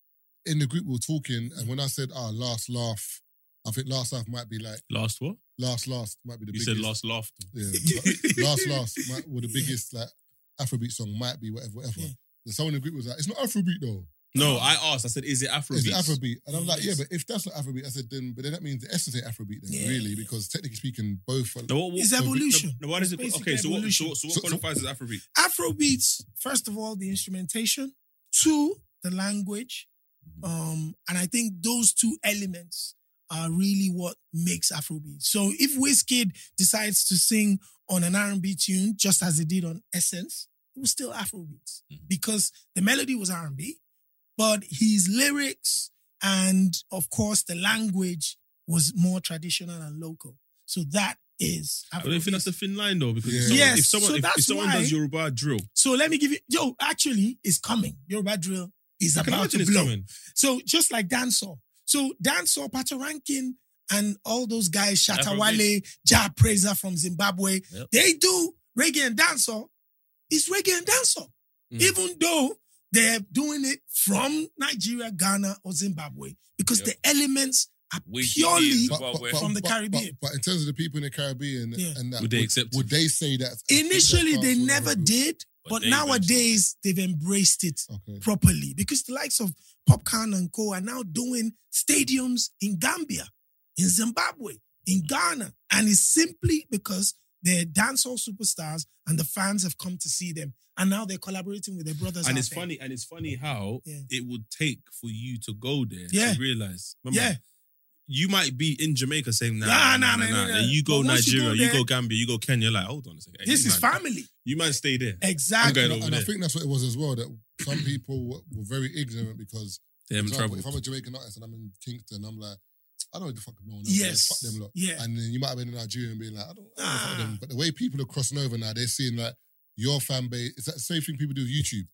Speaker 1: in the group we were talking, and when I said, "Ah, last laugh," I think last laugh might be like
Speaker 4: Last what?
Speaker 1: last last might be the
Speaker 4: You
Speaker 1: biggest.
Speaker 4: said last laughter.
Speaker 1: Yeah, last last might, or the biggest like Afrobeat song might be whatever whatever.
Speaker 6: Yeah.
Speaker 1: And someone in the group was like, "It's not Afrobeat though.
Speaker 4: No, I asked. I said, is it Afrobeat?
Speaker 1: It's Afrobeat." And I'm like, "Yeah, but if that's not Afrobeat, I said then, but then that means the essence ain't Afrobeat then,
Speaker 6: Yeah.
Speaker 1: really, because technically speaking, both." Are,
Speaker 4: No, what, what,
Speaker 6: It's evolution.
Speaker 4: No, no, why does it?
Speaker 6: It's
Speaker 4: Okay, so what, so, so what
Speaker 1: evolution. So- so-
Speaker 4: qualifies as Afrobeat?
Speaker 6: Afrobeats, first of all, the instrumentation. Two, the language. Um, and I think those two elements are really what makes Afrobeat. So if Wizkid decides to sing on an R&B tune, just as he did on Essence, it was still Afrobeats mm-hmm. because the melody was R&B, but his lyrics and of course the language was more traditional and local. So that is
Speaker 4: I don't think that's a thin line though, because
Speaker 1: Yeah.
Speaker 4: if someone,
Speaker 6: Yes,
Speaker 4: if someone,
Speaker 6: so
Speaker 4: if, if
Speaker 6: that's
Speaker 4: someone
Speaker 6: why-
Speaker 4: does Yoruba drill,
Speaker 6: So let me give you, yo, actually, it's coming. Yoruba drill is
Speaker 4: I
Speaker 6: about to blow.
Speaker 4: coming.
Speaker 6: So just like dancehall. So dancehall, Patoranking, and all those guys, Shatawale, Jah Prayzah from Zimbabwe,
Speaker 5: Yep.
Speaker 6: they do reggae and dancehall. It's reggae and dancehall.
Speaker 4: Mm.
Speaker 6: Even though they're doing it from Nigeria, Ghana, or Zimbabwe, because
Speaker 5: Yep.
Speaker 6: the elements are
Speaker 5: We-
Speaker 6: purely
Speaker 5: But- Zimbabwe.
Speaker 6: from the Caribbean.
Speaker 1: But, but in terms of the people in the Caribbean
Speaker 6: Yeah.
Speaker 1: and that,
Speaker 4: Would they accept
Speaker 1: Would they say that?
Speaker 6: Initially, they never did, But
Speaker 4: they
Speaker 6: nowadays they've embraced it
Speaker 1: Okay.
Speaker 6: properly because the likes of Popcaan and Co are now doing stadiums in Gambia, in Zimbabwe, in mm. Ghana, and it's simply because they're dancehall superstars and the fans have come to see them, and now they're collaborating with their brothers.
Speaker 4: and
Speaker 6: out
Speaker 4: it's
Speaker 6: there.
Speaker 4: funny, and it's funny how
Speaker 6: Yeah.
Speaker 4: it would take for you to go there
Speaker 6: Yeah.
Speaker 4: to realize. Remember,
Speaker 6: Yeah,
Speaker 4: you might be in Jamaica saying, nah,
Speaker 6: Nah,
Speaker 4: nah,
Speaker 6: nah,
Speaker 4: nah,
Speaker 6: nah,
Speaker 4: nah. Then you go
Speaker 6: But once you
Speaker 4: Nigeria,
Speaker 6: go
Speaker 4: you
Speaker 6: there-
Speaker 4: go Gambia, you go Kenya. Like, hold on a second.
Speaker 6: this is
Speaker 4: man-
Speaker 6: family.
Speaker 4: You might stay there.
Speaker 6: Exactly.
Speaker 1: And, and I think that's what it was as well. That some people were were very ignorant because, for
Speaker 4: Them
Speaker 1: example, if I'm a Jamaican artist and I'm in Kingston, I'm like, I don't know the fuck no one.
Speaker 6: Yes.
Speaker 1: Fuck them lot.
Speaker 6: Yeah.
Speaker 1: And then you might have been in Nigeria and being like, I don't, I don't know fuck
Speaker 6: Ah.
Speaker 1: them. But the way people are crossing over now, they're seeing like your fan base. It's that same thing people do with YouTube.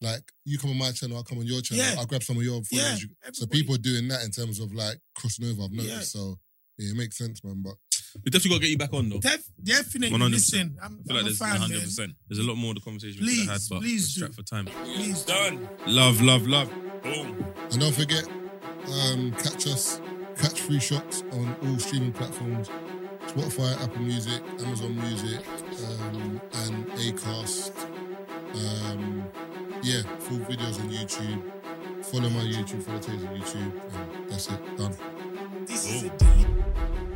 Speaker 1: Like you come on my channel, I come on your channel.
Speaker 6: Yeah.
Speaker 1: I'll grab some of your
Speaker 6: Yeah.
Speaker 1: followers. So people are doing that in terms of like crossing over. I've noticed.
Speaker 6: Yeah.
Speaker 1: So yeah, it makes sense, man. But
Speaker 4: We definitely got to get you back on, though.
Speaker 6: Def- definitely
Speaker 4: 100%.
Speaker 6: listen. I'm,
Speaker 4: I feel
Speaker 6: I'm
Speaker 4: like
Speaker 6: a
Speaker 4: there's
Speaker 6: fan,
Speaker 5: 100%.
Speaker 4: There's a lot more of the conversation we could have had, but
Speaker 6: please
Speaker 4: we're strapped
Speaker 6: do.
Speaker 4: for time.
Speaker 6: Please do.
Speaker 5: Done.
Speaker 4: Love, love, love.
Speaker 5: Boom.
Speaker 1: And don't forget, um, catch us, catch free shots on all streaming platforms Spotify, Apple Music, Amazon Music, um, and Acast. Um, yeah, full videos on YouTube. Follow my YouTube, follow Taser YouTube, and that's it. Done.
Speaker 6: This is oh. a delete.